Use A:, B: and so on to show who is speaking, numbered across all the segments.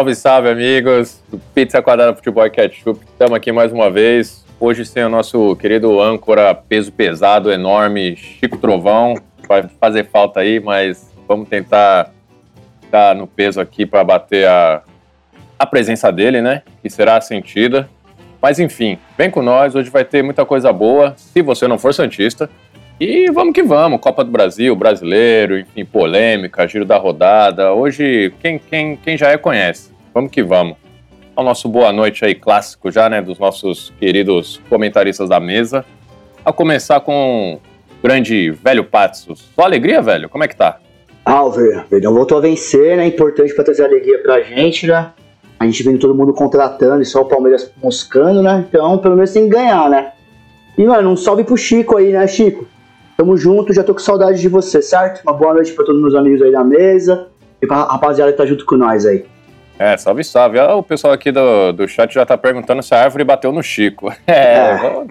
A: Salve, salve, amigos do Pizza Quadrada Futebol e Ketchup. Estamos aqui mais uma vez. Hoje sem o nosso querido âncora peso pesado, enorme, Chico Trovão. Vai fazer falta aí, mas vamos tentar estar no peso aqui para bater a, a presença dele, né? Que será sentida. Mas enfim, vem com nós. Hoje vai ter muita coisa boa. Se você não for Santista, e vamos que vamos, Copa do Brasil, brasileiro, enfim, polêmica, giro da rodada. Hoje, quem, quem, quem já é conhece. Vamos que vamos. O nosso boa noite aí, clássico já, né, dos nossos queridos comentaristas da mesa. A começar com o grande velho Patsos. Só alegria, velho? Como é que tá?
B: O Verdão voltou a vencer, né? Importante pra trazer alegria pra gente, né? A gente vendo todo mundo contratando e só o Palmeiras moscando, né? Então, pelo menos tem que ganhar, né? E, mano, um salve pro Chico aí, né, Chico? Tamo junto, já tô com saudade de você, certo? Uma boa noite para todos os meus amigos aí na mesa e pra rapaziada que tá junto com nós aí.
A: É, salve, salve. Ah, o pessoal aqui do, do chat já tá perguntando se a árvore bateu no Chico. É, é.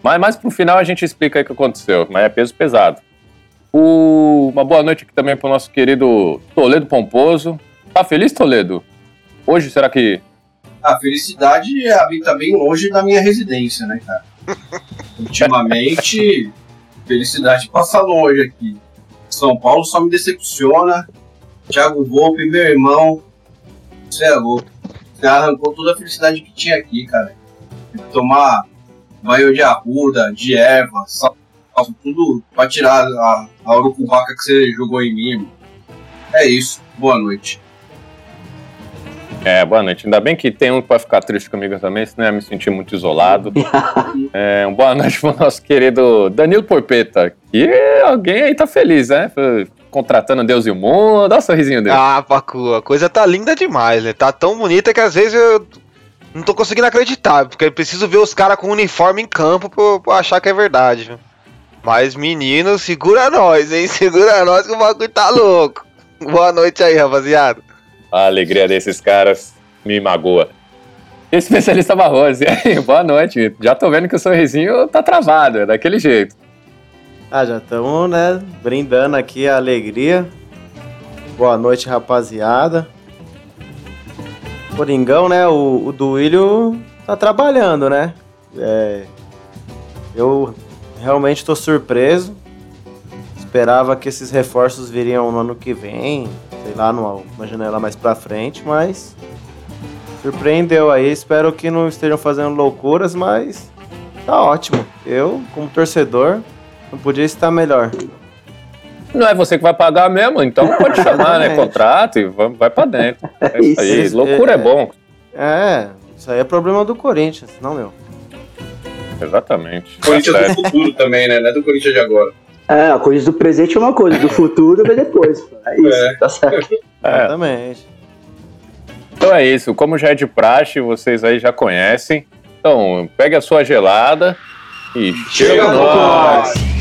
A: Mas, mas pro final a gente explica aí o que aconteceu, mas é peso pesado. O, uma boa noite aqui também pro nosso querido Toledo Pomposo. Tá feliz, Toledo? Hoje, será que...
C: A felicidade habita bem longe da minha residência, né, cara? Ultimamente... Felicidade passa longe aqui. São Paulo só me decepciona. Thiago Volpe, meu irmão. Você é louco. Você arrancou toda a felicidade que tinha aqui, cara. Tomar banho de arruda, de erva, sal, tudo pra tirar a, a urucubaca que você jogou em mim. É isso. Boa noite.
A: É, boa noite. Ainda bem que tem um para ficar triste comigo também, senão eu ia me sentir muito isolado. é, um boa noite pro nosso querido Danilo Porpeta, que alguém aí tá feliz, né? Contratando Deus e o mundo. Dá um sorrisinho dele.
D: Ah, Pacu, a coisa tá linda demais, né? Tá tão bonita que às vezes eu não tô conseguindo acreditar, porque eu preciso ver os caras com uniforme em campo pra, pra achar que é verdade. Viu? Mas, menino, segura nós, hein? Segura nós que o bagulho tá louco. Boa noite aí, rapaziada.
A: A alegria desses caras me magoa. Especialista Barroso, e aí, boa noite. Já tô vendo que o sorrisinho tá travado, é daquele jeito.
E: Ah, já estamos, né, brindando aqui a alegria. Boa noite, rapaziada. Coringão, né, o, o Duílio tá trabalhando, né? É, eu realmente tô surpreso. Esperava que esses reforços viriam no ano que vem, sei lá, numa janela mais pra frente, mas surpreendeu aí. Espero que não estejam fazendo loucuras, mas tá ótimo. Eu, como torcedor, não podia estar melhor.
A: Não é você que vai pagar mesmo, então pode chamar, né? Contrato e vamos, vai pra dentro. É isso aí. Isso, Loucura é, é, bom.
E: É, isso aí é problema do Corinthians, não meu.
A: Exatamente.
C: Corinthians tá do futuro também, né? Não é do Corinthians de agora.
B: É, a coisa do presente é uma coisa, do futuro vem depois. É isso, é. tá certo.
E: É. Exatamente.
A: Então é isso, como já é de praxe, vocês aí já conhecem. Então, pegue a sua gelada e chega, chega nós!
F: Estamos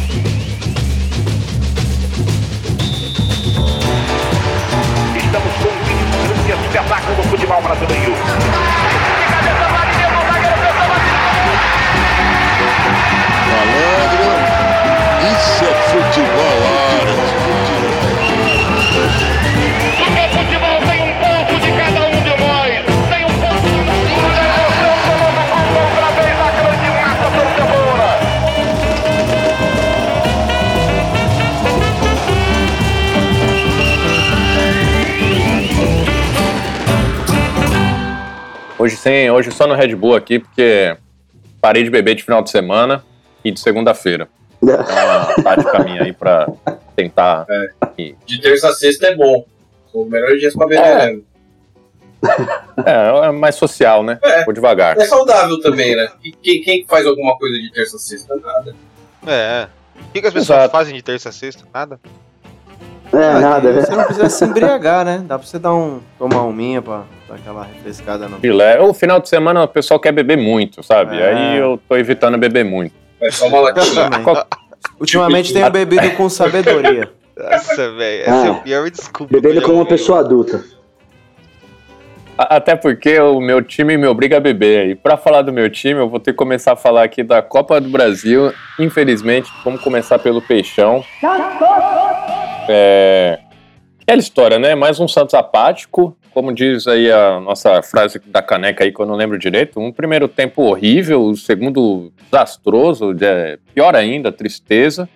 A: Hoje sem, hoje só no Red Bull aqui, porque parei de beber de final de semana e de segunda-feira. É uma tática minha aí pra tentar.
C: É. De terça a sexta é bom. São os melhores dias pra beber
A: é. mesmo. É, é mais social, né? É. Vou devagar.
C: É saudável também, né? quem, quem faz alguma coisa de terça a sexta? Nada.
D: É. O que, que as pessoas Exato. fazem de terça a sexta? Nada.
B: É, ah, nada,
E: né? Se não quiser se embriagar, né? Dá pra você dar um. tomar um minha pra dar aquela refrescada no.
A: Filé. O final de semana o pessoal quer beber muito, sabe? É. Aí eu tô evitando beber muito.
C: É só uma latinha.
E: Ultimamente tenho bebido com sabedoria.
D: Nossa, velho. Essa ah, é a pior desculpa.
B: Bebendo como uma pessoa adulta.
A: Até porque o meu time me obriga a beber. E para falar do meu time, eu vou ter que começar a falar aqui da Copa do Brasil. Infelizmente, vamos começar pelo Peixão. É... Aquela história, né? Mais um Santos apático. como diz aí a nossa frase da caneca aí, que eu não lembro direito, um primeiro tempo horrível, o segundo desastroso, é, pior ainda, tristeza.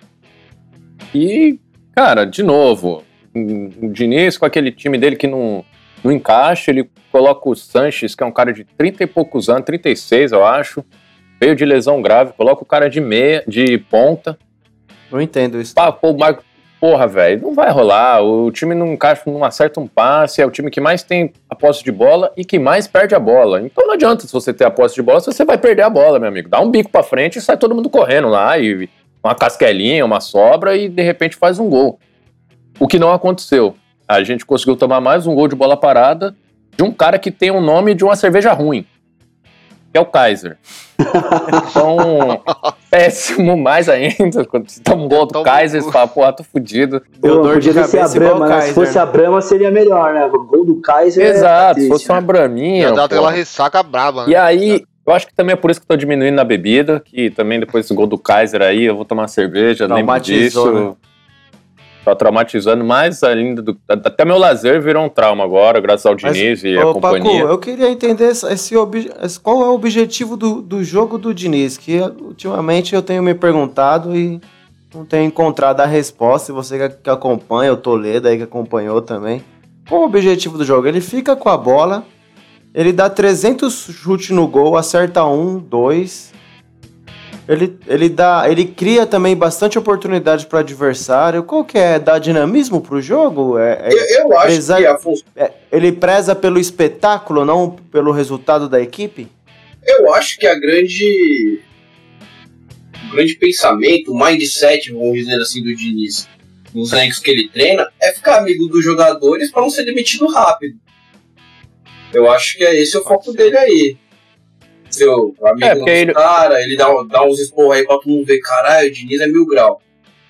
A: E, cara, de novo, o Diniz com aquele time dele que não, não encaixa, ele coloca o Sanches, que é um cara de 30 e poucos anos, 36 eu acho, veio de lesão grave, coloca o cara de meia, de ponta,
E: Não entendo isso.
A: Pá, pô, o Marco, porra, velho, não vai rolar. O time não não acerta um passe, é o time que mais tem a posse de bola e que mais perde a bola. Então não adianta se você ter a posse de bola, se você vai perder a bola, meu amigo. Dá um bico pra frente e sai todo mundo correndo lá e uma casquelinha, uma sobra e de repente faz um gol. O que não aconteceu. A gente conseguiu tomar mais um gol de bola parada de um cara que tem o nome de uma cerveja ruim. Que é o Kaiser. Então, péssimo mais ainda. Quando você toma um gol do
D: um
A: Kaiser, você fala, porra, tô fudido.
E: Deu dor de
B: podia ser a
E: cabeça
B: Brahma, né?
E: Kaiser,
B: Se fosse
E: né?
B: a Brahma seria melhor, né? O gol do Kaiser. é
A: Exato, se
B: triste,
A: fosse uma
B: né?
A: braminha.
D: Dá aquela ressaca braba, né?
A: E aí, eu acho que também é por isso que eu tô diminuindo na bebida, que também depois desse gol do Kaiser aí, eu vou tomar cerveja, lembro disso.
E: né?
A: Tá traumatizando mais ainda. Do, até meu lazer virou um trauma agora, graças ao Diniz e a
E: ô, Pacu,
A: companhia.
E: eu queria entender esse, esse qual é o objetivo do, do jogo do Diniz, que ultimamente eu tenho me perguntado e não tenho encontrado a resposta. E você que, que acompanha, o Toledo aí que acompanhou também. Qual o objetivo do jogo? Ele fica com a bola, ele dá 300 chutes no gol, acerta um, dois. Ele, ele, dá, ele cria também bastante oportunidade para o adversário. Qual que é? Dá dinamismo pro jogo? É, é-
C: Eu, eu acho
E: Apesar-
C: que a função.
E: é, ele preza pelo espetáculo, não pelo resultado da equipe?
C: Eu acho que a grande. O grande pensamento, o mindset, vamos dizer assim, do Diniz, nos elencos que ele treina, é ficar amigo dos jogadores para não ser demitido rápido. Eu acho que é esse o foco dele aí. Seu amigo
A: É, ele-
C: cara, ele dá, dá uns esporros aí pra todo mundo ver, caralho, o Diniz é mil grau.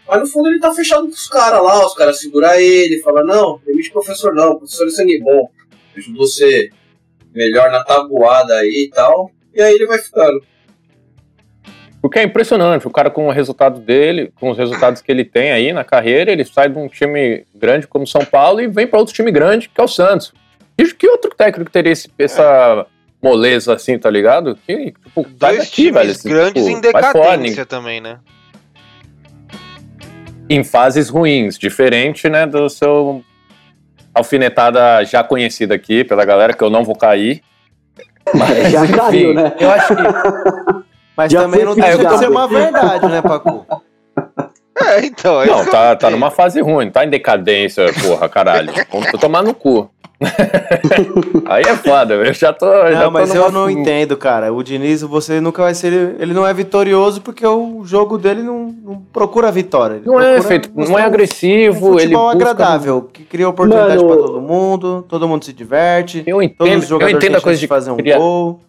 C: Mas no fundo ele tá fechado com os caras lá, os caras seguram ele, fala, não, demite o professor não, o professor é sangue bom, ajudou você melhor na tabuada aí e tal. E aí ele vai ficando.
A: Porque é impressionante, o cara com o resultado dele, com os resultados que ele tem aí na carreira, ele sai de um time grande como São Paulo e vem para outro time grande, que é o Santos. E que outro técnico teria esse- essa moleza assim, tá ligado? Que, tipo, sai
D: Dois
A: daqui,
D: times
A: velho. assim,
D: grandes
A: tipo,
D: em decadência também, né?
A: em fases ruins, diferente, né, do seu alfinetada já conhecida aqui pela galera, que eu não vou cair. Mas,
B: Já
A: enfim,
B: caiu, né?
A: Eu acho que
E: Mas
B: Já
E: também não deixa de ser uma verdade, né, Pacu?
D: É, então. é
A: Não, tá, tá numa fase ruim, tá em decadência, porra, caralho. Vamos tomar no cu. Aí é foda, eu já tô. já
E: Não,
A: tô
E: mas
A: numa-
E: eu não entendo, cara. O Diniz, você nunca vai ser. Ele não é vitorioso porque o jogo dele não, não procura vitória. Ele
A: Não é feito, não é agressivo,
E: um
A: ele
E: futebol
A: busca-
E: agradável, que cria oportunidade
B: Mano,
E: pra todo mundo, todo mundo se diverte,
A: Eu
E: todos
A: entendo, eu entendo a coisa de
E: fazer um
A: criar.
E: gol.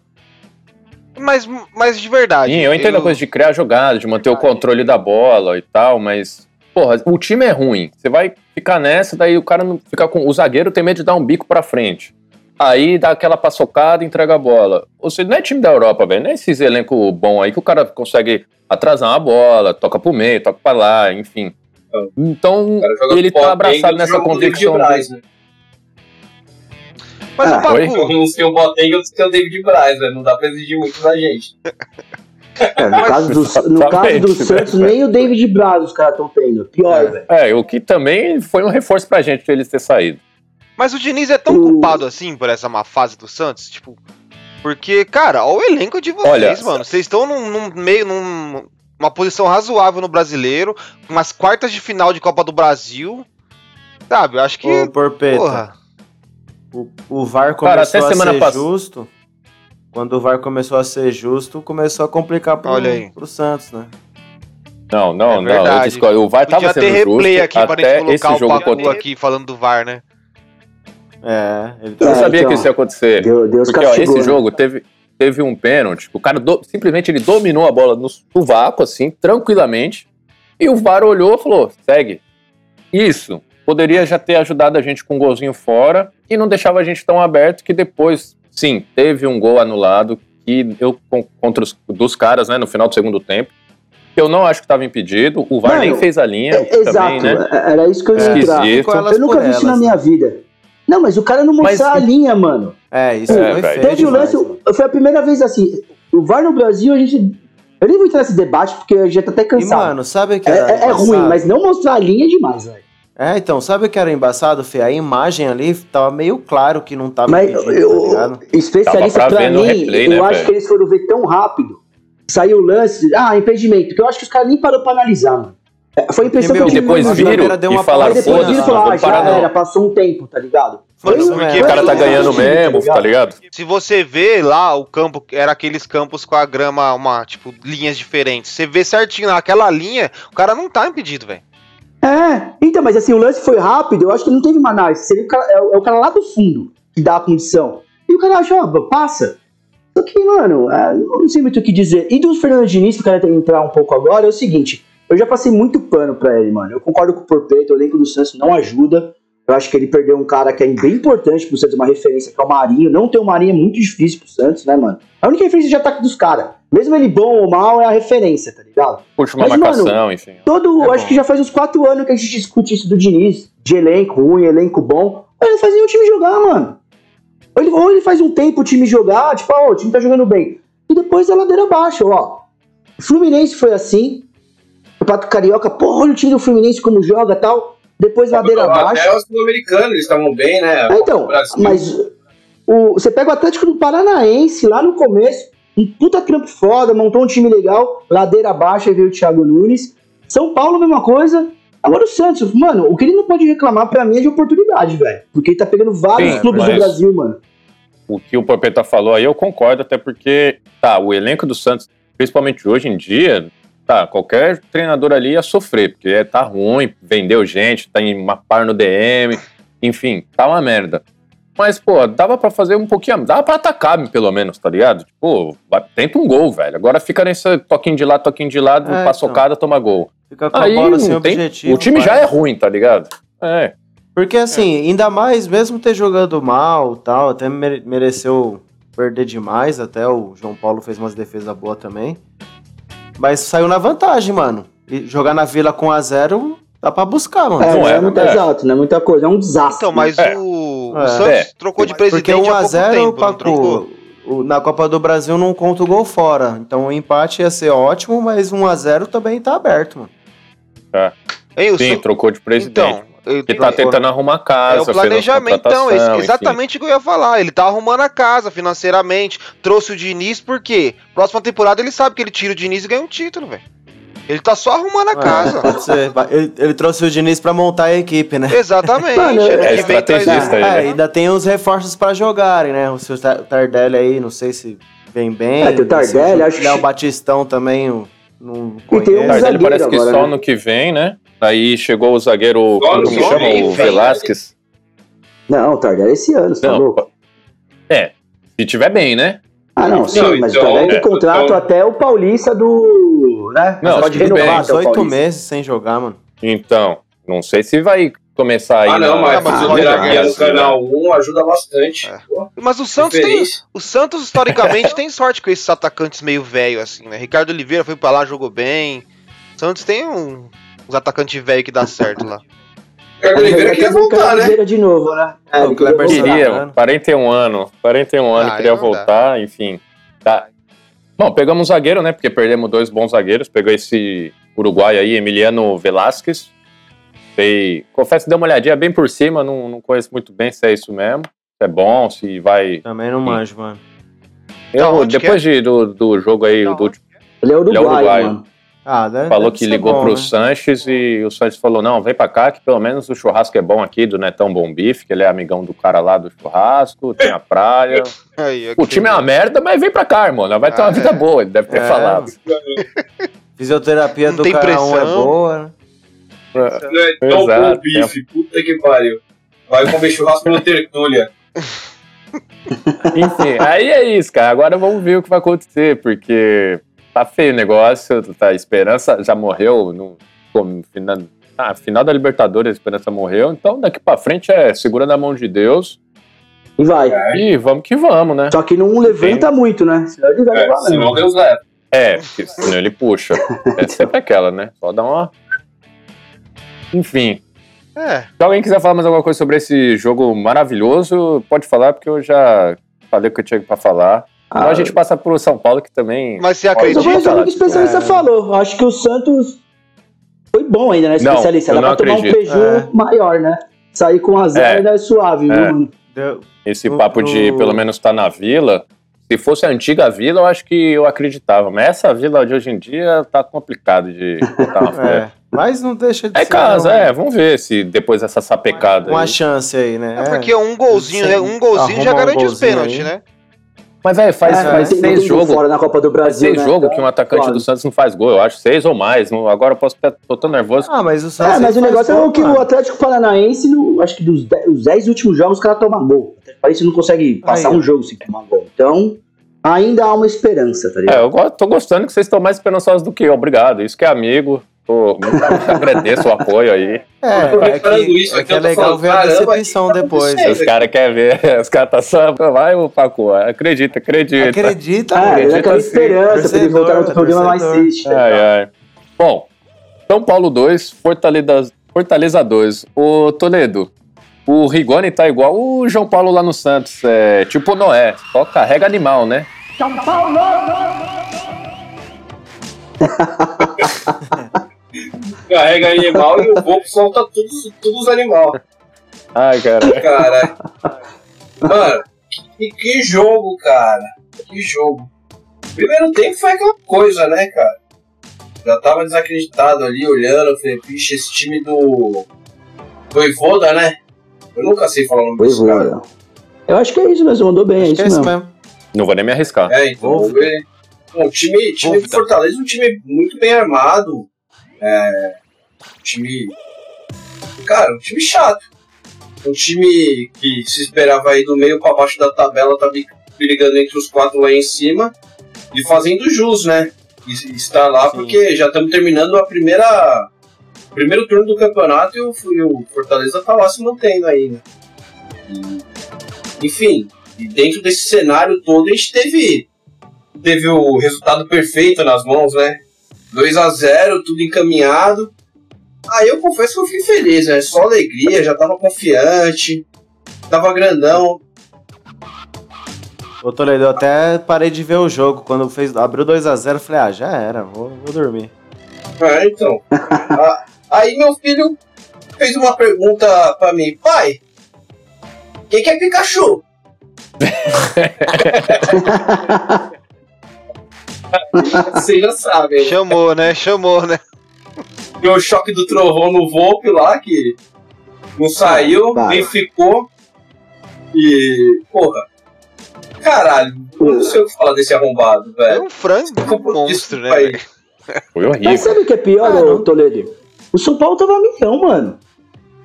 D: Mas, mas de verdade.
A: Sim, eu entendo a coisa de criar jogada, de manter o controle da bola e tal, mas, porra, o time é ruim. Você vai ficar nessa, daí o cara não fica com. O zagueiro tem medo de dar um bico pra frente. Aí dá aquela paçocada e entrega a bola. Ou seja, não é time da Europa, velho. Não é esses elenco bom aí que o cara consegue atrasar uma bola, toca pro meio, toca pra lá, enfim. Então,
C: O cara joga
A: ele tá abraçado nessa convicção.
C: Braz, né?
D: Mas
B: Ah,
D: o Pacu,
A: oi?
C: Uns tem o Boateng e outros tem o David Braz, né? Não dá pra exigir muito da gente.
B: É, no caso do, no caso do
A: Exatamente,
B: Santos, nem o David Braz os caras estão tendo. Pior, velho.
A: É, o que também foi um reforço pra gente ele ter saído.
D: mas o Diniz é tão
B: O-
D: culpado assim por essa má fase do Santos? Tipo. Porque, cara, olha o elenco de vocês,
A: Olha,
D: mano. Vocês estão num, num meio. Num, uma posição razoável no brasileiro. Umas quartas de final de Copa do Brasil. Sabe, eu acho que.
E: Ô,
D: porra.
E: o, o VAR
A: Cara,
E: começou
A: até
E: a
A: semana
E: ser
A: pass-
E: justo. Quando o VAR começou a ser justo, começou a complicar pro,
D: Olha aí.
E: pro Santos, né?
A: Não, não,
D: É
A: não. eu discordo. O VAR
D: Podia
A: tava
D: ter
A: sendo
D: replay
A: justo
D: aqui pra
A: até
D: gente
A: esse
D: colocar o
A: jogo
D: Pacu
A: contra...
D: aqui falando do VAR, né?
E: É, ele
A: Eu não
B: É,
A: sabia
B: então,
A: que isso ia acontecer.
B: Deu- Deus
A: Porque ó,
B: castigou,
A: esse
B: né?
A: jogo teve, teve um pênalti. O cara do- simplesmente ele dominou a bola no, no vácuo, assim, tranquilamente. E o VAR olhou e falou: segue. Isso. Poderia já ter ajudado a gente com um golzinho fora e não deixava a gente tão aberto que depois, sim, teve um gol anulado que eu contra os dos caras, né, no final do segundo tempo. que Eu não acho que estava impedido. O VAR
B: Mano,
A: nem fez a linha.
B: É,
A: também,
B: exato,
A: né?
B: era isso que eu ia entrar.
E: Com elas
B: Eu nunca vi isso na minha vida. Não, mas o cara não
A: Mas-
B: mostrar a linha, mano.
E: É, isso
A: É,
E: foi
A: velho.
B: Teve o lance, foi a primeira vez assim. O VAR no Brasil, a gente. Eu nem vou entrar nesse debate porque a gente já tá até
E: E,
B: cansado.
E: mano, sabe que
B: é, é- é ruim, mas não mostrar a linha é demais, velho.
E: É, então, sabe o que era embaçado, Fê? A imagem ali tava meio claro que não tava
B: Mas
E: impedido,
B: eu,
E: tá ligado?
B: especialista
A: pra
B: pra, mim,
A: replay,
B: eu
A: né,
B: acho
A: velho?
B: que eles foram ver tão rápido. Saiu o lance, ah, impedimento, que eu acho que os caras nem pararam pra analisar, mano. É, Foi a impressão
E: meu,
B: que eu
A: E depois.
E: Mas
A: viram
E: deu
A: e
E: uma
A: falaram,
B: e
A: foda-se,
B: falaram,
A: não
B: ah,
A: vou
B: já
A: parar não.
B: era, passou um tempo, tá ligado?
D: Mano,
B: Foi-
D: porque
B: foi
A: O cara tá ganhando
B: lance,
A: mesmo, tá ligado?
D: Se você vê lá o campo, era aqueles campos com a grama, uma, tipo, linhas diferentes. Você vê certinho naquela linha, o cara não tá impedido, velho.
B: É, então, mas assim, o lance foi rápido, eu acho que não teve uma análise. Seria o cara, é, o- é o cara lá do fundo que dá a condição. E o cara achou, passa. Só que, mano, é, não sei muito o que dizer. E do Fernando Diniz, que eu quero entrar um pouco agora, é o seguinte: eu já passei muito pano pra ele, mano. Eu concordo com o Porpeto, o elenco do Santos não ajuda. Eu acho que ele perdeu um cara que é bem importante pro Santos, uma referência, que é o Marinho. Não ter o Marinho é muito difícil pro Santos, né, mano? A única referência de ataque dos caras, mesmo ele bom ou mal, é a referência, tá ligado?
A: Puxa uma
B: Mas, mano,
A: marcação, enfim.
B: Todo,
E: É
B: acho
E: bom.
B: que já faz uns quatro anos que a gente discute isso do Diniz, de elenco ruim, elenco bom. Ele não faz nenhum time jogar, mano. Ou ele, ou ele faz um tempo o time jogar, tipo, ó, o time tá jogando bem. E depois é ladeira abaixo, ó. O Fluminense foi assim. O Pato Carioca, porra, olha o time do Fluminense como joga e tal. Depois ladeira abaixo.
C: Até os sul-americanos, eles estavam bem, né?
B: Então, mas o, você pega o Atlético do Paranaense lá no começo, um puta trampo foda, montou um time legal, ladeira abaixo, aí veio o Thiago Nunes. São Paulo, mesma coisa. Agora o Santos, mano, o que ele não pode reclamar pra mim é de oportunidade, velho. Porque ele tá pegando vários
A: Sim,
B: clubes do Brasil, mano.
A: O que o Porpeta falou aí, eu concordo, até porque, tá, o elenco do Santos, principalmente hoje em dia, tá, qualquer treinador ali ia sofrer, porque é, tá ruim, vendeu gente, tá em uma par no DM, enfim, tá uma merda. Mas, pô, dava pra fazer um pouquinho, dava pra atacar, pelo menos, tá ligado? Tipo, tenta um gol, velho. Agora fica nesse toquinho de lado, toquinho de lado,
E: É,
A: paçocada, toma gol.
E: Fica com a
A: Aí
E: bola sem
A: tem-
E: objetivo.
A: o time já é ruim, tá ligado? É.
E: Porque assim, ainda mais, mesmo ter jogado mal tal, até mere- mereceu perder demais, até o João Paulo fez umas defesas boas também. Mas saiu na vantagem, mano. E jogar na vila com a zero dá pra buscar, mano.
B: É,
A: não
B: é,
A: é,
B: muito
A: é.
B: exato, não é muita coisa, é um desastre.
D: Então, mas
A: É.
D: o, o
E: É.
D: Santos
A: É.
D: trocou de
E: Porque
D: presidente
E: 1x0,
D: tempo, não trocou?
E: Paco, o- na Copa do Brasil não conta o gol fora. Então o empate ia ser ótimo, mas 1x0 também tá aberto, mano.
D: Hein, o
A: Sim,
D: San-
A: trocou de presidente.
D: Então,
A: que tá tentando arrumar casa,
D: É o planejamento, então, exatamente o que eu ia falar. Ele tá arrumando a casa financeiramente, trouxe o Diniz, por quê? Próxima temporada ele sabe que ele tira o Diniz e ganha um título, velho. Ele tá só arrumando a
E: É,
D: casa.
E: pode ser. Vai- Ele, ele trouxe o Diniz pra montar a equipe, né?
D: Exatamente.
B: Mano,
D: Ano
B: é
D: traz-
A: estrategista aí,
E: É,
A: né?
E: ainda tem os reforços pra jogarem, né? O seu Tar- Tardelli aí, não sei se vem bem.
B: É, tem o Tardelli,
E: o
B: acho que-
E: Léo Batistão também, o- não
B: E tem um.
A: Tardelli
B: zagueiro
A: parece que
B: agora,
A: só
B: né?
A: no que vem, né? Aí chegou o zagueiro,
C: Só
A: como chama?
C: vem,
A: O. Velasquez.
B: Não, o Tardelli é esse ano, você tá
A: Não,
B: louco?
A: é, se tiver bem, né?
B: Ah, não, sim,
C: Não,
B: mas
C: então,
B: o Tardelli tem
C: é,
B: contrato
C: então-
B: até o Paulista do. né?
A: Não,
B: pode renovar até o
E: 18
B: Paulista.
E: meses sem jogar, mano.
A: Então, não sei se vai começar aí
C: Ah, não, mas
D: Ah, mas
C: terapia no canal 1 ajuda bastante.
D: É.
C: Pô,
D: Mas o Santos tem. O Santos, historicamente, tem sorte com esses atacantes meio velho, assim, né? Ricardo Oliveira foi pra lá, jogou bem. O Santos tem um, uns atacantes velho que dá certo lá.
C: Ricardo Oliveira queria voltar, né?
B: Oliveira de novo, né? É,
E: O Kleber
B: voltar.
A: Queria, 41 anos, 41 anos,
D: Ah,
A: queria
D: não dá.
A: voltar, enfim. Tá. Bom, pegamos um zagueiro, né? Porque perdemos dois bons zagueiros. Pegou esse uruguaio aí, Emiliano Velasquez. Sei, confesso que dei uma olhadinha bem por cima, não, não conheço muito bem se é isso mesmo. Se é bom, se vai.
E: Também não manjo, mano.
A: Eu,
D: onde
A: depois de- do, do jogo aí,
D: Da
A: do último,
B: Ele é uruguaio,
A: uruguaio.
B: mano.
E: Ah, deve,
A: falou
E: deve
A: que ligou
E: bom,
A: pro
E: né?
A: Sanches e o Sanches falou: não, vem pra cá, que pelo menos o churrasco é bom aqui, do Netão Bom Bife, que ele é amigão do cara lá do churrasco, tem a praia.
D: Aí,
A: O time é uma merda, mas vem pra cá, irmão. Vai ter
D: Ah,
A: uma vida
D: é.
A: boa, ele deve ter
E: É,
A: falado.
E: Fisioterapia
D: Não
E: do cara um é
D: pressão.
E: boa, né?
C: Não é tão
A: Exato,
C: bom bife, puta que pariu. Vai comer churrasco no Tertúlia.
A: Enfim, aí é isso, cara. Agora vamos ver o que vai acontecer, porque tá feio o negócio, tá, a Esperança já morreu no, no final, ah, final da Libertadores, a Esperança morreu, então daqui pra frente é segura na mão de Deus
B: E vai.
A: e vamos que vamos, né?
B: Só que não levanta muito, né? Senão ele vai
C: É,
B: levar
C: senão. Deus leva.
A: É, porque senão ele puxa. É sempre aquela, né? Só dá uma. Enfim.
D: É,
A: Se alguém quiser falar mais alguma coisa sobre esse jogo maravilhoso, pode falar, porque eu já falei o que eu tinha pra falar. Então a gente passa pro São Paulo, que também.
D: mas você acredita?
B: foi o que o especialista
E: É.
B: falou. Acho que o Santos foi bom ainda, né?
A: Não,
B: Especialista.
A: eu
B: Dá
A: não
B: pra tomar um
A: acredito.
B: preju
E: É.
B: maior, né? Sair com a zero
A: É.
B: ainda é suave, viu,
A: É.
B: mano?
A: Esse
E: No-
A: papo de
E: no-
A: pelo menos estar na vila. Se fosse a antiga vila, eu acho que eu acreditava. Mas essa vila de hoje em dia tá complicado de botar uma fé.
E: É, mas não deixa de
A: É
E: ser
A: casa,
E: um-
A: é. Vamos ver se depois dessa sapecada.
E: uma
A: aí.
E: chance aí, né?
D: É porque um golzinho,
E: Sim.
D: um golzinho já
E: Arrumar um
D: garante os pênaltis,
E: aí.
D: né?
A: Mas, velho, faz,
B: É,
A: faz seis
B: gol
A: jogos.
B: fora na Copa do
A: Faz
B: Brasil,
A: seis
B: né?
A: jogos que um atacante
B: claro.
A: do Santos não faz gol, eu acho. Seis ou mais. Não- agora eu posso estar tô tão nervoso.
E: Ah, mas o Santos.
B: É, mas o negócio
E: faz
B: é
E: gol,
B: que o. Atlético Paranaense, no- acho que dos 10, os 10 últimos jogos, os caras tomam gol. O Atlético Paranaense não consegue passar
E: Aí,
B: um jogo sem tomar gol. Então, ainda há uma esperança, tá
A: É,
B: ligado?
A: eu go- tô gostando que vocês estão mais esperançosos do que eu. Obrigado. Isso que é amigo. Tô, agradeço o apoio aí.
E: É, é que,
C: isso
E: é,
C: aqui,
E: que é legal
C: falando,
E: ver a decepção
C: o tá
E: depois.
A: Os caras querem ver, os caras tá só. Vai, ô Paco, acredita, acredita.
E: Acredita,
B: Ah, é
A: acredita
B: aquela
A: sim.
B: esperança pra ele voltar no programa mais triste. tá
A: Ai, ai. Bom, São Paulo 2, Fortaleza, Fortaleza 2. Ô, Toledo, o Rigoni tá igual o João Paulo lá no Santos. É tipo o Noé, só carrega animal, né?
C: Carrega animal e o Volpe solta todos, todos os animais.
A: Ai, cara.
C: Caralho. Mano, que, que jogo, cara. Que jogo. Primeiro tempo foi aquela coisa, né, cara? Já tava desacreditado ali, olhando. Falei, pixe, esse time do. Voivoda, né? Eu nunca sei falar o nome desse cara.
B: Eu acho que é isso mesmo, mandou bem, é
E: Acho
B: isso
E: que é isso
B: mesmo.
E: mesmo.
A: Não vou nem me arriscar.
C: É, então vamos ver. Bom, o time, time do. Fortaleza é um time muito bem armado. É. Um time. Cara, um time chato. Um time que se esperava aí do meio pra baixo da tabela, tá brigando entre os quatro lá em cima. E fazendo jus, né? E e está lá
E: Sim.
C: porque já estamos terminando a primeira. Primeiro turno do campeonato e o, e o Fortaleza tá lá se mantendo ainda. E, enfim, e dentro desse cenário todo a gente teve teve o resultado perfeito nas mãos, né? 2 a 0 tudo encaminhado. Aí eu confesso que eu fiquei feliz, né? Só alegria, já tava confiante, tava grandão.
E: Ô Toledo, eu até parei de ver o jogo. Quando fez, abriu 2x0, eu falei, ah, já era, vou, vou dormir.
C: É, então. Ah, aí meu filho fez uma pergunta pra mim, pai, quem que é Pikachu? Vocês já sabem, né?
D: Chamou, né? Chamou, né?
C: Deu o choque do trovão no Volpe lá, que não saiu,
B: Vai.
C: nem ficou. E, porra, caralho, eu não sei o que falar desse arrombado,
D: É
C: velho.
D: um frango monstro, né?
A: Foi
B: Mas
A: horrível.
B: sabe o que é pior,
E: Ah.
B: Toledo? O São Paulo tava milhão, mano.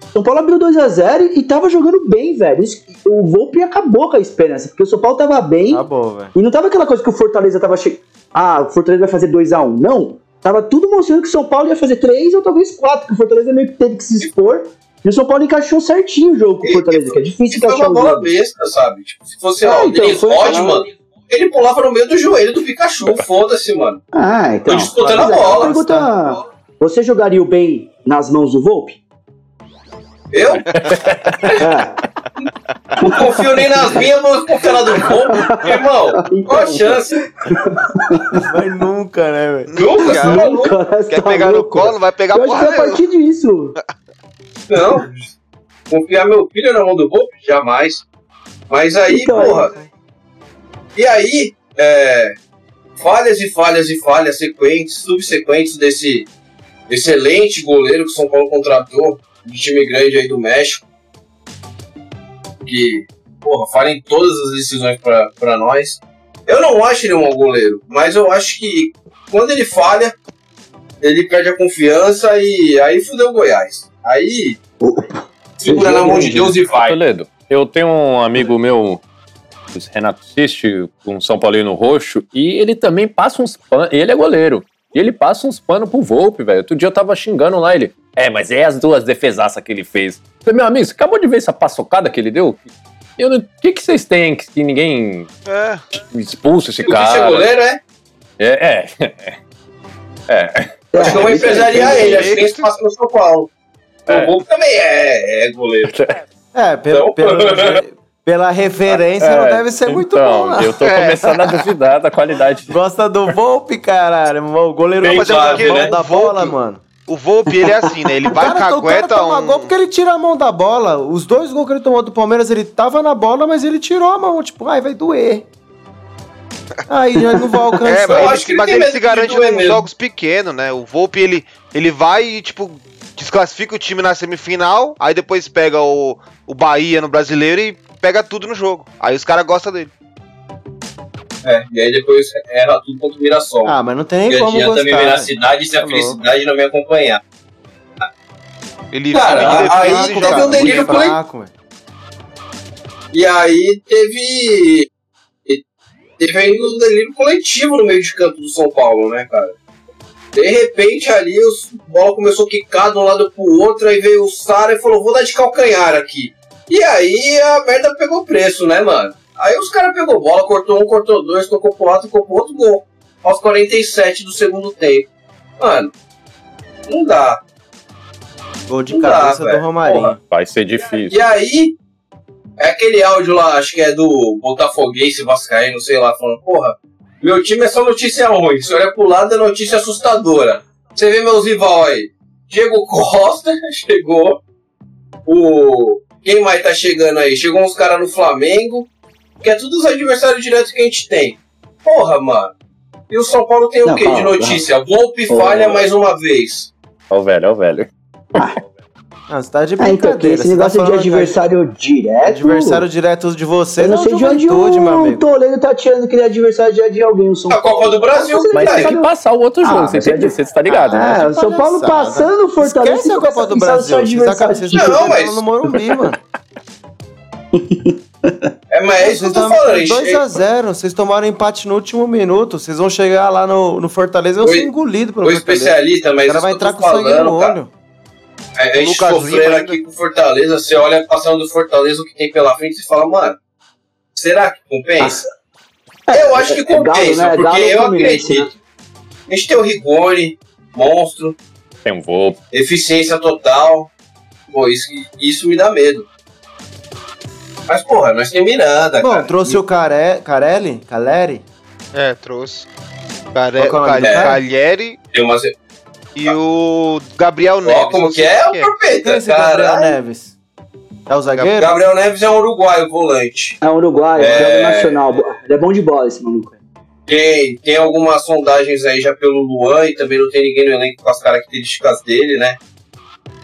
B: O São Paulo abriu 2x0 e tava jogando bem, velho. O Volpe acabou com a esperança, porque o São Paulo tava bem
E: Acabou, velho.
B: e não tava aquela coisa que o Fortaleza tava chegando. Ah, o Fortaleza vai fazer 2x1. Não. Tava tudo mostrando que o São Paulo ia fazer 3 ou talvez 4, que o Fortaleza meio que teve que se expor. E o São Paulo encaixou certinho o jogo com o Fortaleza, que é difícil
C: E foi
B: encaixar
C: uma
B: o
C: bola
B: jogo.
C: besta, sabe? Tipo, se fosse
B: É,
C: ó, o
B: então,
C: Denis
B: foi-
C: Rodman, ele pulava no meio do joelho do Pikachu, foda-se, mano.
B: Ah, então.
C: Tô disputando a
B: é,
C: bola.
B: Pergunta, você jogaria o bem nas mãos do Volpe?
C: Eu
B: É.
C: não confio nem nas minhas, vou confiar na do Volpe. Irmão, qual a chance?
E: Mas nunca, né, velho?
C: Nunca, você é maluco.
B: Nunca, você
D: Quer
B: tá
D: pegar no
B: louco?
D: colo, vai pegar
B: Eu acho que
D: porra
B: é a partir disso.
C: Não. Confiar meu filho na mão do Volpe? Jamais. Mas aí,
B: Então,
C: porra. E aí, é, falhas e falhas e falhas sequentes, subsequentes desse excelente goleiro que o São Paulo contratou, de time grande aí do México. Que, porra, falha em todas as decisões pra pra nós. Eu não acho ele um mau goleiro, mas eu acho que quando ele falha, ele perde a confiança e aí fudeu o Goiás. Aí segura na mão de Deus e vai.
A: Toledo, eu tenho um amigo meu, Renato Siste, um São Paulino roxo, e ele também passa uns panos. Ele é goleiro. E ele passa uns panos pro Volpe, velho. Outro dia eu tava xingando lá ele. É, mas é as duas defesaças que ele fez. Eu falei, meu amigo, você acabou de ver essa paçocada que ele deu? Eu não- O que, que vocês têm que, que ninguém
D: É.
A: expulsa esse
C: O Vice é
A: cara?
C: goleiro, é?
A: É, é. É.
C: Acho que eu vou empresariar ele, acho que tem espaço no São Paulo. O Volpe também é, é goleiro.
E: É, pelo,
C: Então-
E: pelo- pela referência não
A: É,
E: deve ser muito
A: então,
E: bom, não.
A: Eu tô começando a duvidar da qualidade.
E: Gosta do Volpe, caralho. O goleiro
C: Bem
E: não fazer
C: claro,
E: a mão
C: né?
E: da bola, mano.
D: O Volpe, ele é assim, né? Ele vai,
E: cara, o cara
D: cagueta
E: toma
D: um...
E: gol porque ele tira a mão da bola. Os dois gols que ele tomou do Palmeiras, ele tava na bola, mas ele tirou a mão. Tipo, ai, vai doer. Aí já não vai
D: É,
E: alcançar.
D: mas
C: Eu
D: ele,
C: acho que ele
D: mas ele
C: medo
D: se garante nos
C: mesmo.
D: jogos pequenos, né? O Volpe, ele, ele vai e, tipo, desclassifica o time na semifinal, aí depois pega o, o Bahia no brasileiro e pega tudo no jogo. Aí os caras gostam dele.
C: É, e aí depois erra tudo contra o Mirassol.
E: Ah, mas não tem nem como
C: adianta me
E: gostar.
C: ver na
E: velho.
C: cidade se a
E: Tá
C: felicidade não me acompanhar.
D: Ele
C: Cara,
D: ele
C: aí teve um delírio coletivo. E aí teve. Teve ainda um delírio coletivo no meio de campo do São Paulo, né, cara? De repente ali os bola começou a quicar de um lado pro outro, aí veio o Sara e falou, vou dar de calcanhar aqui. E aí a merda pegou preço, né, mano? Aí os caras pegou bola, cortou um, cortou dois, tocou pro lado, tocou pro outro gol. Aos 47 do segundo tempo. Mano, não dá.
E: Gol de
C: Não dá,
E: cabeça do
C: velho.
E: Romarinho.
C: Porra.
A: Vai ser difícil.
C: E aí, é aquele áudio lá, acho que é do Botafoguense Vascaíno, sei lá, falando, porra, meu time é só notícia ruim, se olha pro lado é notícia assustadora. Você vê meus rival aí. Diego Costa chegou. O. Quem mais tá chegando aí? Chegou uns caras no Flamengo. Que é tudo os adversários diretos que a gente tem. Porra, mano. E o São Paulo tem o
B: Não,
C: quê
B: calma,
C: de notícia? Volpe
B: Ô.
C: falha mais uma vez.
A: Ó o velho, ó o velho.
E: Não, você tá de
B: Ah, então,
E: brincadeira.
B: esse
E: você tá
B: negócio de
E: falando
B: adversário direto.
E: Adversário direto de vocês
B: Eu não
E: o
B: sei de onde
E: meu
B: o
E: amigo.
B: Toledo tá tirando que ele é adversário direto de alguém. O São
C: A Copa do Brasil,
A: Mas tem que passar o outro
B: Ah,
A: jogo. Você
B: mas
A: tem
B: é
A: que
B: de-
A: você tá ligado, né?
B: É, o São Paulo passando o Fortaleza.
E: Esquece a
B: você
E: Copa do Brasil.
C: Não,
E: estão
C: mas-
E: no Morumbi, mano.
C: É, mas é isso que eu tô falando. a gente-
E: 2x0. Vocês tomaram empate no último minuto. Vocês vão chegar lá no, no Fortaleza e vão
C: Oi-
E: ser engolidos pelo
C: O
E: Fortaleza.
C: especialista,
E: O
C: mas
E: cara
C: isso
E: vai
C: que eu
E: entrar
C: tô
E: com sangue no
C: falando, cara. A gente
D: Lucas
C: sofrendo
D: Lima
C: aqui com Fortaleza, você olha passando do Fortaleza o que tem pela frente e fala, mano, será que compensa? eu acho que
B: é galo,
C: compensa,
B: né? É
C: porque eu
B: Fluminense,
C: acredito. A gente tem o Rigoni, monstro,
A: Tem um voo.
C: eficiência total. Pô, isso, isso me dá medo. Mas, porra, nós temos Miranda,
E: Bom,
C: cara.
E: trouxe o Care... Carelli? Caleri?
D: É, trouxe. Care...
E: É o nome do
D: Cal-
E: cara?
D: Cagliari
C: Tem umas...
D: e o Gabriel Neves.
C: Ó, como que é? O
D: quem
E: Quem é Gabriel
C: cara.
E: Neves? É o zagueiro?
C: Gabriel Neves é um uruguaio volante.
B: É um uruguaio,
C: É.
B: joga nacional. Ele é bom de bola esse maluco.
C: Tem, tem algumas sondagens aí já pelo Luan e também não tem ninguém no elenco com as características dele, né?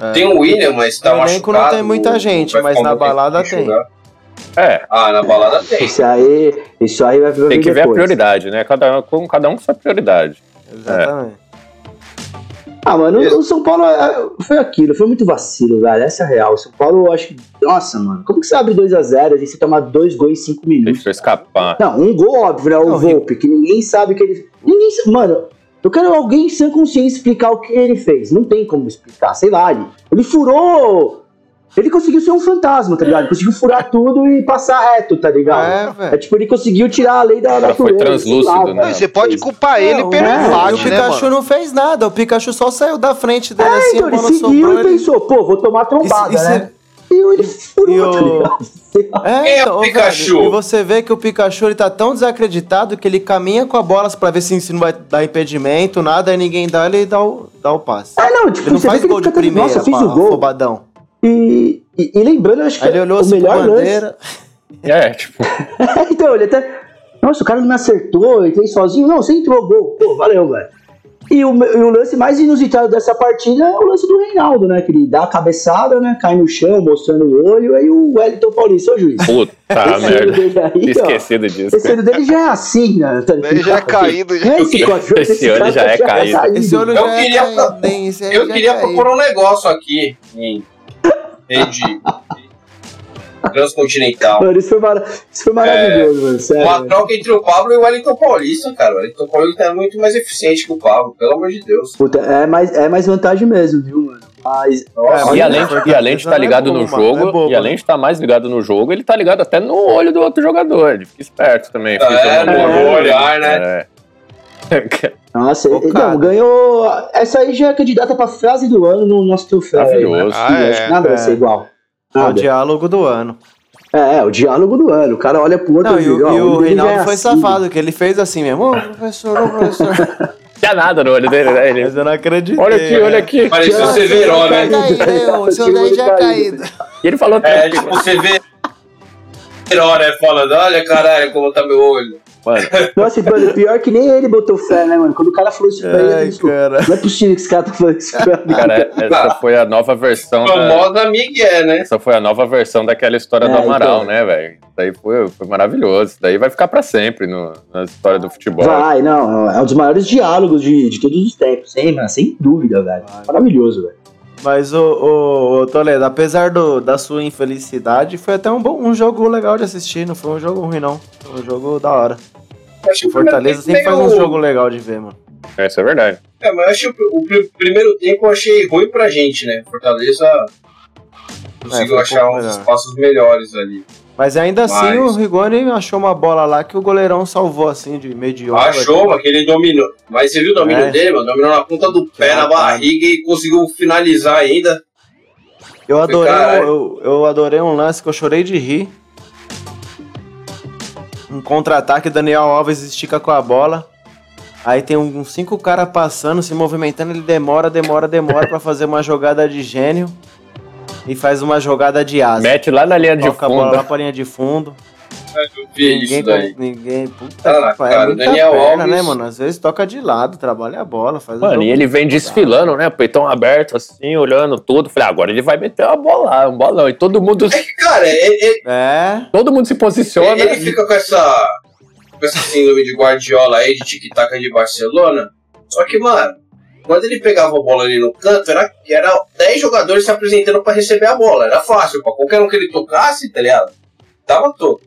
E: É.
C: Tem o William, mas tá
E: No elenco
C: machucado.
E: não tem muita gente, mas
C: um
E: na balada tem.
C: jogar.
A: É,
C: Ah, na balada tem.
B: Isso aí, isso aí vai vir
A: tem que ver a
B: depois.
A: prioridade, né? Cada, com, cada um com sua prioridade.
E: Exatamente.
B: Ah, mano, o São Paulo é, foi aquilo, foi muito vacilo, velho. Essa é a real. O São Paulo, eu acho que. Nossa, mano, como que você abre 2x0 e você toma dois gols em 5 minutos?
A: Deixa eu escapar.
B: Não, um gol, óbvio, né? O
E: Não,
B: Volpe, que ninguém sabe que ele. Ninguém Mano, eu quero alguém sem consciência explicar o que ele fez. Não tem como explicar, sei lá. Ele, ele furou. Ele conseguiu ser um fantasma, tá ligado? Ele conseguiu furar tudo e passar reto, tá ligado?
E: É,
B: É,
E: velho.
B: tipo, ele conseguiu tirar a lei da
A: foi
B: natureza. sei
A: translúcido,
B: lá,
A: né?
D: Não, e você pode culpar ele pelo
B: é,
E: E o
D: né,
E: Pikachu
D: mano?
E: não fez nada. O Pikachu só saiu da frente dele
B: É,
E: assim,
B: então ele seguiu
E: sobrou.
B: e
E: ele-
B: pensou, pô, vou tomar trombada,
E: Isso- isso
B: né? E ele furou,
E: e o-
B: tá ligado?
E: É,
C: Quem é o
E: então,
C: Pikachu?
E: velho, e você vê que o Pikachu ele tá tão desacreditado que ele caminha com a bola pra ver se, se não vai dar impedimento, nada, aí ninguém dá, ele dá o, dá o passe.
B: É, não, tipo,
E: Ele não
B: você vê
E: faz
B: que
E: gol
B: ele
E: de primeira,
B: Nossa, fiz o gol.
E: afobadão.
B: E, e, e lembrando, acho que
E: ele olhou
B: o
E: assim
B: melhor lance.
E: bandeira.
A: É, tipo,
B: então, ele até. Nossa, o cara não me acertou, entrei sozinho. Não, você entrou, gol. Pô, valeu, velho. E o, e o lance mais inusitado dessa partida é o lance do Reinaldo, né? Que ele dá a cabeçada, né? Cai no chão, mostrando o olho. Aí o Wellington Paulista, ô juiz.
A: puta
B: esse
A: merda.
B: aí,
A: Tinha
B: ó,
A: esquecido disso.
B: Esse olho dele já é assim, né? Tá
D: Ele já é caído, já.
B: É esse, cachorro,
A: Esse olho já é caído.
E: Esse olho
C: Eu
E: já
C: queria-
E: é caído, hein? Esse aí
C: Eu
E: já
C: queria
E: é caído.
C: propor um negócio aqui em rede transcontinental.
B: Mano, isso foi, mara- isso foi maravilhoso, mano. Sério.
C: Uma troca entre o Pablo e o Wellington Paulista, cara. O Wellington Paulista é muito mais eficiente que o Pablo, pelo amor de Deus.
B: Puta, é mais, é mais vantagem mesmo, viu, mano? Mas.
C: Nossa,
A: E
E: Olha,
A: além, e além de estar
E: não é
A: ligado no
E: boba, não é
A: jogo,
E: boba.
A: e além de estar mais ligado no jogo, ele tá ligado até no olho do outro jogador. Ele fica esperto também. Fica
C: É, no
A: olho.
C: olhar, né?
A: É.
B: Nossa,
E: Focado.
B: não, ganhou. Essa aí já é candidata pra frase do ano no nosso troféu.
A: Maravilhoso.
D: Ah,
B: acho que
D: é.
B: nada vai
E: É.
B: ser igual.
E: É o
B: Nada.
E: diálogo do ano.
B: É, é, o diálogo do ano. O cara olha pro outro
E: Não, e, o-
B: ó,
E: e o Reinaldo
B: é
E: foi
B: assim.
E: safado, que ele fez assim mesmo. Ô, professor, ô, professor.
A: Não tinha nada no olho dele, né? Ele,
E: Mas eu não acreditei.
A: olha aqui, olha aqui.
C: Parecia o Severo, né?
E: o seu daí já caído.
A: E ele falou
C: É, tipo, você vê. Severo, né? Falando, olha caralho, como tá meu olho.
A: Mano,
B: Nossa, e, mano, pior que nem ele botou fé, né, mano? Quando o cara falou isso pra ele,
E: Ai, cara.
B: não é possível que esse cara tá falando isso pra mim.
A: cara, essa foi a nova versão da,
C: Famosa Miguel, né?
A: Essa foi a nova versão daquela história
B: É,
A: do Amaral,
B: então.
A: né, velho? Isso daí foi, foi maravilhoso. Isso daí vai ficar pra sempre no, na história do futebol.
B: Vai, não, é um dos maiores diálogos de, de todos os tempos, sem, mano, sem dúvida, velho. Maravilhoso, velho.
E: Mas, o, o, o Toledo, apesar do, da sua infelicidade, foi até um, bom, um jogo legal de assistir. Não foi um jogo ruim, não. Foi um jogo da hora.
C: Acho
E: Fortaleza sempre faz um jogo legal de ver, mano.
A: Isso é verdade.
C: É, mas eu acho que o, o pr- primeiro tempo eu achei ruim pra gente, né? Fortaleza conseguiu
E: um
C: achar uns
E: melhor.
C: espaços melhores ali.
E: Mas ainda assim,
C: Mas-
E: o Rigoni achou uma bola lá que o goleirão salvou, assim, de meio de ombro.
C: Achou, mas que ele dominou. Mas você viu o domínio
E: É.
C: dele, mano? Dominou na ponta do pé, na barriga e conseguiu finalizar ainda.
E: Eu adorei, eu, eu adorei um lance que eu chorei de rir. Um contra-ataque, Daniel Alves estica com a bola. Aí tem uns cinco caras passando, se movimentando, ele demora, demora, demora pra fazer uma jogada de gênio. E faz uma jogada de asa.
A: Mete lá na linha de
E: Toca a bola lá
A: fundo.
E: pra linha de fundo.
C: Eu vi
E: Ninguém,
C: isso daí.
E: ninguém. Puta
C: Cara,
E: que pariu. É
C: Daniel
E: perna,
C: Alves-
E: né, mano? Às vezes toca de lado, trabalha a bola, faz
A: Mano, e ele vem desfilando, né? Peitão aberto, assim, olhando tudo. Falei, agora ele vai meter uma bola lá, um bolão. E todo mundo,
C: É que, cara, ele, ele-
E: É,
A: todo mundo se posiciona.
C: ele fica com essa, com essa síndrome de Guardiola aí, de tic-tac de Barcelona. Só que, mano, quando ele pegava a bola ali no canto, era, era 10 jogadores se apresentando pra receber a bola. Era fácil, pra qualquer um que ele tocasse, tá ligado? Tava todo.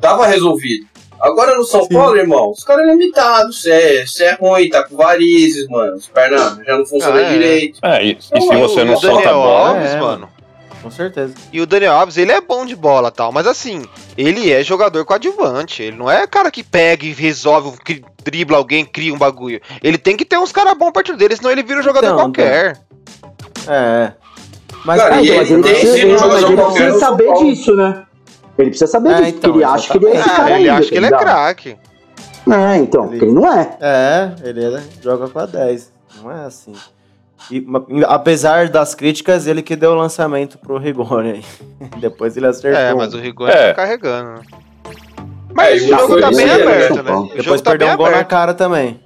C: Tava resolvido. Agora no São
E: Sim.
C: Paulo, irmão, os caras é limitado. Você é, cê é ruim, tá com varizes, mano. As pernas já não funcionam
D: Ah, é.
C: direito.
A: É, e, e se
C: E
A: você não solta a
D: Daniel
A: bola.
D: Alves,
E: é,
D: mano.
E: com certeza.
D: E o Daniel Alves, ele é bom de bola tal, mas assim, ele é jogador coadjuvante. Ele não é cara que pega e resolve, cri- dribla alguém, cria um bagulho. Ele tem que ter uns caras bons perto dele, senão ele vira um jogador
E: Então,
D: qualquer.
E: É. Mas,
C: Cara,
B: então,
C: ele
B: mas ele
C: tem
B: precisa,
C: sido um jogador
B: ele
C: qualquer
B: precisa saber disso, né? Ele precisa saber
E: É,
B: disso,
E: então,
B: porque ele acha que ele é esse cara
D: Ah, ele
B: ainda,
D: acha que ele é
B: tá
D: craque.
B: É, então, porque ele não é.
E: É, ele é- joga com a 10. Não é assim. E, apesar das críticas, ele que deu o lançamento pro Rigoni aí. Depois ele acertou.
D: É, mas o Rigoni
A: É.
D: tá carregando. né? Mas
C: É,
D: o
C: e
D: jogo tá bem aberto, né? O
E: Depois
D: tá
E: perdeu um gol na cara também.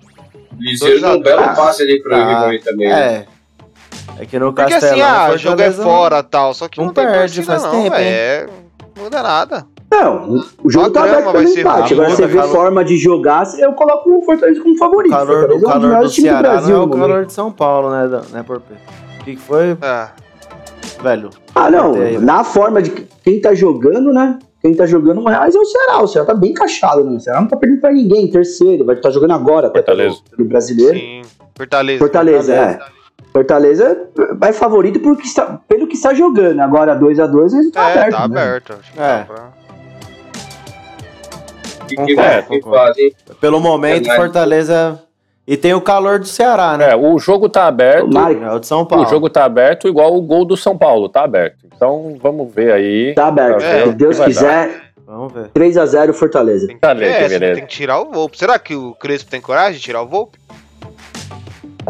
C: Liseiro deu um belo passe ali pro
E: Ah,
C: Rigoni também. né?
E: É. É que no
D: Porque
E: Castelão...
D: assim, ah, o jogo é fora tal, só que
E: não
D: não, tem
E: perde,
D: torcida
E: faz
D: não,
E: tempo?
D: É, não muda nada.
B: Não, o jogo tá aberto
D: vai ser
B: empate. Agora você vê
E: calor.
B: forma de jogar, eu coloco o Fortaleza como favorito.
E: O calor,
B: Fortaleza
E: o
B: é um dos
E: calor do
B: maiores times
E: Ceará
B: Brasil
E: não é o
B: momento.
E: calor de São Paulo, né, né Porpê? O que que foi,
D: É.
E: velho?
B: Ah, não.
E: Aí, velho.
B: Na forma de quem tá jogando, né? Quem tá jogando mais é o Ceará. O Ceará tá bem encaixado, né? O Ceará não tá perdendo pra ninguém. Terceiro, vai estar jogando agora
A: Fortaleza.
B: pelo brasileiro.
D: Sim. Fortaleza.
B: Fortaleza,
E: Fortaleza.
B: é. Fortaleza é favorito porque está- pelo que está jogando. Agora 2x2 ele tá
D: É,
B: aberto.
D: tá
B: né?
D: aberto. Acho que
E: É.
D: pra-
E: concordo.
C: fazem.
E: Pelo momento,
C: Verdade.
E: Fortaleza... E tem o calor do Ceará, né?
A: É, o jogo tá aberto.
B: Tomara
E: É o de São Paulo.
A: O jogo tá aberto igual o gol do São Paulo, tá aberto. Então vamos ver aí.
B: Tá aberto.
D: É,
B: Se Deus quiser,
E: Vamos ver.
B: 3x0 Fortaleza.
D: Tem que, é,
A: beleza.
D: tem que tirar o Volpe. Será que o Crespo tem coragem de tirar o Volpe?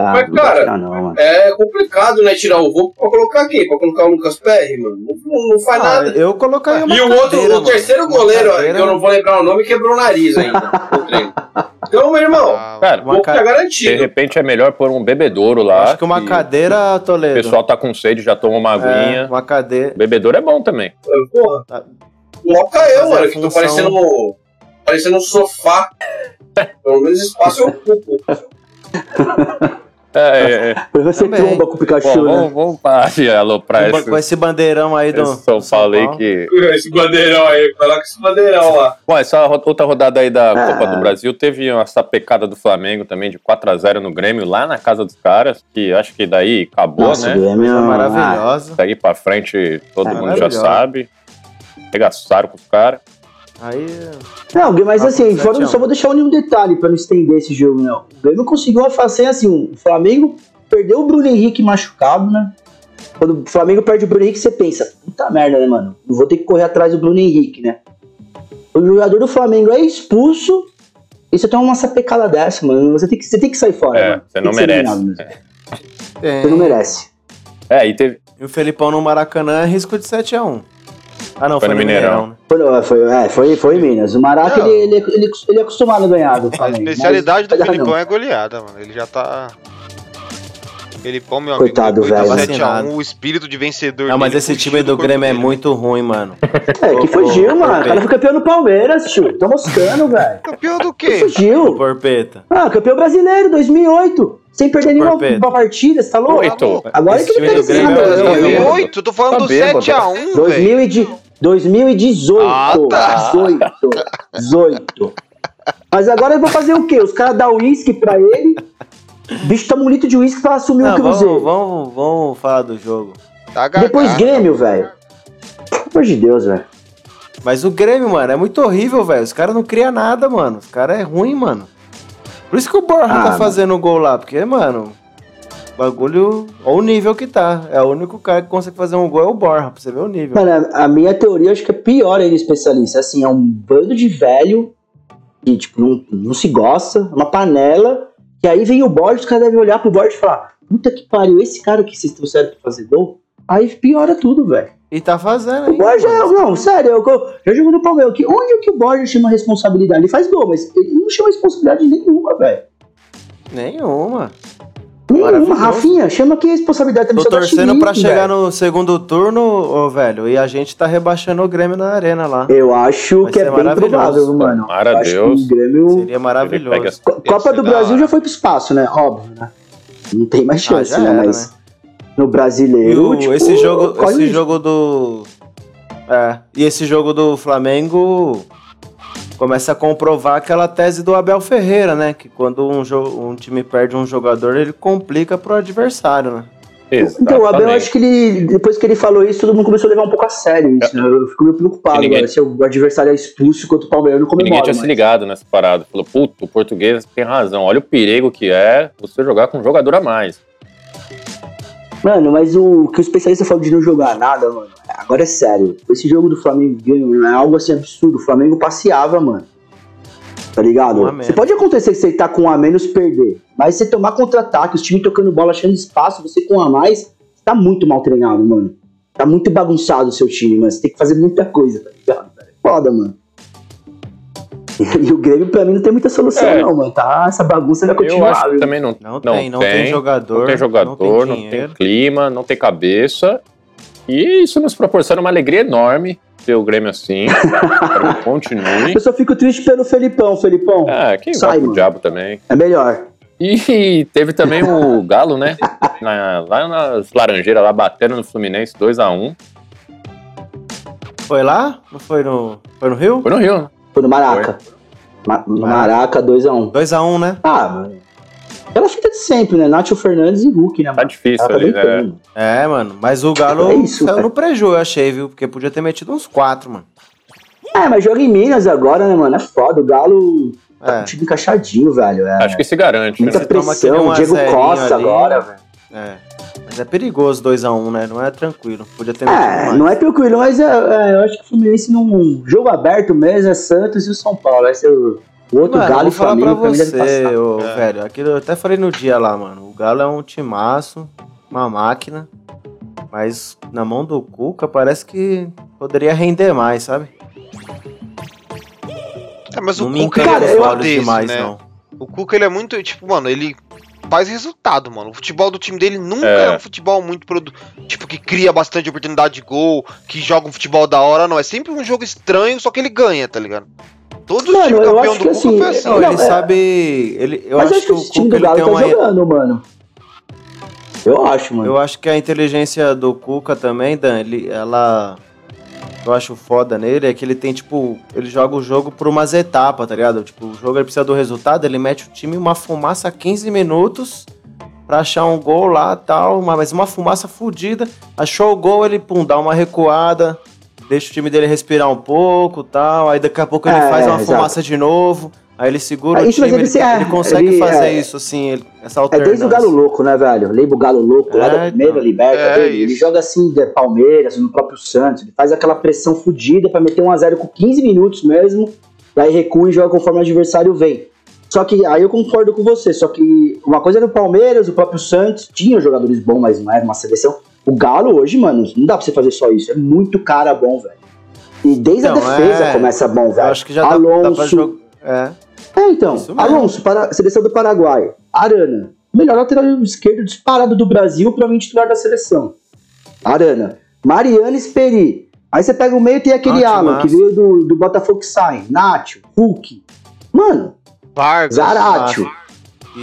B: Ah,
C: Mas, cara,
B: tirar não, mano.
C: É complicado, né? Tirar o voo pra colocar quem? Pra colocar o Lucas Perry, mano? Não, não- faz
E: Ah,
C: nada.
E: eu colocaria uma
C: E o outro,
E: cadeira,
C: o
E: mano.
C: terceiro
E: Uma
C: goleiro,
E: cadeira-
C: que eu não vou lembrar o nome, quebrou o nariz ainda. Então, meu irmão,
D: Ah,
A: Cara,
C: o
E: uma
C: voo tá
E: ca-
A: de
C: garantido.
A: repente é melhor pôr um bebedouro lá.
E: Acho que uma cadeira,
A: O
E: Toledo.
A: pessoal tá com sede, já toma uma
E: É,
A: aguinha.
E: uma cadeira.
A: Bebedouro é bom também.
C: Porra,
E: Tá.
C: coloca eu, mano, que tô
E: função.
C: parecendo, parecendo um sofá. Pelo menos espaço eu ocupo.
A: É, é, é.
B: Pra você
E: Também.
B: tromba com o
A: Bom,
B: Pikachu, né?
A: vamos, vamos parar de aloprar
E: Com,
A: esse,
E: com esse bandeirão aí do.
A: Paulo aí que.
C: Esse bandeirão aí, coloca esse bandeirão lá.
A: Bom, essa outra rodada aí da
B: Ah.
A: Copa do Brasil teve uma sapecada do Flamengo também de 4x0 no Grêmio, lá na casa dos caras, que acho que daí acabou,
B: Nossa,
A: né?
B: o Grêmio...
E: Coisa maravilhosa.
A: Daí pra frente todo
B: É,
A: mundo já sabe. Regaçaram com os caras.
E: Aí.
B: Não, mas assim, fora,
E: 7 a 1.
B: só vou deixar um detalhe pra não estender esse jogo, não. O Grêmio conseguiu uma façanha assim, o Flamengo perdeu o Bruno Henrique machucado, né? Quando o Flamengo perde o Bruno Henrique, você pensa, puta merda, né, mano? Eu vou ter que correr atrás do Bruno Henrique, né? O jogador do Flamengo é expulso e você toma uma sapecada dessa, mano. Você tem que, você tem que sair fora,
A: É,
B: mano.
A: você não merece.
E: Tem.
B: Você não merece.
A: É, e teve.
E: E o Felipão no Maracanã é risco de 7x1. Ah, não,
A: Foi
E: foi,
A: no
E: no
A: Mineirão.
E: Mineirão. né?
B: Foi, no- foi, é, foi, foi em Minas. O Maraca, ele, ele, ele, ele é acostumado a ganhar do
D: A
B: Flamengo.
D: especialidade do
B: não.
D: é goleada, mano. Ele já tá. Felipão, meu
B: Coitado,
D: amigo,
B: velho.
D: do 7x1, o espírito de vencedor.
E: Não, mas esse time do Grêmio é muito ruim, mano.
B: É, que fugiu, mano. O cara foi campeão no Palmeiras, tio. Tô moscando, velho.
D: Campeão do
B: Que
D: quê?
B: fugiu.
E: Porpeta.
B: Ah, campeão brasileiro, 2008. Sem perder nenhuma partida, você tá louco?
A: Oito.
B: Agora
E: Esse
B: que ele
E: time
B: pega
E: do
B: esse
E: Grêmio é.
D: 2008, eu tô falando
A: Tá
D: do
A: bêbado.
D: 7x1, velho.
B: 2000 e de- 2018.
D: Ah, tá.
B: 18. 18. Mas agora eu vou fazer o quê? Os caras dão uísque pra ele. O bicho toma um litro de uísque pra assumir
E: Não,
B: o Cruzeiro.
E: vamos, vamos, vamos falar do jogo.
D: Tá.
B: Depois Grêmio, velho. Pelo amor de Deus, velho.
E: Mas o Grêmio, mano, é muito horrível, velho. Os caras não criam nada, mano. Os caras é ruim, mano. Por isso que o Borja
B: Ah,
E: tá fazendo gol lá, porque, mano, o bagulho. Olha o nível que tá. É o único cara que consegue fazer um gol é o Borja, pra você ver o nível.
B: Mano, a minha teoria acho que é pior ainda, especialista. Assim, é um bando de velho que, tipo, não, não se gosta, uma panela. E aí vem o Borges, os caras devem olhar pro Borges e falar: Puta que pariu, esse cara que vocês trouxeram pra fazer gol. Aí piora tudo, velho.
E: E tá fazendo
B: O
E: ainda.
B: Borges, é,
E: mano.
B: não, sério, eu, eu já jogou no Palmeiras. Que, onde é que o Borges chama responsabilidade? Ele faz gol, mas ele não chama responsabilidade nenhuma, velho.
E: Nenhuma.
B: Nenhuma. Rafinha, chama que responsabilidade também
E: Tô
B: só da
E: torcendo pra chegar
B: velho.
E: no segundo turno, ô, velho, e a gente tá rebaixando o Grêmio na arena lá.
B: Eu acho
E: Vai
B: que é bem
E: maravilhoso.
B: provável, mano.
A: Tomara
B: Eu acho
A: Deus.
B: que o Grêmio.
E: Seria maravilhoso.
B: Co- Copa do Brasil já foi pro espaço, né? Óbvio, né? Não tem mais
E: Ah,
B: chance,
E: já
B: né?
E: era,
B: Mas
E: né?
B: No
E: E
B: brasileiro.
E: o-
B: tipo,
E: esse jogo, esse
B: risco.
E: jogo do. É, e esse jogo do Flamengo começa a comprovar aquela tese do Abel Ferreira, né? Que quando um, um time perde um jogador, ele complica pro adversário, né?
B: Então, o Abel,
A: Exatamente.
B: acho que ele, depois que ele falou isso, todo mundo começou a levar um pouco a sério isso, né? Eu fico meio preocupado
A: ninguém-
B: agora, se o adversário é expulso enquanto o Palmeiras não
A: E ninguém
B: comemora.
A: tinha se
B: mas-
A: ligado nessa parada. Falou, puto, o português tem razão. Olha o perigo que é você jogar com um jogador a mais.
B: Mano, mas o que o especialista falou de não jogar nada, mano, agora é sério. Esse jogo do Flamengo ganho é algo assim absurdo. O Flamengo passeava, mano. Tá ligado?
E: Um.
B: Você pode acontecer que você tá com um a menos perder, mas você tomar contra-ataque, os times tocando bola, achando espaço, você com um a mais, tá muito mal treinado, mano. Tá muito bagunçado o seu time, mano. Você tem que fazer muita coisa, tá ligado? Foda, mano. E o Grêmio, pra mim, não tem muita solução,
A: É.
B: não, mano. Tá, essa bagunça vai
A: Eu
B: continuar,
A: acho que
B: viu?
A: também não,
E: Não, tem, não tem jogador.
A: Não tem jogador, não tem,
E: dinheiro.
A: clima, não tem cabeça. E isso nos proporciona uma alegria enorme ter o Grêmio assim. Espero que continue.
B: Eu só fico triste pelo Felipão, Felipão.
A: Ah, quem
B: Sai,
A: vai pro
B: mano.
A: diabo também.
B: É melhor.
A: E teve também o Galo, né? Na- lá nas Laranjeiras, lá batendo no Fluminense 2x1.
E: Foi lá? Não foi no. Foi no Rio?
A: Foi no Rio, né?
B: Foi no Maraca. Ma- no Maraca, 2x1.
E: 2x1, né?
B: Ah. Aquela fita de sempre, né? Nacho Fernandes e Hulk, né?
A: Tá
B: mano?
A: difícil
B: Tá
A: ali, né?
E: É, mano. Mas o Galo
B: É isso,
E: saiu
B: cara.
E: no preju, eu achei, viu? Porque podia ter metido uns 4, mano.
B: É, mas joga em Minas agora, né, mano? É foda. O Galo tá com
E: É.
B: o time encaixadinho, velho. É.
A: Acho que se garante, né?
B: Muita
E: aquele
B: pressão.
E: 1 a
B: Diego
E: 0
B: Costa
E: ali.
B: agora, velho.
E: É. Mas é perigoso 2x1, né? Não é tranquilo. Podia ter
B: É, não é tranquilo, mas é, é, eu acho que o Fluminense num jogo aberto mesmo é Santos e o São Paulo. Vai ser o, o outro
E: Mano,
B: Galo
E: vou
B: e
E: falar
B: Flamengo
E: pra você, ô,
D: É.
E: velho. Aquilo eu até falei no dia lá, mano. O Galo é um timaço, uma máquina. Mas na mão do Cuca parece que poderia render mais, sabe?
D: É, mas
E: não
D: o Cuca
E: encanta os
D: é
E: olhos
D: desse,
E: demais,
D: né?
E: não.
D: O Cuca ele é muito, tipo, mano, ele faz resultado, mano. O futebol do time dele nunca
A: É.
D: é, um futebol muito produ... tipo que cria bastante oportunidade de gol, que joga um futebol da hora, não. É sempre um jogo estranho, só que ele ganha, tá ligado? Todos os
B: Mano,
D: times
B: eu
D: campeão
B: acho
D: do
B: que
D: Cuca
B: assim,
D: foi assim.
E: Não, ele
B: é-
E: sabe. Ele, eu
B: mas
E: acho que o
B: time do
E: ele
B: Galo tá
E: uma.
B: jogando, mano. Eu acho, mano.
E: Eu acho que a inteligência do Cuca também, Dan, ele, ela. Eu acho foda nele é que ele tem, tipo, ele joga o jogo por umas etapas, tá ligado? Tipo, o jogo ele precisa do resultado, ele mete o time em uma fumaça a 15 minutos pra achar um gol lá tal, mas uma fumaça fodida. Achou o gol, ele, pum, dá uma recuada, deixa o time dele respirar um pouco tal. Aí daqui a pouco ele
B: É,
E: faz uma
B: exato.
E: fumaça de novo. Aí ele segura
B: É,
E: o
B: isso, mas
E: time,
B: ele
E: ele,
B: é,
E: ele consegue
B: ele,
E: fazer
B: é.
E: isso, assim, ele- essa
B: É
E: alternância.
B: desde o Galo Louco, né, velho? Lembra o Galo Louco lá
E: É,
B: da primeira
E: então.
B: liberta
D: É,
B: dele? Ele joga assim, de Palmeiras, no próprio Santos. Ele faz aquela pressão fodida pra meter 1x0 com 15 minutos mesmo. Daí recua e joga conforme o adversário vem. Só que aí eu concordo com você. Só que uma coisa era o Palmeiras, o próprio Santos. Tinha jogadores bons, mas não era uma seleção. O Galo hoje, mano, não dá pra você fazer só isso. É muito cara bom, velho. E desde a
E: Então,
B: defesa
E: é.
B: começa bom,
E: Eu
B: velho.
E: acho que já dá, dá
B: Alonso,
E: pra jogar. É.
B: é, então. Alonso, para, seleção do Paraguai. Arana, melhor lateral esquerdo disparado do Brasil, pra mim titular da seleção. Arana. Mariano Esperi. Aí você pega o meio e tem aquele
E: Ah,
B: Alan, que veio do, do Botafogo que sai. Nacho, Hulk. Mano,
D: Vargas.
B: Zaratio,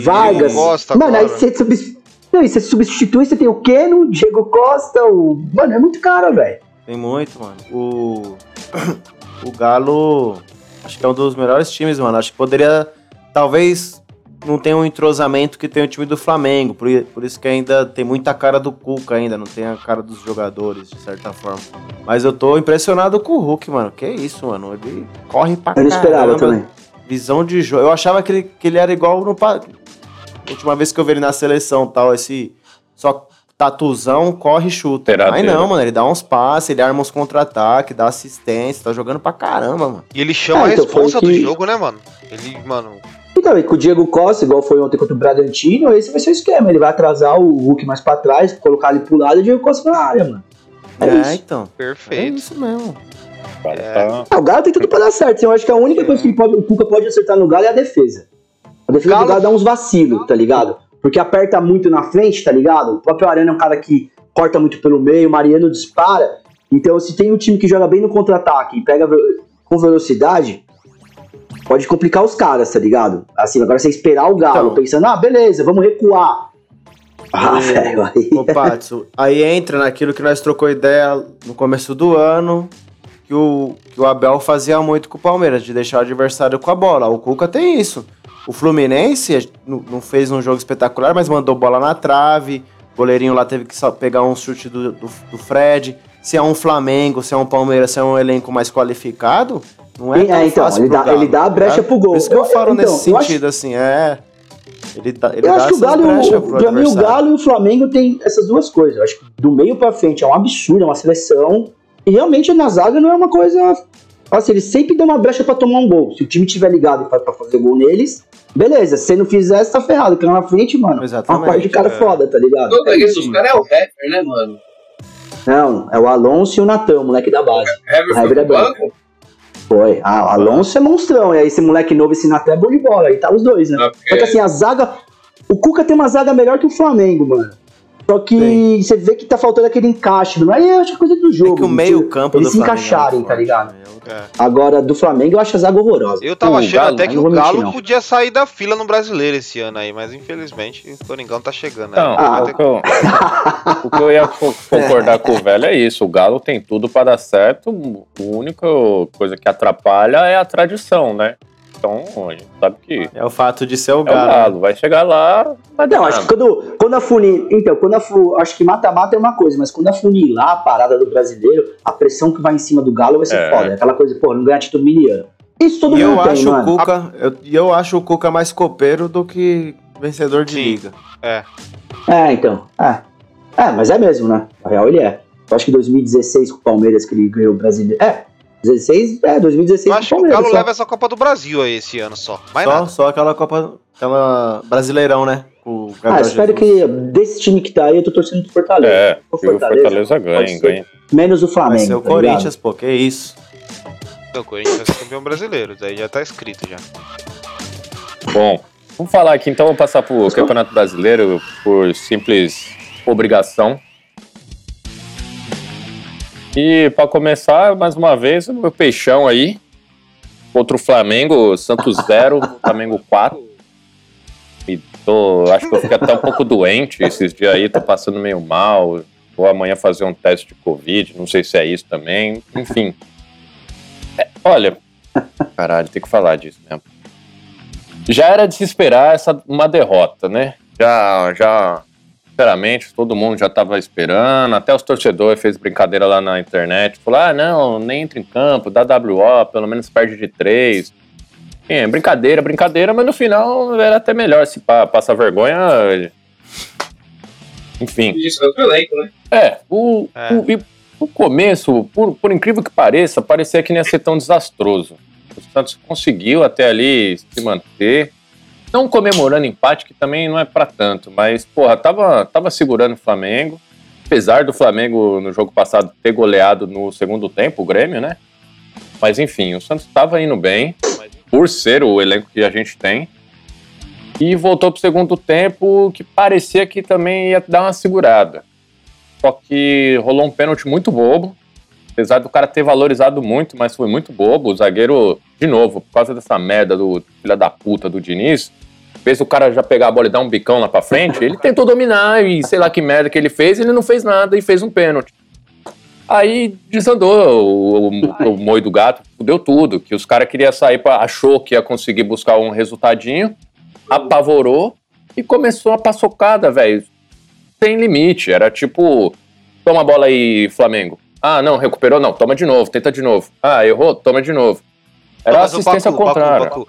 B: Vargas. Mano, aí você substitui. Não, e você substitui, você tem o Keno, Diego Costa, o. Mano, é muito caro, velho.
E: Tem muito, mano. O. O Galo. Acho que é um dos melhores times, mano. Acho que poderia. Talvez não tenha um entrosamento que tem o time do Flamengo. Por, por isso que ainda tem muita cara do Cuca ainda. Não tem a cara dos jogadores, de certa forma. Mas eu tô impressionado com o Hulk, mano. Que isso, mano. Ele corre pra
B: Eu não esperava
E: caramba.
B: também.
E: Visão de jogo. Eu achava que ele, que ele era igual no. Última vez que eu vi ele na seleção tal, esse. Só tatuzão, corre e chuta. Mas
A: Teradeira.
E: não, mano, ele dá uns passes, ele arma uns contra-ataques, dá assistência, tá jogando pra caramba, mano.
D: E ele chama
B: Ah,
D: a
B: então foi
D: responsa do
B: que-
D: jogo, né, mano? Ele, mano.
B: Então, e com o Diego Costa, igual foi ontem contra o Bragantino, esse vai ser o esquema. Ele vai atrasar o Hulk mais pra trás, colocar ele pro lado e o Diego Costa na área, mano. É,
E: É,
B: isso.
E: então. É
D: Perfeito.
E: isso mesmo.
D: É.
A: tá-
B: Ah, o Galo tem tudo pra dar certo. Eu acho que a única coisa que pode- o Cuca pode acertar no Galo é a defesa. A defesa
D: Galo-
B: do Galo dá uns vacilos, tá ligado? Porque aperta muito na frente, tá ligado? O próprio Arana é um cara que corta muito pelo meio, o Mariano dispara. Então, se tem um time que joga bem no contra-ataque e pega com velocidade, pode complicar os caras, tá ligado? Assim, agora você esperar o Galo
E: Então.
B: pensando, ah, beleza, vamos recuar. Ah,
E: É.
B: velho, aí.
E: Ô, Patso, aí entra naquilo que nós trocou ideia no começo do ano, que o, que o Abel fazia muito com o Palmeiras, de deixar o adversário com a bola. O Cuca tem isso. O Fluminense não não fez um jogo espetacular, mas mandou bola na trave. O goleirinho lá teve que pegar um chute do, do, do Fred. Se é um Flamengo, se é um Palmeiras, se é um elenco mais qualificado, não é
B: É,
E: tão
B: então,
E: fácil
B: ele dá-
E: Galo,
B: ele dá a
E: tá
B: brecha
E: ligado?
B: pro gol.
E: Por isso que eu falo
B: então,
E: nesse
B: eu acho-
E: sentido, assim, é... Ele, dá, ele
B: Eu acho que o Galo, mim, o. Galo e o Flamengo tem essas duas coisas. Eu acho que do meio pra frente é um absurdo, é uma seleção. E realmente na zaga não é uma coisa. Assim, eles sempre dão uma brecha pra tomar um gol. Se o time tiver ligado e pra fazer gol neles, beleza. Se você não fizer, você tá ferrado. Porque lá na frente, mano, é uma
E: Exatamente,
B: parte de cara
E: é.
B: foda, tá ligado?
C: Todo
B: É
C: isso,
B: isso.
C: os caras é o rapper, né, mano?
B: Não, é o Alonso e o Natan, moleque da base.
C: Rapper foi
B: é
C: banco?
B: Foi. Ah, o Alonso é monstrão. E aí esse moleque novo, esse Natan é bom de bola. Aí tá os dois, né?
C: Porque-
B: Só que assim, a zaga. O Cuca tem uma zaga melhor que o Flamengo, mano. Só que
E: Tem.
B: você vê que tá faltando aquele encaixe. Mas aí eu acho que é coisa do jogo.
E: É que o meio-campo
B: Eles
E: do
B: se
E: Flamengo é
B: encaixarem, tá ligado?
E: né?
D: É.
B: Agora, do Flamengo, eu acho a zaga horrorosa.
D: Eu tava
A: O
D: achando
A: Galo,
D: até que o
B: mentir,
D: Galo
B: não.
D: podia sair da fila no brasileiro esse ano aí, mas infelizmente o Coringão tá chegando.
A: Não,
D: aí.
B: Ah,
A: o, que eu, o que eu ia co- concordar com o velho é isso. O Galo tem tudo pra dar certo. A única coisa que atrapalha é a tradição, né? Então, a gente sabe que
E: É o fato de ser o
A: é o
E: Galo.
A: Galo. Vai chegar lá, vai dar
B: Não, acho que quando, quando a funil. Então, quando a fu, acho que mata-mata é uma coisa, mas quando a funilar a parada do brasileiro, a pressão que vai em cima do Galo vai ser
A: É.
B: foda. Aquela coisa, pô, não ganhar título miliano. Isso todo
E: E eu
B: mundo tem,
E: acho, o
B: mano.
E: Cuca, eu, e eu acho o Cuca mais copeiro do que vencedor de
D: Sim.
E: liga.
D: É.
B: É, então. É. É, mas é mesmo, né? Na real, ele é. Eu acho que 2016 com o Palmeiras que ele ganhou o brasileiro. É, 16, é, 2016
D: Eu acho que
B: o.
D: Galo
B: só.
D: leva essa Copa do Brasil aí esse ano só. Mais
E: Só,
D: nada.
E: só aquela Copa, aquela Brasileirão, né? Com o
B: Ah, espero
E: Jesus.
B: que desse time que tá aí, eu tô torcendo pro Fortaleza.
A: É,
B: O
A: o Fortaleza ganha, ganha.
B: Menos o
E: Vai
B: Flamengo.
E: ser o
B: tá ligado?
E: Corinthians, pô, que isso.
D: O Corinthians vai ser campeão brasileiro, daí já tá escrito já.
A: Bom, vamos falar aqui então, vamos passar pro Campeonato Brasileiro por simples obrigação. E para começar, mais uma vez, o meu peixão aí contra o Flamengo, Santos 0, Flamengo 4. E tô, acho que eu fiquei até um pouco doente esses dias aí, tô passando meio mal. Vou amanhã fazer um teste de Covid, não sei se é isso também. Enfim. É, olha, caralho, tem que falar disso mesmo já era de se esperar essa uma derrota, né? Já, já sinceramente, todo mundo já tava esperando, até os torcedores fez brincadeira lá na internet, falou, ah, não, nem entra em campo, dá WO, pelo menos perde de três. É, brincadeira, brincadeira, mas no final era até melhor se pa- passar vergonha. Enfim.
C: Isso, é outro elenco, né?
A: É, o,
D: É.
A: o, e o começo, por, por incrível que pareça, parecia que não ia ser tão desastroso. O Santos conseguiu até ali se manter, não comemorando empate, que também não é pra tanto, mas, porra, tava, tava segurando o Flamengo. Apesar do Flamengo no jogo passado ter goleado no segundo tempo, o Grêmio, né? Mas enfim, o Santos tava indo bem, por ser o elenco que a gente tem. E voltou pro segundo tempo, que parecia que também ia dar uma segurada. Só que rolou um pênalti muito bobo. Apesar do cara ter valorizado muito, mas foi muito bobo. O zagueiro, de novo, por causa dessa merda do filho da puta do Diniz, fez o cara já pegar a bola e dar um bicão lá pra frente. Ele tentou dominar e sei lá que merda que ele fez, ele não fez nada e fez um pênalti. Aí desandou o, o, o moio do gato, deu tudo. Que os caras queriam sair, pra, achou que ia conseguir buscar um resultadinho, apavorou e começou a paçocada, velho sem limite. Era tipo, toma a bola aí, Flamengo. Ah, não, recuperou, não, toma de novo, tenta de novo. Ah, errou, toma de novo. Era
D: Mas,
A: assistência
D: Bacu,
A: contrária.
D: Bacu,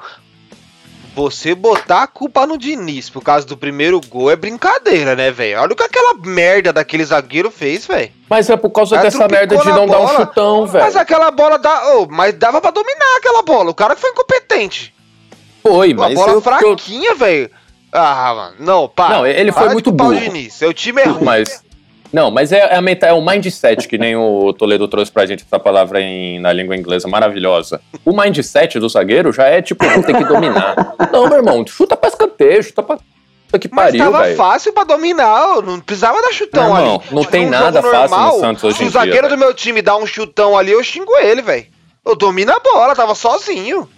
D: Você botar a culpa no Diniz por causa do primeiro gol é brincadeira, né, velho? Olha o que aquela merda daquele zagueiro fez, velho.
A: Mas é por causa
D: Aí
A: dessa merda de não dar um
D: bola.
A: chutão,
D: Mas
A: velho.
D: aquela bola dá. ô, mas dava pra dominar aquela bola. O cara foi incompetente.
A: Foi,
D: Uma
A: mas
D: bola
A: eu- eu-
D: fraquinha, velho. Ah, mano. Não, para.
A: Não, ele foi muito
D: culpar o. Diniz. Seu time é ruim.
A: Mas. Não, mas é, é, a menta- é o mindset, que nem o Toledo trouxe pra gente essa palavra em- na língua inglesa maravilhosa. O mindset do zagueiro já é tipo, ter que dominar. Não, meu irmão, chuta pra escanteio, chuta pra. Que
D: Mas
A: pariu,
D: tava
A: velho.
D: fácil pra dominar, não precisava dar chutão
A: Não,
D: ali.
A: não
D: Tipo,
A: tem
D: num
A: nada
D: jogo
A: fácil no Santos hoje
D: Se o
A: dia,
D: zagueiro
A: velho.
D: do meu time dá um chutão ali, eu xingo ele, velho. Eu domino a bola, tava sozinho.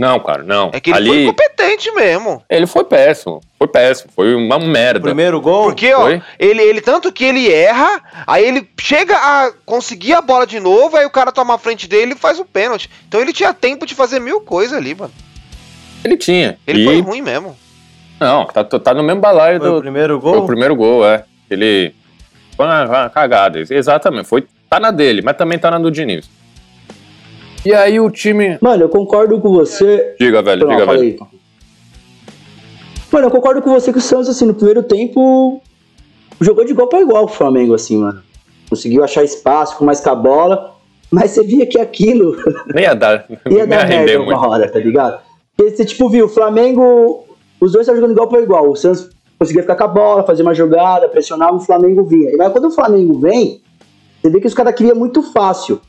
A: Não, cara, não.
D: É que ele foi
A: Ali,
D: incompetente mesmo.
A: ele foi péssimo. Foi péssimo. Foi uma merda.
E: Primeiro gol.
D: Porque, ó,
A: Foi?
D: ele, ele tanto que ele erra, aí ele chega a conseguir a bola de novo, aí o cara toma a frente dele e faz o pênalti. Então ele tinha tempo de fazer mil coisas ali, mano.
A: Ele tinha.
D: Ele
A: e...
D: foi ruim mesmo.
A: Não, tá, tá no mesmo balaio
E: Foi o
A: do.
E: primeiro
A: Foi
E: gol.
A: o primeiro gol, é. Ele. Foi uma, uma cagada. Exatamente. Foi, tá na dele, mas também tá na do Diniz. E aí o time.
B: Mano, eu concordo com você.
A: Diga, velho,
B: Não,
A: diga, velho.
B: Mano, eu concordo com você que o Santos, assim, no primeiro tempo, jogou de igual para igual o Flamengo, assim, mano. Conseguiu achar espaço, com mais com a bola, mas você via que aquilo
A: Nem ia dar.
B: ia dar merda uma hora, tá ligado? Porque você, tipo, viu, o Flamengo, os dois estavam jogando igual para igual. O Santos conseguia ficar com a bola, fazer uma jogada, pressionava, o Flamengo vinha. E mas quando o Flamengo vem, você vê que os caras queriam muito fácil.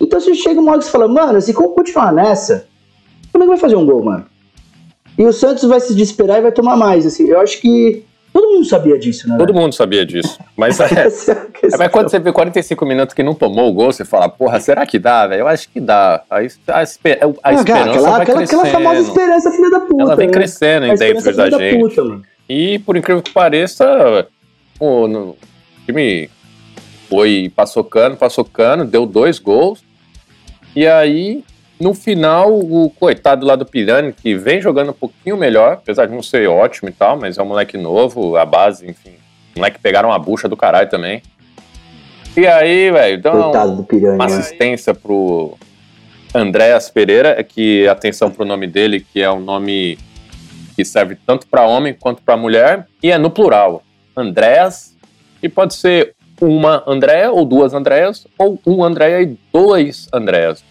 B: Então você chega uma hora que você fala, mano, se continuar nessa, o Flamengo vai fazer um gol, mano. E o Santos vai se desesperar e vai tomar mais, assim. Eu acho que todo mundo sabia disso, né?
A: Todo mundo sabia disso. Mas, é,
B: é
A: é, mas quando você vê 45 minutos que não tomou o gol, você fala, porra, será que dá, velho? Eu acho que dá. A, a, espe- a
B: Ah,
A: esperança
B: aquela,
A: vai
B: aquela, aquela famosa
A: crescendo.
B: esperança, filha da puta.
A: Ela vem
B: né?
A: crescendo dentro
B: esperança
A: da
B: da
A: gente.
B: puta, mano.
A: E por incrível que pareça, o, no- o time foi paçocando, paçocando, deu dois gols. E aí, no final, o coitado lá do Pirani, que vem jogando um pouquinho melhor, apesar de não ser ótimo e tal, mas é um moleque novo, a base, enfim. Moleque pegaram a bucha do caralho também. E aí, velho, deu uma,
B: piranha.
A: uma
B: né?
A: assistência pro Andréas Pereira, que atenção pro nome dele, que é um nome que serve tanto para homem quanto para mulher, e é no plural. Andréas, e pode ser uma Andréa ou duas Andréas, ou um Andréa e dois Andréas.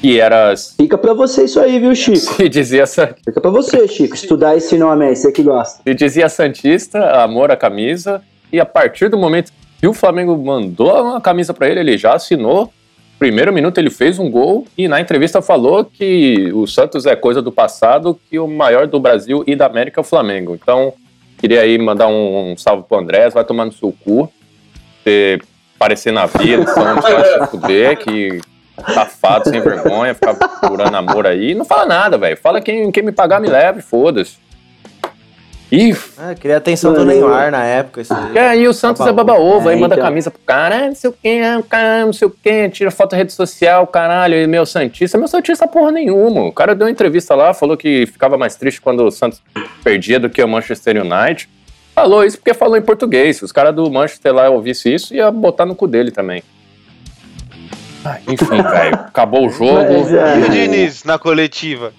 A: Que era,
B: Fica pra você isso aí, viu, Chico?
A: se dizia, sa-
B: Fica pra você, Chico. Estudar esse nome aí, você que gosta.
A: se dizia Santista, amor à camisa, e a partir do momento que o Flamengo mandou uma camisa para ele, ele já assinou. Primeiro minuto ele fez um gol e na entrevista falou que o Santos é coisa do passado, que o maior do Brasil e da América é o Flamengo. Então, queria aí mandar um, um salve pro Andrés, vai tomar no seu cu. Você parecer na vida, vai se fuder, que safado, sem vergonha, ficar procurando amor aí. Não fala nada, velho. Fala quem, quem me pagar me leve, foda-se. Ih,
E: Ah, queria atenção do Neymar na época, isso aí.
A: e aí o Santos
E: Tá
A: é
E: bom.
A: baba-ovo, aí
B: É,
A: manda
B: então.
A: camisa pro cara, ah, não sei o que, ah, cara, não sei o que, tira foto da rede social, caralho, e meu Santista. Meu Santista porra nenhuma. O cara deu uma entrevista lá, falou que ficava mais triste quando o Santos perdia do que o Manchester United. Falou isso porque falou em português. Se os caras do Manchester lá ouvissem isso, ia botar no cu dele também. Ah, Enfim, velho. Acabou o jogo.
B: Mas, é.
D: E o Diniz na coletiva?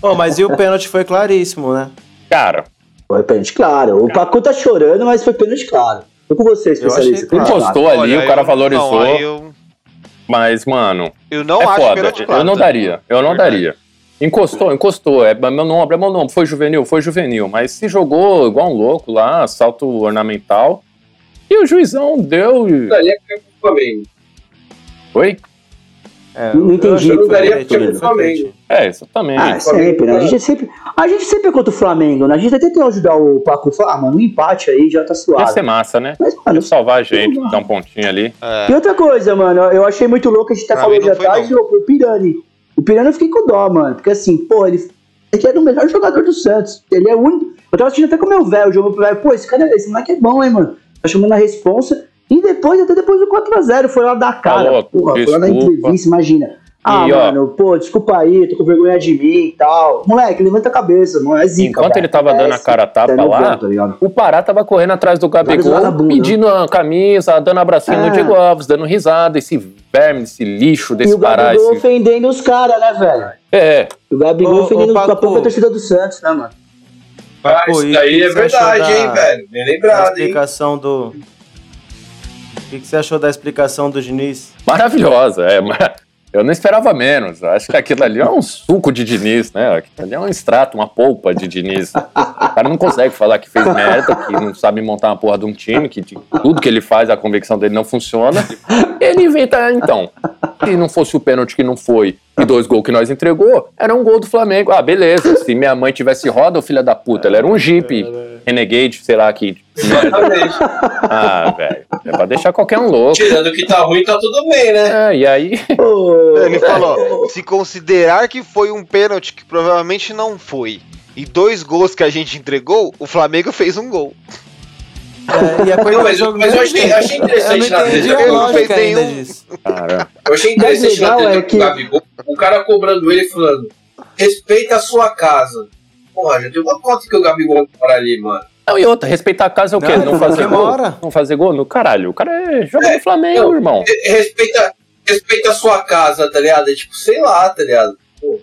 E: Pô, mas e o pênalti foi claríssimo, né?
A: Cara,
B: Foi pênalti claro. O Pacu tá chorando, mas foi pênalti claro. Tô com você, especialista.
E: achei claro.
A: Encostou ali,
D: Olha,
A: o cara
D: eu-
A: valorizou.
D: Não, eu,
A: Mas, mano,
D: eu não
A: é
D: acho
A: foda.
D: pênalti claro.
A: eu não daria. Eu não
D: Verdade.
A: daria. Encostou, encostou. É meu nome, é meu nome. Foi juvenil, foi juvenil. Mas se jogou igual um louco lá, salto ornamental. E o juizão deu. e-
C: Ali é é Flamengo.
A: Oi?
E: É,
B: Não entendi.
E: eu
C: pro
E: foi
C: Flamengo.
A: É, exatamente.
B: Ah, sempre, né? A gente é sempre, a gente sempre é contra o Flamengo, né? A gente até tem que ajudar o Pacu. Falar, ah, mano, um empate aí já tá
A: Ia
B: suave.
A: ser massa, né?
B: Mas,
A: Ia
B: mano,
A: salvar a gente, dar um pontinho ali.
B: E
D: É.
B: outra coisa, mano, eu achei muito louco, a gente até
D: Pra mim
B: de atrás,
D: não.
B: o Pirani. O Pirani eu fiquei com dó, mano. Porque assim, pô, ele, ele era o melhor jogador do Santos. Ele é o único. Eu tava assistindo até com o meu velho, o jogo pro velho. Pô, esse cara, esse moleque é bom, hein, mano. Tá chamando a responsa. E depois, até depois do 4x0, foi lá dar cara.
A: Falou,
B: Porra, foi lá na
A: desculpa.
B: entrevista, imagina. Ah,
A: E, ó,
B: mano, pô, desculpa aí, tô com vergonha de mim e tal. Moleque, levanta a cabeça, mano. É zica.
A: Enquanto
B: velho.
A: ele tava dando a cara a tapa
B: é novela,
A: lá,
B: tá
A: o Pará tava correndo atrás do Gabigol, pedindo a camisa, dando abracinho
B: É.
A: no Diego Alves, dando risada. Esse verme, esse lixo
B: E
A: desse
B: o
A: Pará.
B: Gabigol
A: Esse...
B: ofendendo os caras, né, velho?
A: É,
B: O Gabigol
E: Ô, ô,
B: ofendendo a
E: Paco.
B: própria torcida do Santos, né, mano?
C: Ah,
E: Pô,
C: isso
E: e
C: daí
E: o
C: é verdade,
E: da-
C: hein, velho? Bem
E: A
C: lembrado, hein?
E: explicação do. O que, que você achou da explicação do Diniz?
A: maravilhosa. É, eu não esperava menos. Acho que aquilo ali é um suco de Diniz, né? Aquilo ali é um extrato, uma polpa de Diniz. O cara não consegue falar que fez merda, que não sabe montar uma porra de um time, que de- tudo que ele faz, a convicção dele não funciona. Ele inventa, "Ah, então. Se não fosse o pênalti que não foi e dois gols que nós entregou, era um gol do Flamengo. Ah, beleza. Se minha mãe tivesse roda, ô filha da puta, ela era um Jeep, Renegade, sei lá, que.
C: Exatamente.
A: Ah, velho. É pra deixar qualquer um louco.
C: Tirando que tá ruim, tá tudo bem, né?
A: É, e aí.
D: Ele falou, se considerar que foi um pênalti que provavelmente não foi, e dois gols que a gente entregou, o Flamengo fez um gol.
E: É, e é
C: Não, mas, eu- mas eu achei, achei
E: Eu
C: interessante na
E: entendi
C: dele.
E: a
D: Ele não
E: ainda
D: nenhum.
E: disso.
A: Cara.
C: Eu achei interessante na treta
B: é
C: com
B: que-
C: o Gabigol, o cara cobrando ele falando, respeita a sua casa. Porra, já tem uma foto que o Gabigol mora ali, mano.
A: Não, e outra, respeitar a casa é o quê?
E: Não,
A: Não, fazer gol?
E: comemora.
A: Não fazer gol? No caralho. O cara é, joga
C: É,
A: no Flamengo,
C: não.
A: irmão.
C: Re- Respeita, respeita a sua casa, tá ligado? É tipo, sei lá, tá ligado? Pô,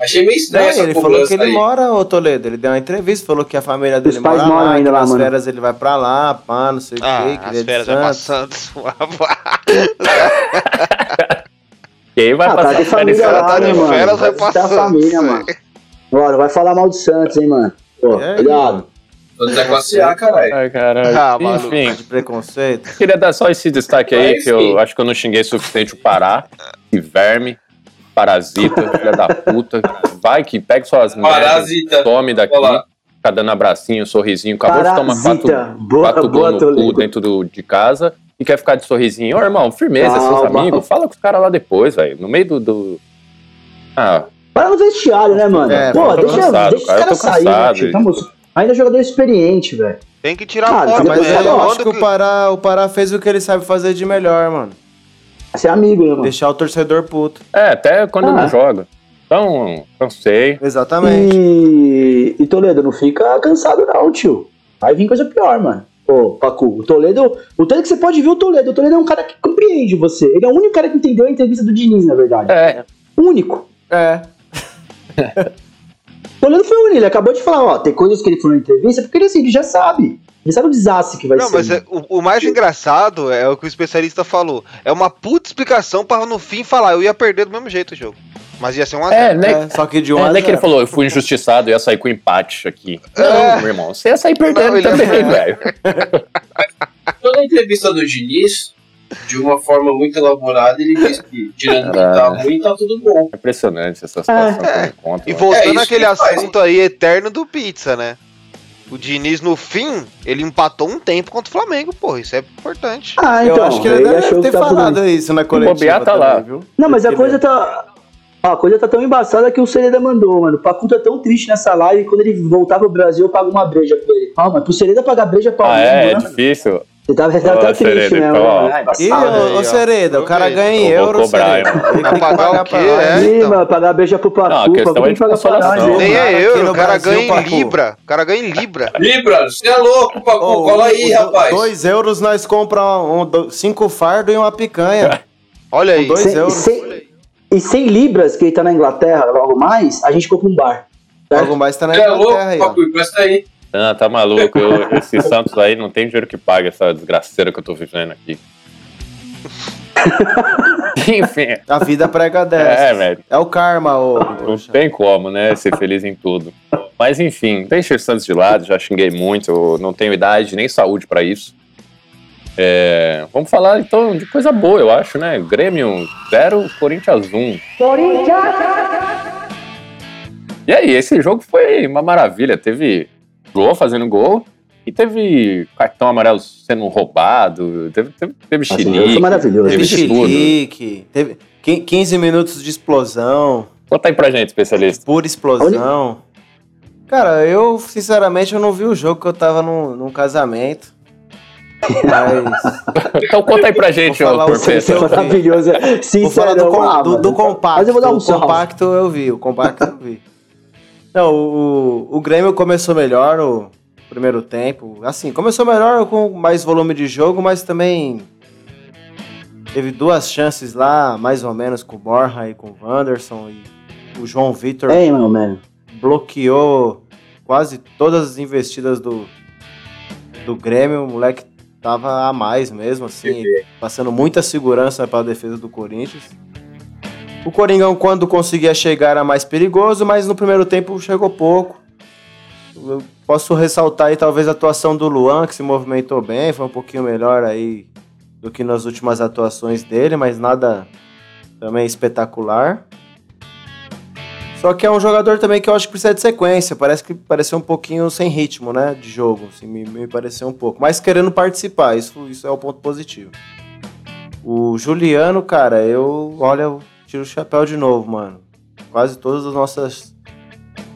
C: achei meio
E: Não,
C: estranho essa
E: ele falou que ele
C: aí.
E: mora, ô Toledo. Ele deu uma entrevista, falou que a família dele
B: pais
E: mora
B: moram
E: lá,
B: ainda lá,
E: nas
B: mano.
E: férias ele vai pra lá, pá, não sei o
D: Ah,
E: quê, que é
D: as
E: de
D: férias vai
E: Santos.
D: passando.
A: Quem vai
B: Ah, tá
A: passar
B: de família lá,
D: tá
B: né,
D: de
B: mano?
D: férias, vai
B: a
D: passando,
B: família, mano. Não vai falar mal do Santos, hein, mano. Pô,
E: É,
B: cuidado.
C: Santos é classe A, caralho.
A: Ai, caralho.
D: Ah.
A: Enfim,
E: De preconceito.
A: queria dar só esse destaque aí,
C: Mas,
A: que eu
C: sim.
A: acho que eu não xinguei o suficiente o Pará. Esse verme, parasita, filha da puta. Vai que pega suas merdas,
C: Parasita.
A: tome daqui.
C: Olá.
A: Fica dando abracinho, sorrisinho. Acabou de tomar
B: Parasita.
A: quatro,
B: Boa,
A: quatro
B: boa,
A: no cu dentro do, de casa e quer ficar de sorrisinho. Ô, irmão, firmeza, seus
B: Calma.
A: amigos. Fala com os caras lá depois, velho. No meio do... do... Ah,
B: Para no vestiário, né, mano?
E: É,
B: Pô,
A: eu
B: deixa,
A: cansado,
B: deixa
A: cara, eu
B: os caras saírem, Ainda é jogador experiente, velho.
D: Tem que tirar
B: Cara,
D: foto,
E: Mas é,
B: é
E: eu
D: quando
E: acho que o Pará, o Pará fez o que ele sabe fazer de melhor, mano.
B: É amigo, né, mano?
E: Deixar o torcedor puto.
A: é, até quando
B: Ah.
A: não joga. Então, cansei.
E: Exatamente.
B: E, e Toledo, não fica cansado não, tio. Vai vir coisa pior, mano. Ô, Pacu, o Toledo. O tanto que você pode ver o Toledo. O Toledo é um cara que compreende você. Ele é o único cara que entendeu a entrevista do Diniz, na verdade.
A: É,
B: O único.
E: É.
B: O Toledo foi o único. Ele acabou de falar, ó, tem coisas que ele falou na entrevista, porque ele assim, ele já sabe. Ele sabe o desastre que vai
D: Não,
B: ser.
D: mas é- o, o mais engraçado é o que o especialista falou. É uma puta explicação para no fim falar, eu ia perder do mesmo jeito o jogo. Mas ia ser um a
A: é, né?
E: É, só que de um
A: É, né que ele falou, eu fui injustiçado, eu ia sair com empate aqui.
D: É.
A: Não, meu irmão, você ia sair perdendo
D: Não,
A: também, velho.
C: Toda a entrevista do Diniz, de uma forma muito elaborada, ele diz que, tirando que tá
A: Caralho.
C: ruim, tá tudo bom.
A: É impressionante essa situação
D: É.
A: que eu encontro.
D: E voltando
C: É
D: àquele
C: que faz,
D: assunto aí eterno do pizza, né? O Diniz, no fim, ele empatou um tempo contra o Flamengo, porra, isso é importante.
B: Ah, então.
E: eu acho que ele deve
B: achou
E: ter
B: tudo
E: falado isso na coletiva
A: bobear, tá
E: também,
A: lá.
E: viu?
B: Não, mas a coisa tá. A coisa tá tão embaçada que o Sereda mandou, mano. O Pacu tá tão triste nessa live. Quando ele voltar pro Brasil, eu pago uma breja pra ele. Calma, pro Sereda pagar breja pra
A: Ah,
B: alguém,
A: é, é
B: mano.
A: difícil.
B: Você tá, você tá
A: Ó,
B: triste
A: Sereda,
B: mesmo,
A: então,
B: né?
E: Ih,
B: Embaçado.
E: ô, ô. Sereda, o cara ganha em euro, Sereda. Tem que
D: pagar o quê?
E: pra.
D: É,
B: Ih,
D: então.
B: mano, pagar beija pro
A: Não, a
B: Pacu,
A: questão
B: Pacu
A: é de
B: pra
A: consolação.
B: hein?
D: Nem é euro, o cara ganha em
E: Pacu.
D: Libra. O cara ganha em Libra.
C: Libra, você é louco, Pacu. Cola aí, rapaz.
E: Dois euros nós compramos um, cinco fardos e uma picanha.
D: Olha aí.
E: Dois
B: Sem-
E: euros.
B: E 100 libras, que ele tá na Inglaterra logo mais, a gente compra um bar.
E: Logo mais tá na
C: Você é louco,
E: Inglaterra aí.
C: Pacu, empresta aí.
A: Ah, tá maluco. Eu- esse Santos aí não tem dinheiro que pague essa desgraceira que eu tô vivendo aqui. Enfim,
E: A vida prega dessa.
A: é, velho.
E: É o karma, ô.
A: Não tem como, né? Ser feliz em tudo. Mas enfim, deixa o Santos de lado, já xinguei muito, eu não tenho idade nem saúde pra isso. É, vamos falar então de coisa boa, eu acho, né? Grêmio 0, Corinthians 1. E aí, esse jogo foi uma maravilha. Teve gol fazendo gol e teve cartão amarelo sendo roubado, teve, teve, teve
B: Assim,
A: xilique.
B: foi maravilhoso.
E: Teve
A: Teve
E: chilique, teve quin- 15 minutos de explosão,
A: Conta aí pra gente, especialista.
E: pura explosão. Cara, eu, sinceramente, eu não vi o jogo que eu tava num, num casamento. Mas.
A: Então conta aí pra gente.
B: Isso é maravilhoso.
E: Vou falar do, com- do, do compacto.
B: Mas eu vou dar um
E: o compacto eu vi, o compacto eu vi. Não, o, o Grêmio começou melhor o primeiro tempo. Assim, começou melhor com mais volume de jogo, mas também teve duas chances lá, mais ou menos, com o Borja e com o Wanderson. E o João Vitor
B: mano.
E: bloqueou quase todas as investidas do, do Grêmio. O moleque tava a mais mesmo, assim, passando muita segurança para a defesa do Corinthians. O Coringão, quando conseguia chegar, era mais perigoso, mas no primeiro tempo chegou pouco. Eu posso ressaltar aí talvez a atuação do Luan, que se movimentou bem, foi um pouquinho melhor aí do que nas últimas atuações dele, mas nada também espetacular. Só que é um jogador também que eu acho que precisa de sequência. Parece que pareceu um pouquinho sem ritmo, né? De jogo. Assim, me, me pareceu um pouco. Mas querendo participar, isso, isso é o ponto positivo. O Juliano, cara, eu. Olha, tiro o chapéu de novo, mano. Quase todas as nossas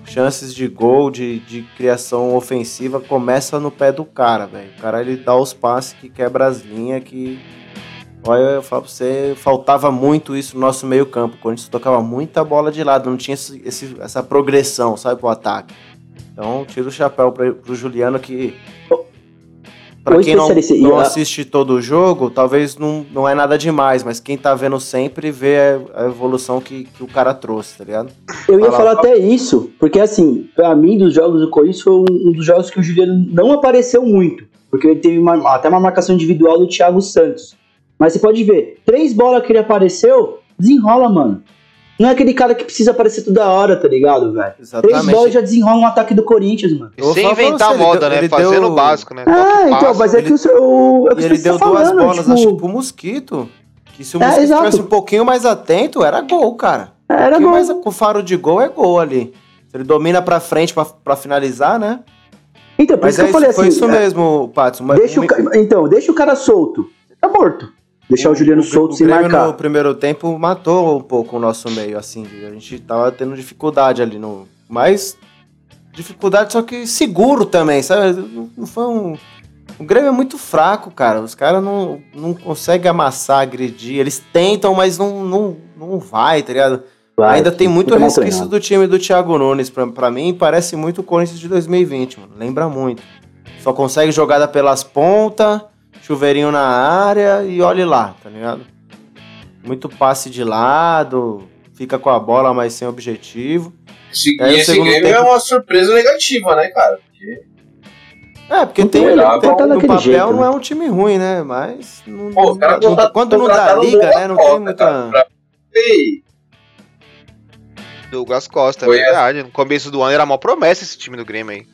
E: chances de gol, de, de criação ofensiva, começa no pé do cara, velho. O cara ele dá os passes que quebra as linhas, que. Olha, eu falo pra você, faltava muito isso no nosso meio-campo. O Corinthians tocava muita bola de lado, não tinha esse- essa progressão, sabe, pro ataque. Então, tiro o chapéu pro Juliano que. Pra quem não, não assiste todo o jogo, talvez não, não é nada demais, mas quem tá vendo sempre vê a, evolução que, que o cara trouxe, tá ligado?
B: Eu ia
E: Fala.
B: falar até isso, porque assim, pra mim, dos jogos do Corinthians, foi um um dos jogos que o Juliano não apareceu muito. Porque ele teve uma- até uma marcação individual do Thiago Santos. Mas você pode ver, três bolas que ele apareceu, desenrola, mano. Não é aquele cara que precisa aparecer toda hora, tá ligado, velho? Três bolas já desenrola um ataque do Corinthians, mano.
D: Sem inventar
E: você,
D: moda,
E: deu-
D: né?
E: ele
D: Fazendo
E: deu-
D: o básico, né?
B: Ah, então, mas é que o, o, é
E: E ele
B: você
E: deu
B: tá
E: duas
B: falando,
E: bolas,
B: tipo,
E: acho que pro Mosquito. Que se o
B: É,
E: Mosquito
B: exato.
E: estivesse um pouquinho mais atento, era gol, cara. Um
B: Era
E: pouquinho
B: gol.
E: mais com faro de gol é gol ali. Se ele domina pra frente pra, pra finalizar, né?
B: Então, por
E: Mas
B: isso
E: é
B: que eu falei
E: isso, foi
B: assim,
E: isso
B: é,
E: mesmo. Mas
B: deixa
E: o,
B: o, ca- então, deixa o cara solto. Tá morto. Deixar o, Juliano solto
E: o
B: sem
E: Grêmio
B: marcar.
E: no primeiro tempo matou um pouco o nosso meio, assim. A gente tava tendo dificuldade ali no. Mas. Dificuldade, só que seguro também, sabe? Não- foi um. O Grêmio é muito fraco, cara. Os caras não, não conseguem amassar, agredir. Eles tentam, mas não, não, não vai, tá ligado?
B: Vai,
E: Ainda tem muito
B: mal
E: resquício do time do Thiago Nunes. Pra, pra mim, parece muito o Corinthians de 2020, mano. Lembra muito. Só consegue jogada pelas pontas, chuveirinho na área e olhe lá, tá ligado? Muito passe de lado, fica com a bola, mas sem objetivo.
C: Esse,
E: Aí
C: e esse game
E: tempo-
C: é uma surpresa negativa, né, cara? Porque,
E: É, porque
B: Não
E: tem,
B: tem
C: olhar,
E: tem-
B: tá
E: no papel
B: jeito,
E: não
B: né?
E: é um time ruim, né? Mas não-
C: pô, os caras
E: não-
C: contrataram-
E: quando não dá liga, né? Não tem muita.
C: cara, pra- Ei,
D: Douglas Costa, é
C: Foi
D: verdade. No começo do ano era uma promessa esse time do Grêmio aí.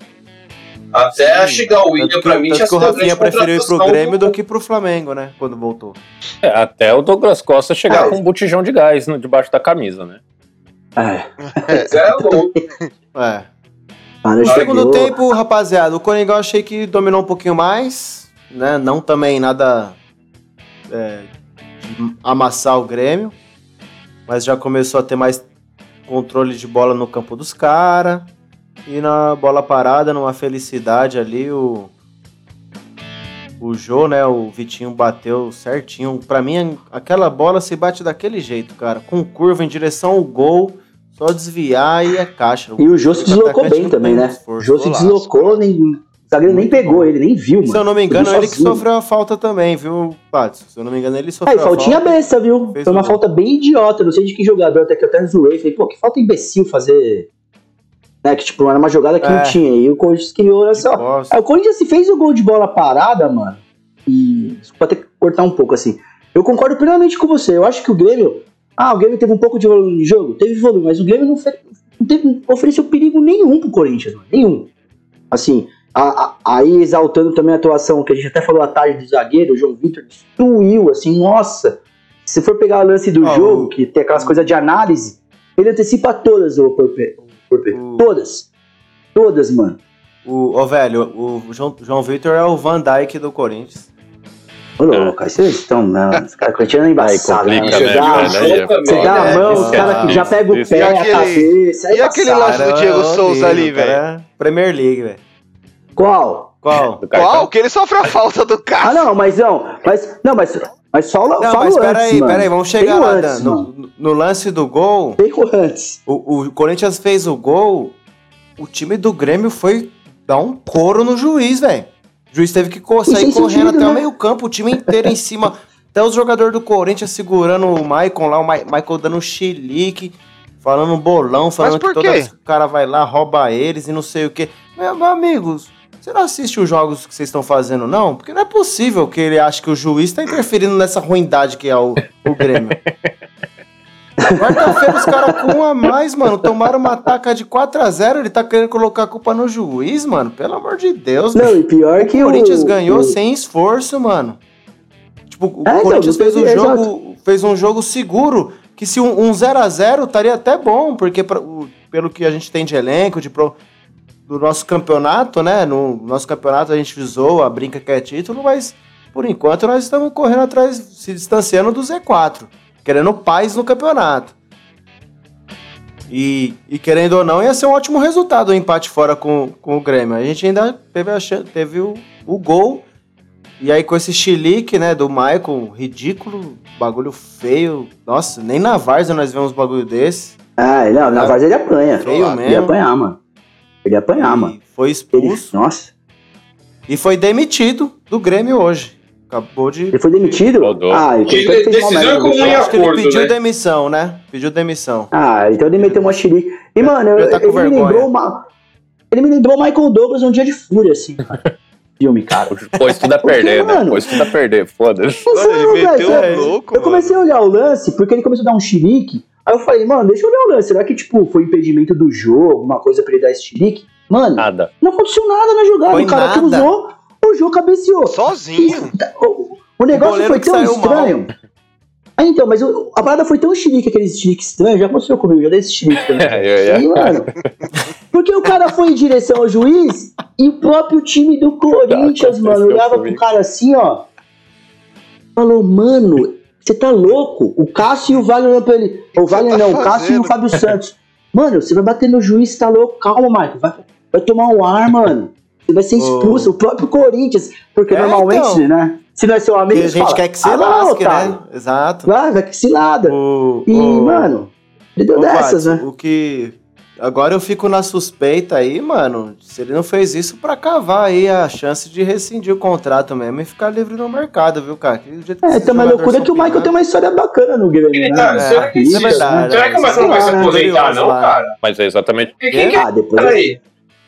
C: Até chegar o William, pra mim, tinha
E: que o Rafinha preferiu ir pro Grêmio do que pro Flamengo, né? Quando voltou.
A: É, até o Douglas Costa chegar
B: Ah,
A: com um botijão de gás no- debaixo da camisa, né?
B: É,
C: Você é louco.
E: É.
B: para
E: No
B: de
E: segundo tempo, rapaziada, o Coringão eu achei que dominou um pouquinho mais, né? Não também nada é, de amassar o Grêmio, mas já começou a ter mais controle de bola no campo dos caras. E na bola parada, numa felicidade ali, o. o Jô, né? O Vitinho bateu certinho. Pra mim, aquela bola se bate daquele jeito, cara. Com curva em direção ao gol, só desviar e é caixa.
B: E o Jô se deslocou bem também, né? O. Jô se deslocou, nem, o zagueiro nem pegou ele, nem viu, mano.
E: Se eu não me engano,
B: Ele
E: ele que sofreu a falta também, viu, Patos? Se eu não me engano, ele
B: Ah,
E: sofreu
B: e
E: a
B: faltinha
E: falta.
B: besta, viu? Foi uma
E: gol.
B: falta bem idiota. Não sei de que jogador, até que eu até zoei. Falei, pô, que falta imbecil fazer. Né, que tipo, era uma jogada que
E: É.
B: não tinha. E o Corinthians criou, olha só. Aí o Corinthians se fez o gol de bola parada, mano. E. Desculpa ter que cortar um pouco assim. Eu concordo plenamente com você. Eu acho que o Grêmio. Ah, o Grêmio teve um pouco de volume de jogo? Teve volume, mas o Grêmio não, fe- não teve, não ofereceu perigo nenhum pro Corinthians, mano. Nenhum. Assim, a- a- aí exaltando também a atuação, que a gente até falou à tarde do zagueiro, o João Vitor destruiu, assim, nossa. Se for pegar o lance do
E: Ah,
B: jogo, que tem aquelas coisas de análise, ele antecipa todas, o o.
E: O-
B: Todas. Todas, mano.
E: O, ô, velho, o João, João Vitor é o Van Dyke do Corinthians.
B: Ô, louco, aí vocês estão, né? Os caras corintianos é embaçado, né? Você
A: né,
B: dá,
A: velho? Aí é
B: você dá a
E: É,
B: mão,
E: isso
B: os
E: é
B: caras que já pegam o pé,
D: E
B: a
D: aquele-
B: cabeça. aí
D: e aquele lance do Diego
E: é
D: Souza ali,
E: cara. Premier League, velho.
B: Qual?
E: Qual?
D: Qual? Que ele sofre a falta do
B: Ah,
D: cara.
B: não, mas não. Mas, não, mas, mas só, o-
E: Não,
B: só
E: mas
B: o antes,
E: peraí,
B: mano.
E: peraí, vamos chegar lá.
B: antes,
E: no, no lance do gol,
B: Tem o antes.
E: o, o Corinthians fez o gol, o time do Grêmio foi dar um couro no juiz, velho. O juiz teve que sair correndo
B: sentido,
E: até
B: né?
E: o meio campo, o time inteiro em cima. Até os jogadores do Corinthians segurando o Maicon lá, o Ma- Michael dando um chilique, falando bolão, falando que toda
D: quê?
E: vez que o cara vai lá, rouba eles e não sei o quê. Meu, meu amigos, você não assiste os jogos que vocês estão fazendo, não? Porque não é possível que ele ache que o juiz tá interferindo nessa ruindade que é o, o Grêmio. Quarta-feira os caras com um a mais, mano. Tomaram uma taca de 4x0. Ele tá querendo colocar a culpa no juiz, mano. Pelo amor de Deus,
B: Não,
E: bicho.
B: e pior
E: O
B: que
E: Corinthians
B: o,
E: ganhou
B: o,
E: sem esforço, mano. Tipo, o
B: É,
E: Corinthians
B: não
E: fez um
B: teve-
E: jogo, fez um jogo seguro. Que se um um 0x0 estaria até bom, porque pra- o- pelo que a gente tem de elenco, de pro- do nosso campeonato, né? No nosso campeonato a gente visou a brinca que é título, mas por enquanto nós estamos correndo atrás, se distanciando do Z4, querendo paz no campeonato. E, e querendo ou não, ia ser um ótimo resultado o empate fora com, com o Grêmio. A gente ainda teve, a teve o, o gol. E aí com esse chilique, né, do Michael, ridículo, bagulho feio. Nossa, nem na Várzea nós vemos bagulho desse.
B: Ah, não, na Várzea ele apanha.
E: Feio
B: Ele
E: mesmo.
B: apanhar, mano. Ele ia apanhar,
E: E
B: mano.
E: Foi
B: Ele,
E: expulso
B: nossa.
E: e foi demitido do Grêmio hoje. Acabou de.
B: Ele foi demitido?
A: Rodou.
B: Ah, então
C: Ele-
B: ele fez mal
C: decisão
B: mesmo.
C: comum em
E: Acho que ele pediu
C: né?
E: demissão, né? Pediu demissão.
B: Ah, então ele meteu uma xerique. E, mano, eu-
E: já tá
B: ele me lembrou uma... Ele me lembrou o Michael Douglas um dia de fúria, assim, cara. Filme, cara.
A: Pôs tudo a
B: Porque,
A: perder, né?
B: mano-
A: Pôs tudo a perder, foda-se.
D: Mano, ele meteu um louco,
B: Eu comecei a olhar o lance, porque ele começou a dar um chilique. Aí eu falei, mano, deixa eu olhar o lance. Será que, tipo, foi impedimento do jogo, alguma coisa pra ele dar esse chilique? Mano,
A: Nada.
B: não aconteceu nada na jogada.
E: Foi
B: o cara
E: nada.
B: cruzou, o jogo cabeceou.
D: Sozinho.
B: O, o negócio
E: goleiro
B: foi tão estranho. Ah, então, mas o- a parada foi tão chilique, aquele chilique estranho, já aconteceu comigo, já dei esse chilique também.
A: É.
B: E, mano, porque o cara foi em direção ao juiz e o próprio time do Corinthians,
A: Aconteceu
B: mano, olhava pro
A: comigo.
B: cara assim, ó. Falou, mano, você tá louco? O Cássio e o Wagner olhando pra ele. O Wagner
D: tá
B: não, o Cássio e o? Fábio Santos. Mano, você vai bater no juiz, tá louco? Calma, Marco. Vai, vai tomar um ar, mano. Você vai ser expulso, o próprio Corinthians. Porque
E: É,
B: normalmente,
E: então.
B: né? Se não é seu amigo,
E: Porque a gente
B: fala,
E: quer que se
B: "Ah,
E: lasque,
B: otário."
E: né? Exato.
B: Vai, vai que se nada.
E: O,
B: E,
E: o-
B: mano, ele deu dessas,
E: Paty,
B: né?
E: O que. Agora eu fico na suspeita aí, mano. Se ele não fez isso pra cavar aí a chance de rescindir o contrato mesmo e ficar livre no mercado, viu, cara? Que jeito que
B: É, então, mas
E: jogadores
B: loucura que o Michael tem uma história bacana no Grêmio,
C: Ele
B: né?
C: tá-
E: É,
C: será que
E: isso é verdade.
C: Será que o Michael não vai se aposentar, não,
E: Lá.
C: cara?
A: Mas é exatamente,
C: quem que é?
B: Ah, depois.
C: Peraí.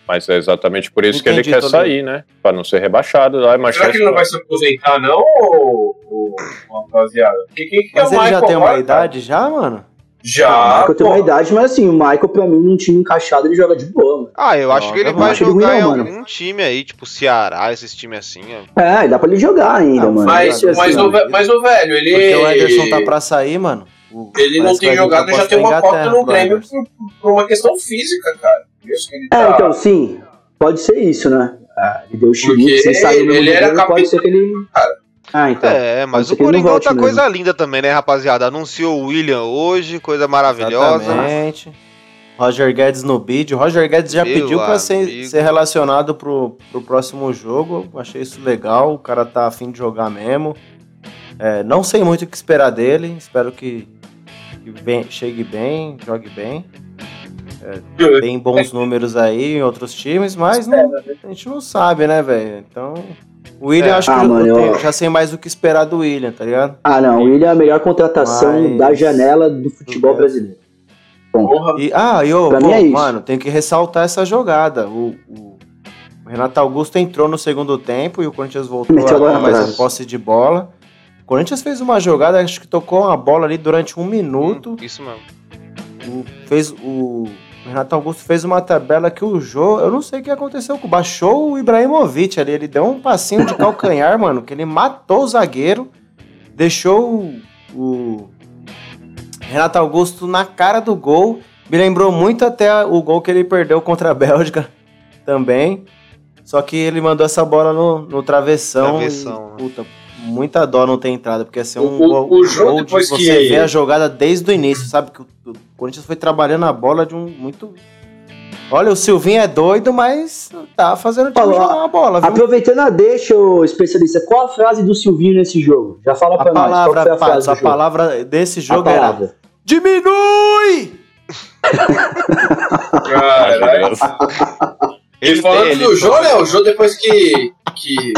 A: mas é exatamente por isso que
E: Entendi,
A: ele quer sair, né? Pra não ser rebaixado. Lá é mais
C: Será que ele não vai se aposentar, não, ô, rapaziada? Quem que é
E: Mas
C: o
E: ele
C: Michael
E: já tem uma idade já, mano?
B: O
C: Já,
B: Michael tem uma idade, mas assim, o Michael, pra mim, num time encaixado, ele joga de boa, mano.
D: Ah, eu acho
E: Não,
D: que ele vai
B: acho ele ruim
D: jogar em algum time aí, tipo Ceará, esses times assim, ó.
B: É, dá pra ele jogar ainda,
E: Ah,
B: mano.
C: Mas,
B: Assim,
C: mas,
B: ó.
C: o, mas o velho, ele.
E: Porque o Ederson tá pra sair, mano. O-
C: Ele não
E: parece
C: tem jogado, já
E: proposta
C: tem uma cota no Grêmio por, por uma questão física, cara. Isso que ele
B: É,
C: tá.
B: então, sim. Pode ser isso, né? Ah, ele deu o chilique, sem sair no
C: ele
B: mesmo
C: era
B: Grêmio, pode
C: capitão,
B: ser que ele...
C: cara.
B: Ah, então.
D: É, mas o Coringão
B: volte
D: tá
B: mesmo.
D: coisa linda também, né, rapaziada? Anunciou o William hoje, coisa maravilhosa.
E: Exatamente. Roger Guedes no bid. O Roger Guedes já
D: Meu
E: pediu pra ser, ser relacionado pro, pro próximo jogo. Achei isso legal. O cara tá afim de jogar mesmo. É, não sei muito o que esperar dele. Espero que, que bem- chegue bem, jogue bem. É, tem bons números aí em outros times, mas não- a gente não sabe, né, velho? Então. O William,
D: É.
E: acho
B: Ah,
E: que eu,
B: mano,
E: eu
B: eu-
E: já sei mais o que esperar do William, tá ligado?
B: Ah, não. O William é a melhor contratação
E: Mas-
B: da janela do futebol brasileiro.
C: Porra.
E: E, ah, e
B: mim é isso.
E: mano, tem que ressaltar essa jogada. O, o- Renato Augusto entrou no segundo tempo e o Corinthians voltou
B: Meteu a
E: mais a posse de bola. O Corinthians fez uma jogada, acho que tocou uma bola ali durante um minuto.
D: Hum, Isso mesmo.
E: O, fez, o Renato Augusto fez uma tabela que o Jô, eu não sei o que aconteceu, com- baixou o Ibrahimovic ali, ele deu um passinho de calcanhar, mano, que ele matou o zagueiro, deixou o, o Renato Augusto na cara do gol, me lembrou muito até o gol que ele perdeu contra a Bélgica também, só que ele mandou essa bola no, no travessão,
D: Travessão,
E: e, puta, muita dó não ter entrado, porque ia ser um
C: O- o-
E: gol,
C: o Jô,
E: gol de
C: depois
E: você
C: que-
E: ver a jogada desde o início, sabe? Que o, o Corinthians foi trabalhando a bola de um muito. Olha, o Silvinho é doido, mas tá fazendo o time jogar uma bola, viu?
B: Aproveitando a deixa, ô especialista, qual a frase do Silvinho nesse jogo? Já fala
E: A
B: pra nós.
E: palavra,
B: qual foi a frase
E: a
B: jogo?
E: palavra desse
B: A
E: jogo era
B: palavra.
E: diminui!
C: Caralho. E falando do Jô, né? O Jô, depois que, que,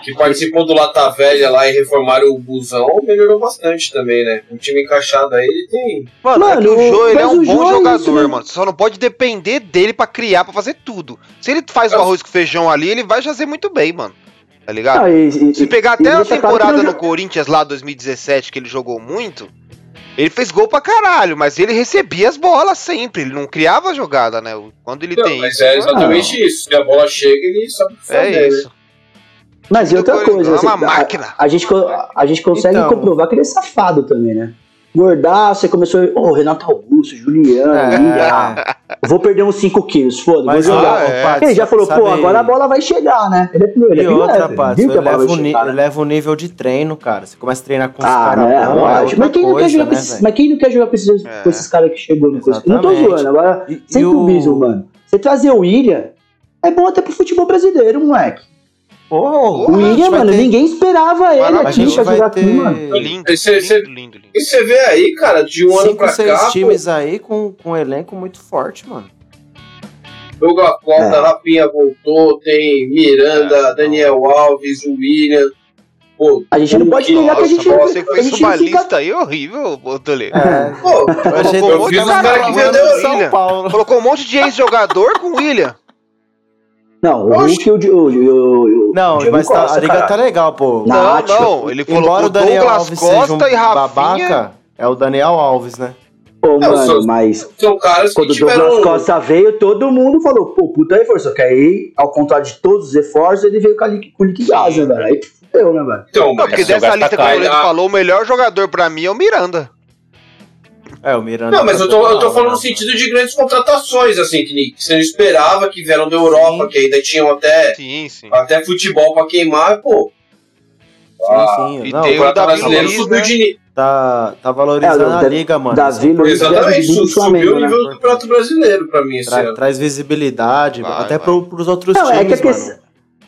C: que participou do Lata Velha lá e reformaram o busão, melhorou bastante também, né? Um time encaixado aí, ele tem.
D: Mano, é que
B: Mano,
D: o Jô, ele é
B: mas
D: um
B: o
D: bom
B: Jô é
D: jogador,
B: isso,
D: mano. Você só não pode depender dele pra criar, pra fazer tudo. Se ele faz o arroz com feijão ali, ele vai fazer muito bem, mano. Tá ligado?
B: Ah, e-
D: Se pegar
B: e
D: até a temporada no Corinthians lá 2017, que ele jogou muito, ele fez gol pra caralho, mas ele recebia as bolas sempre, ele não criava a jogada, né? Quando ele
C: Não,
D: tem
C: mas
D: isso.
C: é exatamente isso. Se a bola chega, ele sabe o que fazer.
D: É
C: né?
D: isso.
B: Mas e outra coisa,
D: é uma
B: assim, a-
D: máquina.
B: A, gente, co- a gente consegue
E: Então.
B: comprovar que ele é safado também, né? Gordaço, você começou, ô, Renato Augusto, Juliano,
E: É.
B: Ah, vou perder uns 5 quilos, foda,
E: Mas,
B: vou jogar.
E: ó,
D: é.
B: Ele já falou, pô, agora a bola vai chegar, né? Ele é, ele é
E: E outra, Patos,
B: viu que
E: ele
B: a bola
E: leva,
B: vai
E: o
B: chegar, né?
E: ele leva o nível de treino, cara. Você começa a treinar com os
B: Ah,
E: caras
B: né?
E: é outra
B: Mas quem, não quer
E: coisa,
B: jogar
E: né,
B: com esses,
E: velho?
B: mas quem não quer jogar com esses,
D: É.
B: com esses caras que chegou no coisa? Não tô zoando, agora,
E: E-
B: sem
E: e o-
B: mano. Você trazer o William é bom até pro futebol brasileiro, moleque.
E: Pô,
B: O William, mano,
E: ter-
B: ninguém esperava ele
E: a
D: Maravilhoso.
B: aqui
E: gente
B: pra
E: vai
B: jogar
E: ter
B: aqui, mano.
D: Lindo,
C: Esse- esse-
D: lindo, lindo, lindo.
C: E você vê aí, cara, de um ano
E: cinco,
C: pra
E: seis
C: cá,
E: times aí com, com um elenco muito forte, mano.
C: pô, Douglas Costa,
B: É.
C: Rapinha voltou, tem Miranda,
D: É,
C: Daniel Alves, o William. Pô,
B: A gente não pode negar que a gente
D: Você
B: a
D: fez uma
B: fica-
D: lista aí horrível, ô, Tolê.
E: É.
C: Pô,
E: Eu
D: um
C: eu
D: de
C: os caras que vendeu
D: do
C: o
D: William.
E: São Paulo.
D: Colocou um monte de ex-jogador com o William.
B: Não, o
C: Oxi.
B: Hulk e o, Di- o, o, o
E: Não,
B: Diego
E: mas tá-
B: Costa,
E: a liga
B: cara.
E: tá legal, pô.
B: Não,
D: Não, não. Ele
E: Embora
D: colocou
E: o Daniel
D: Douglas
E: Alves seja
D: Costa
E: um
D: e Rafinha.
E: babaca, é o Daniel Alves, né?
B: Pô,
C: Não,
B: mano, mas
C: são caras
B: quando o
C: tiveram.
B: Douglas Costa veio, todo mundo falou, pô, puta reforço. Só que aí, ao contrário de todos os reforços, ele veio com a com o Lick né, velho? Aí fudeu, né, velho?
C: Então,
D: Não, porque dessa
A: jogador
D: lista que o
A: tá
C: caindo.
D: falou, o melhor jogador pra mim é o Miranda.
E: É, o Miranda.
C: Não, mas eu tô, eu tô falando no sentido de grandes contratações, assim, que você não esperava, que vieram da Europa,
E: Sim.
C: que ainda tinham até,
D: Sim, sim.
C: até futebol pra queimar, pô.
E: Sim, sim.
D: e
E: Não,
D: tem
C: O
D: Davi
C: brasileiro
D: Luiz,
C: subiu
D: né?
C: de
E: tá, tá valorizando
B: É, o
E: a liga, mano.
B: Davi Luiz
C: Exatamente,
B: é
C: su- subiu
B: Flamengo,
C: o nível
B: né?
C: do campeonato brasileiro pra mim esse
E: tra-
C: ano.
E: traz visibilidade,
D: Vai,
E: até
D: vai.
E: pro, pros outros
B: Não, é que, a
E: times,
B: questão,
E: mano.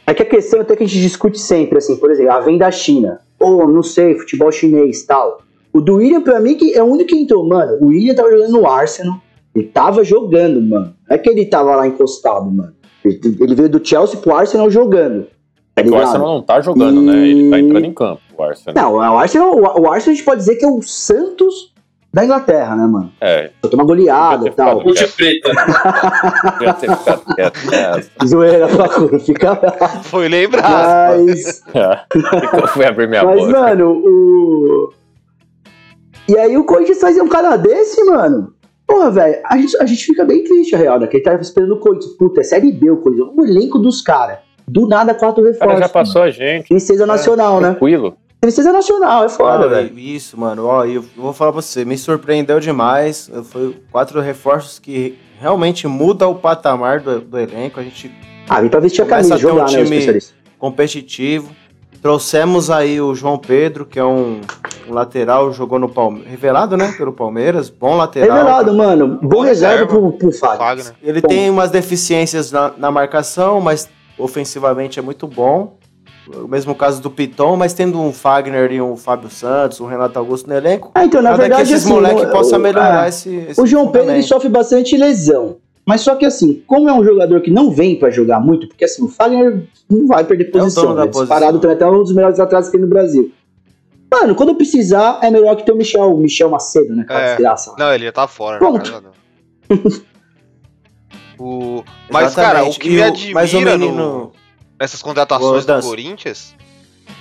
B: é que a questão até que a gente discute sempre, assim, por exemplo, a vem da China, ou não sei, futebol chinês tal. O do William, pra mim, que é o único que entrou, mano. O William tava jogando no Arsenal, ele tava jogando, mano. Não é que ele tava lá encostado, mano. Ele, ele veio do Chelsea pro Arsenal jogando. Tá
A: É que o? Arsenal não tá jogando, né? Ele tá entrando em campo, o Arsenal.
B: Não, o Arsenal, o Arsenal a gente pode dizer que é o Santos da Inglaterra, né, mano?
A: É,
B: Só toma goleada e tal.
C: Ponte Preta.
A: podia ter ficado quieto nessa.
B: Zoeira, Facu, fica.
D: Foi lembrado.
B: Mas,
A: Eu fui abrir minha
B: mas
A: boca.
B: mano, o. E aí o Corinthians trazer um cara desse, mano. Porra, velho, a gente, a gente fica bem triste, a real, né? Que ele tava esperando o Corinthians. Puta, é Série B o Corinthians. O elenco dos caras. Do nada, quatro
A: O
B: reforços.
A: cara já passou a gente.
B: Tristeza nacional, né?
A: Tranquilo.
B: Tristeza nacional, é foda, velho.
E: e- Isso, mano. Ó, eu vou falar pra você, me surpreendeu demais. Foi quatro reforços que realmente muda o patamar do, do elenco. A gente
B: Ah, vem pra vestir a camisa,
E: a ter um
B: jogar, né,
E: time-
B: especialista.
E: competitivo. Trouxemos aí o João Pedro, que é um um lateral, jogou no Palmeiras. Revelado, né? Pelo Palmeiras. Bom lateral.
B: Revelado, mano. Bom reserva
D: reserva.
B: pro, pro Fagner.
D: Fagner.
E: Ele
B: Bom.
E: tem umas deficiências na, na marcação, mas ofensivamente é muito bom. O mesmo caso do Piton, mas tendo um Fagner e um Fábio Santos, um Renato Augusto no elenco,
B: Ah, então, na
E: nada
B: verdade,
E: que esses
B: assim,
E: moleques
B: o-
E: possam melhorar
B: ah,
E: esse, esse
B: O João Pedro sofre bastante lesão. Mas só que assim, como é um jogador que não vem pra jogar muito, porque assim, o Fagner não vai perder
E: É o
B: posição,
E: da
B: né? Disparado
E: posição.
B: pelo até um dos melhores atletas que tem no Brasil. Mano, quando precisar, é melhor que ter o Michel, o Michel Macedo, né? Aquela
D: É.
B: desgraça.
D: Não, ele já tá fora.
B: Pronto.
D: a Deus. o... Mas, cara, o que
E: E
D: me
E: o-
D: admira
E: mas o
D: no-
E: menino.
D: nessas contratações do. Corinthians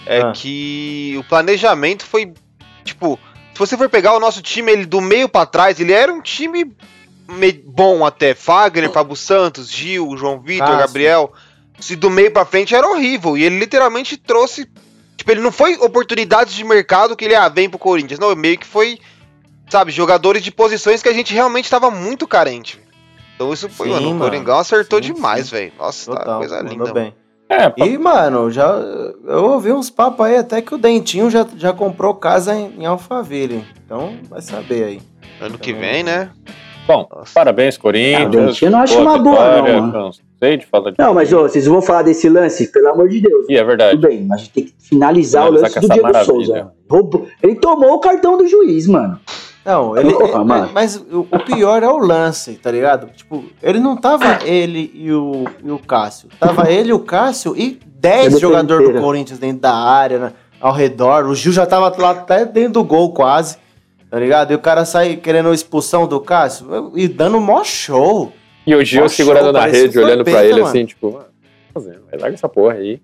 D: é
E: Ah.
D: que o planejamento foi, tipo, se você for pegar o nosso time ele do meio pra trás, ele era um time me- bom até, Fagner, Fábio Santos, Gil, João Vitor,
E: Cássio.
D: Gabriel. Se do meio pra frente era horrível e ele literalmente trouxe, tipo, ele não foi oportunidades de mercado que ele ah, vem pro Corinthians, não, meio que foi, sabe, jogadores de posições que a gente realmente tava muito carente. Então isso foi,
E: Sim,
D: mano, o
E: mano.
D: Coringão acertou
E: Sim,
D: demais, velho. Nossa, tá
E: Total,
D: coisa
E: mandou
D: linda,
E: bem.
A: É,
E: E, mano, já, eu ouvi uns papos aí até que o Dentinho já, já comprou casa em, em Alphaville. Então, vai saber aí.
D: Ano que vem, né?
A: Bom,
D: Nossa.
A: parabéns, Corinthians.
B: Não acho uma boa,
A: vitória,
B: não, mano.
A: Cansei de falar de
B: Não, mas ô, vocês vão falar desse lance? Pelo amor de Deus.
A: Ih, é verdade.
B: Tudo bem, mas a gente tem que finalizar
A: Finalizar
B: o lance do Diego
A: maravilha.
B: Souza. Roubou- Ele tomou o cartão do juiz, mano.
E: Não, ele. É-
B: mano.
E: mas o, pior é o lance, tá ligado? Tipo, ele não tava ele e o, e o Cássio. Tava ele, o Cássio e 10
B: defesa
E: jogadores do. Corinthians dentro da área, né, ao redor. O Gil já tava lá até dentro do gol quase. Tá ligado? E o cara sai querendo a expulsão do Cássio e dando mó show.
A: E o Gil
E: Mó
A: segurando
E: show,
A: na rede, olhando pra
E: vampeta,
A: ele
E: mano.
A: assim, tipo, mano, tá fazendo? Vai, larga essa porra aí.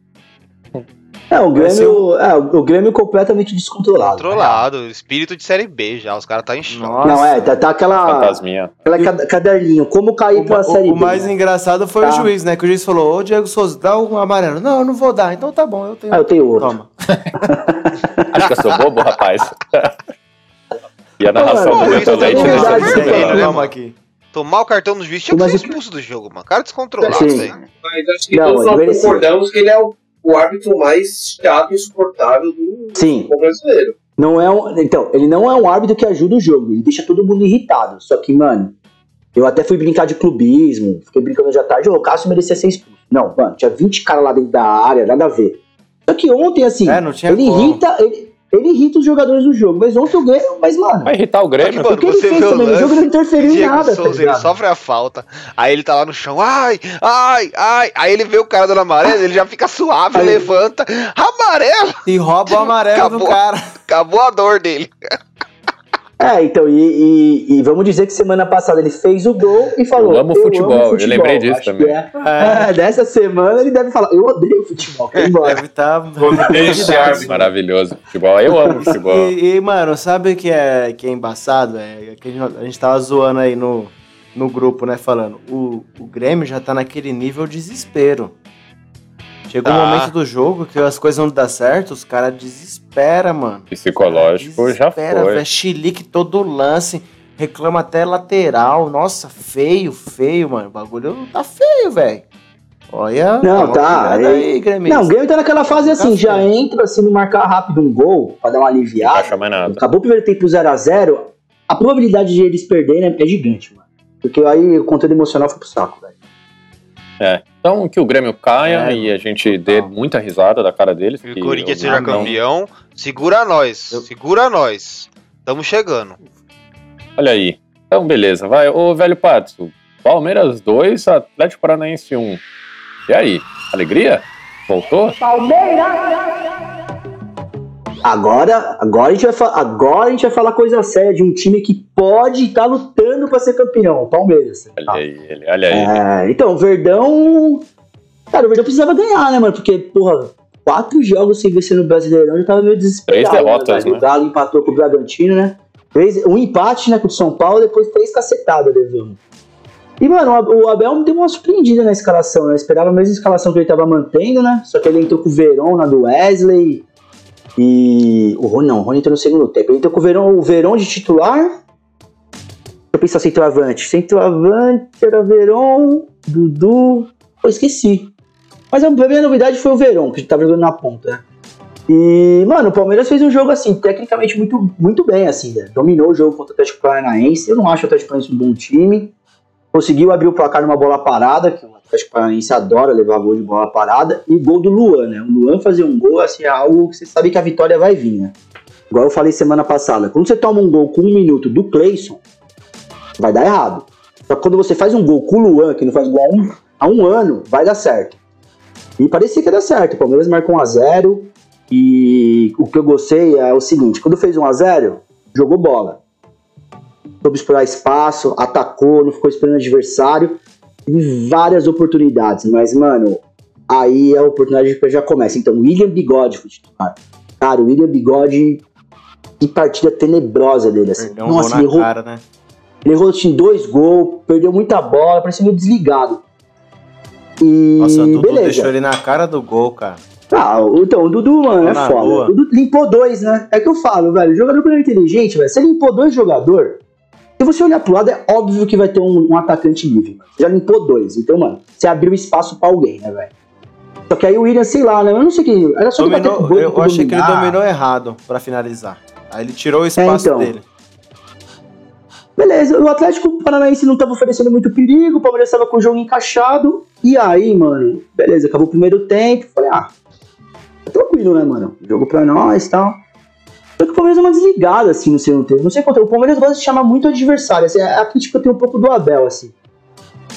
B: É, o Grêmio, é, o Grêmio completamente descontrolado.
D: Controlado, espírito de série B já, os caras tá em choque.
B: Não, é, tá, tá aquela,
A: Fantasminha.
B: aquela cad- caderninho, como cair
E: O,
B: pra
E: ma-
B: Série
E: o
B: B.
E: mais
B: né?
E: engraçado foi
B: Tá.
E: o juiz, né? Que o juiz falou: Ô Diego Souza, dá um amarelo. Não, eu não vou dar. Então tá bom, eu tenho.
B: Ah, eu tenho outro.
E: Toma.
A: Acho que eu sou bobo, rapaz. e a narração
B: mano,
A: do
D: isso também
A: Leite
D: é isso aí, né,
E: aqui.
D: Tomar o cartão dos juiz tinha que
B: Mas
D: ser
B: o-
D: expulso do jogo, mano. Cara descontrolado,
B: Sim.
D: velho.
C: Mas acho que
B: Não,
C: todos nós concordamos que ele é o, o árbitro mais chato e insuportável do
B: Sim,
C: futebol brasileiro.
B: não é um, então, ele não é um árbitro que ajuda o jogo, ele deixa todo mundo irritado. Só que, mano, eu até fui brincar de clubismo, fiquei brincando de à tarde, o Cássio merecia ser expulso. Não, mano, tinha 20 caras lá dentro da área, nada a ver. Só que ontem, assim,
E: É, não tinha
B: ele
E: como.
B: irrita, ele, ele irrita os jogadores do jogo, mas ontem o Grêmio, mas, mano,
A: Vai irritar o Grêmio?
D: mano,
B: o que ele
D: você
B: fez também, o jogo não interferiu em nada, tá
D: Souza, ele
B: ligado?
D: sofre a falta, aí ele tá lá no chão, ai, ai, ai, aí ele vê o cara dando amarelo, ele já fica suave,
B: Aí-
D: levanta, amarelo,
E: E rouba o amarelo do
D: Acabou.
E: cara.
D: acabou a dor dele.
B: É, então, e, e- e vamos dizer que semana passada ele fez o gol e falou.
A: Eu amo futebol, eu lembrei disso também.
B: É, é, dessa semana ele deve falar, eu odeio futebol, quero ir embora.
E: Deve estar.
C: Árbitro.
A: Maravilhoso. Futebol. Eu amo futebol.
E: E, e, mano, sabe o que é, que é embaçado? É que a gente, a gente tava zoando aí no, no grupo, né? Falando, o, o Grêmio já tá naquele nível desespero. Chegou o
D: Tá.
E: momento do jogo que as coisas não dão certo, os caras desesperam, mano.
A: Psicológico já
E: Desespera,
A: foi.
E: velho. Chilique todo lance, reclama até lateral. Nossa, feio, feio, mano. O bagulho tá feio, velho. Olha.
B: Não, tá,
E: cuidada
B: aí-
E: Grêmio.
B: Não, o Grêmio tá naquela fase assim, já entra, se não marcar rápido um gol, pra dar uma
A: Não
B: aliviada.
A: acha mais nada.
B: Acabou o primeiro tempo 0x0, a probabilidade de eles perderem é gigante, mano. Porque aí o conteúdo emocional foi pro saco, velho.
A: É. Então que o Grêmio caia
E: É,
A: e a gente dê muita risada da cara deles. Que
D: o Corinthians seja
A: não-
D: campeão, segura nós,
E: Eu-
D: segura nós. Tamo chegando.
A: Olha aí. Então, beleza. Vai, ô velho Pato. Palmeiras 2, Atlético Paranaense 1. E aí? Alegria? Voltou?
B: Agora, agora, a gente vai agora a gente vai falar coisa séria de um time que pode estar lutando pra ser campeão, o Palmeiras.
A: Olha aí, ele, olha aí.
B: É, então, o Verdão. Cara, o Verdão precisava ganhar, né, mano? Porque, porra, quatro jogos sem vencer no Brasileirão já tava meio desesperado.
A: Três derrotas,
B: velho?
A: né?
B: O Galo empatou com o Bragantino, né? Um empate, né, com o São Paulo, depois três cacetadas, levamos. E, mano, o Abel me deu uma surpreendida na escalação, né? Eu esperava a mesma escalação que ele tava mantendo, né? Só que ele entrou com o Verón na do Wesley. E. O Rony não, o Rony entrou no segundo tempo. Ele entrou com o Verón, o Verón de titular. Deixa eu pensar centroavante. Centroavante era Verón, Dudu. Pô, esqueci. Mas a primeira novidade foi o Verón, que tava jogando na ponta? E, mano, o Palmeiras fez um jogo assim, tecnicamente muito, muito bem, assim, né? Dominou o jogo contra o Atlético Paranaense. Eu não acho o Atlético Paranaense um bom time. Conseguiu abrir o placar numa bola parada, que o Atlético Paranaense adora levar gol de bola parada. E gol do Luan, né? O Luan fazer um gol, assim, é algo que você sabe que a vitória vai vir, né? Igual eu falei semana passada. Quando você toma um gol com um minuto do Cleison, vai dar errado. Só que quando você faz um gol com o Luan, que não faz gol há um, há um ano, vai dar certo. E parecia que ia dar certo. O Palmeiras marcou 1x0. E o que eu gostei é o seguinte: quando fez 1x0, jogou bola. Soube explorar espaço, atacou, não ficou esperando adversário. Teve várias oportunidades, mas, mano, aí a oportunidade já começa. Então, William Bigode foi titular. Cara, o William Bigode, que partida tenebrosa dele, assim.
E: Perdeu um
B: Nossa, ele errou,
E: cara, né?
B: ele errou assim, dois gols, perdeu muita bola, parecia meio desligado. E
E: Nossa, o Dudu
B: beleza.
E: deixou ele na cara do gol, cara.
B: Ah, então, o Dudu, mano, é foda.
E: boa.
B: O Dudu limpou dois, né? É que eu falo, velho. O jogador quando é inteligente, velho. Ele limpou dois jogadores, se você olhar pro lado, é óbvio que vai ter um, um atacante livre, mano. Você já limpou dois. Então, mano, você abriu espaço pra alguém, né, velho? Só que aí o William, sei lá, né? Eu não sei quem. Era só ele bater
E: Dominou, eu achei que ele dominou errado pra finalizar. Aí ele tirou o espaço
B: então.
E: dele.
B: Beleza, o Atlético Paranaense não tava oferecendo muito perigo, o Palmeiras tava com o jogo encaixado. E aí, mano, beleza, acabou o primeiro tempo. Falei, ah, tá tranquilo, né, mano? Jogo pra nós e tal. Só que o Palmeiras é uma desligada, assim, no segundo tempo. Não sei quanto. O Palmeiras gosta de chamar muito adversário. Assim, a crítica que eu tenho um pouco do Abel, assim.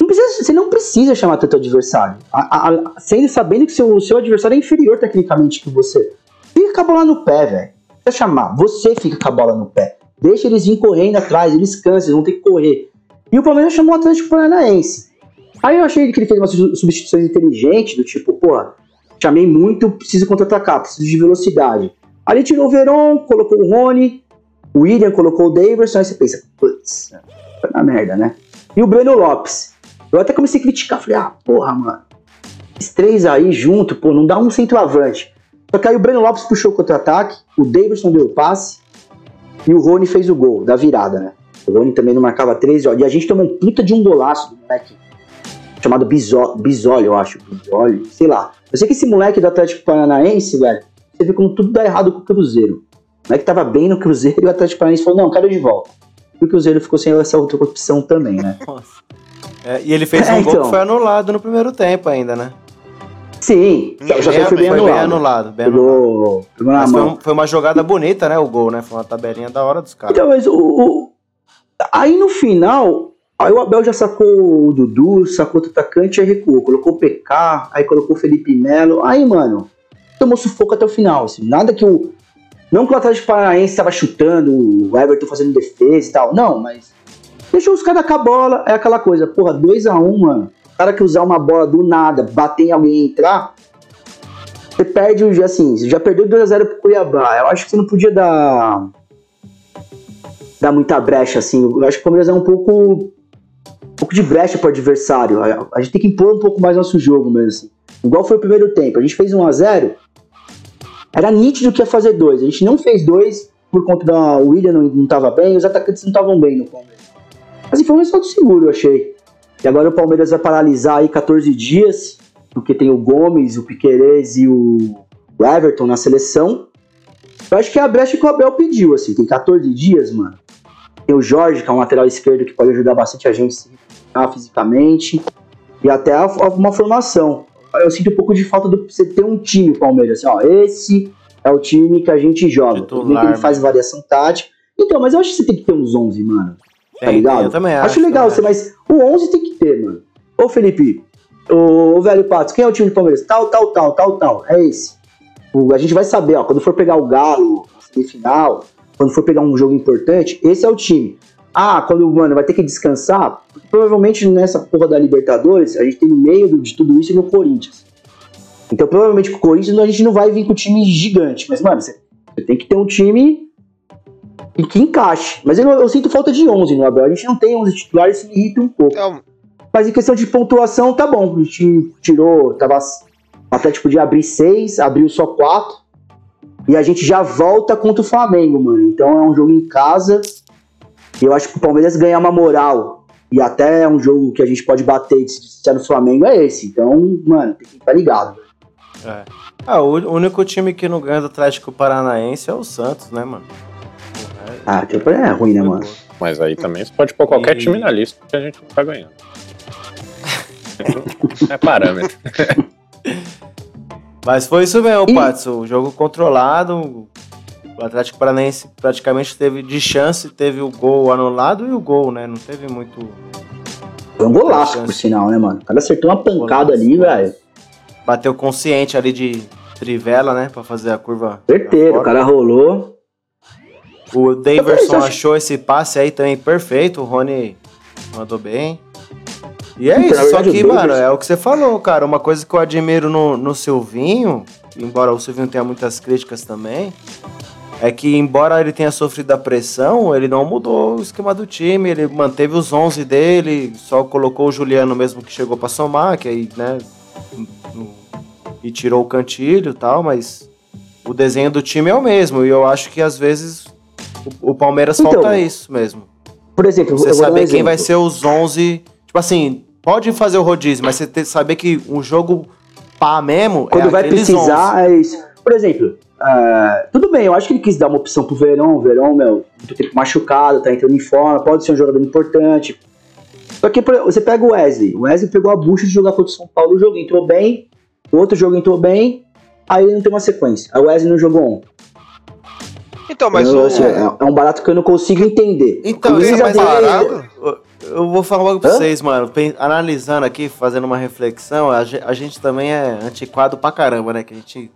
B: Não precisa, você não precisa chamar tanto adversário. A- a- sendo sabendo que seu, o seu adversário é inferior tecnicamente que você. Fica com a bola no pé, velho. Precisa chamar. Você fica com a bola no pé. Deixa eles vir correndo atrás, eles cansam, eles vão ter que correr. E o Palmeiras chamou o Atlético Paranaense. Aí eu achei que ele fez umas su- substituições inteligentes, do tipo, porra, chamei muito, preciso contra-atacar, preciso de velocidade. Ele tirou o Veron, colocou o Rony, o William colocou o Daverson, aí você pensa, putz, foi na merda, né? E o Breno Lopes. Eu até comecei a criticar, falei, ah, porra, mano, esses três aí junto, pô, não dá um centroavante. Só que aí o Breno Lopes puxou o contra-ataque, o Davidson deu o passe e o Rony fez o gol da virada, né? O Rony também não marcava 13 ó, E a gente tomou um puta de um golaço do moleque chamado Biso- Bisoli, eu acho. Bisoli, sei lá. Eu sei que esse moleque do Atlético Paranaense, velho, você vê como tudo dá errado com o Cruzeiro. O moleque tava bem no Cruzeiro e o Atlético Paranaense falou, não, quero de volta. E o Cruzeiro ficou sem essa outra opção também, né?
E: É, e ele fez
B: É,
E: um gol
B: então.
E: que foi anulado no primeiro tempo ainda, né?
B: Sim, já, já
E: Bem-
B: foi bem
E: foi
B: anulado.
E: bem anulado. Bem anulado.
B: Pegou,
E: Mas foi, um- foi uma jogada bonita, né? O gol, né? Foi uma tabelinha da hora dos caras.
B: Então, mas o, o- Aí no final, aí o Abel já sacou o Dudu, sacou o atacante e recuou. Colocou o PK, aí colocou o Felipe Melo. Aí, mano, tomou sufoco até o final. Assim, nada que o. Não que o Atlético Paranaense estava chutando, o Everton fazendo defesa e tal. Não, mas. Deixou os caras com a bola. É aquela coisa, porra, 2x1, mano. O cara que usar uma bola do nada, bater em alguém e entrar. Você perde, assim, você já perdeu 2x0 pro Cuiabá. Eu acho que você não podia dar dá muita brecha, assim. Eu acho que o Palmeiras é um pouco, um pouco de brecha pro adversário. A, a gente tem que impor um pouco mais nosso jogo mesmo, assim. Igual foi o primeiro tempo. A gente fez 1 a 0 Era nítido que ia fazer dois. A gente não fez dois por conta da o William não, não tava bem, os atacantes não estavam bem no Palmeiras. Mas foi um resultado seguro, eu achei. E agora o Palmeiras vai paralisar aí 14 dias, porque tem o Gomes, o Piquerez e o Everton na seleção. Eu acho que é a brecha que o Abel pediu, assim. Tem 14 dias, mano. Tem o Jorge, que é um lateral esquerdo que pode ajudar bastante a gente se fisicamente. E até a- a- uma formação. Eu sinto um pouco de falta de você ter um time, Palmeiras. Assim, ó, esse é o time que a gente joga. Tudo bem que ele
E: Titular,
B: faz variação tática. Então, mas eu acho que você tem que ter uns 11, mano. Tá
E: Tem,
B: ligado?
E: tem, eu também acho.
B: Acho legal, você, mas o 11 tem que ter, mano. Ô, Felipe, ô, ô velho Patos, quem é o time do Palmeiras? Tal, tal, tal, tal, tal. É esse. O- a gente vai saber, ó, quando for pegar o Galo, na semifinal, quando for pegar um jogo importante, esse é o time. Ah, quando, mano, vai ter que descansar, provavelmente nessa porra da Libertadores, a gente tem no meio de tudo isso no Corinthians. Então, provavelmente com o Corinthians a gente não vai vir com um time gigante, mas, mano, você, tem que ter um time que, que encaixe. Mas eu, eu sinto falta de 11 no Abel. A gente não tem 11 titulares, isso me irrita um pouco.
D: É,
B: Mas em questão de pontuação, tá bom. A gente tirou, tava, o Atlético podia abrir seis, abriu só quatro. E a gente já volta contra o Flamengo, mano. Então é um jogo em casa. E eu acho que o Palmeiras ganhar uma moral. E até um jogo que a gente pode bater se é no Flamengo é esse. Então, mano, tem que estar ligado.
E: É. Ah, o único time que não ganha do Atlético Paranaense é o Santos, né, mano?
B: Ah, tipo, é ruim, né, mano?
A: Mas aí também você pode pôr qualquer
E: E-
A: time na lista que a gente não tá ganhando. É parâmetro.
E: Mas foi isso mesmo,
B: E-
E: Pats. O jogo controlado. O Atlético Paranaense praticamente teve de chance, teve o gol anulado e o gol, né? Não teve muito.
B: Foi um golaço, por sinal, né, mano? O cara acertou uma pancada
E: Golaço,
B: ali, velho.
E: Bateu consciente ali de trivela, né? Pra fazer a curva.
B: Certeiro, o cara rolou.
E: O Daverson
B: acho-
E: achou esse passe aí também perfeito. O Rony mandou bem. E é isso, só que, mano, é o que você falou, cara. Uma coisa que eu admiro no, no Silvinho, embora o Silvinho tenha muitas críticas também, é que, embora ele tenha sofrido a pressão, ele não mudou o esquema do time, ele manteve os 11 dele, só colocou o Juliano mesmo que chegou pra somar, que aí, né, e tirou o cantilho e tal, mas o desenho do time é o mesmo, e eu acho que às vezes o, o Palmeiras
B: Então,
E: falta isso mesmo.
B: Por exemplo,
E: Você
B: dar um
E: saber quem vai
B: exemplo.
E: ser os 11. Tipo assim, pode fazer o rodízio, mas você ter, saber que um jogo pá mesmo.
B: Quando
E: é
B: vai precisar, é isso. Por exemplo, ah, tudo bem, eu acho que ele quis dar uma opção pro Verão. O Verão, meu, muito tempo machucado, tá entrando em forma, pode ser um jogador importante. Só que você pega o Wesley. O Wesley pegou a bucha de jogar contra o São Paulo. O jogo entrou bem, o outro jogo entrou bem, aí ele não tem uma sequência. A Wesley não jogou um.
D: Então, mas
B: Eu-
D: o.
B: assim, é, é um barato que eu não consigo entender.
E: Então,
B: O
E: isso é
D: parado?
E: Eu, vou falar logo pra
B: Hã?
E: vocês, mano. Analisando aqui, fazendo uma reflexão, a, ge- a gente também é antiquado pra caramba, né? Que a gente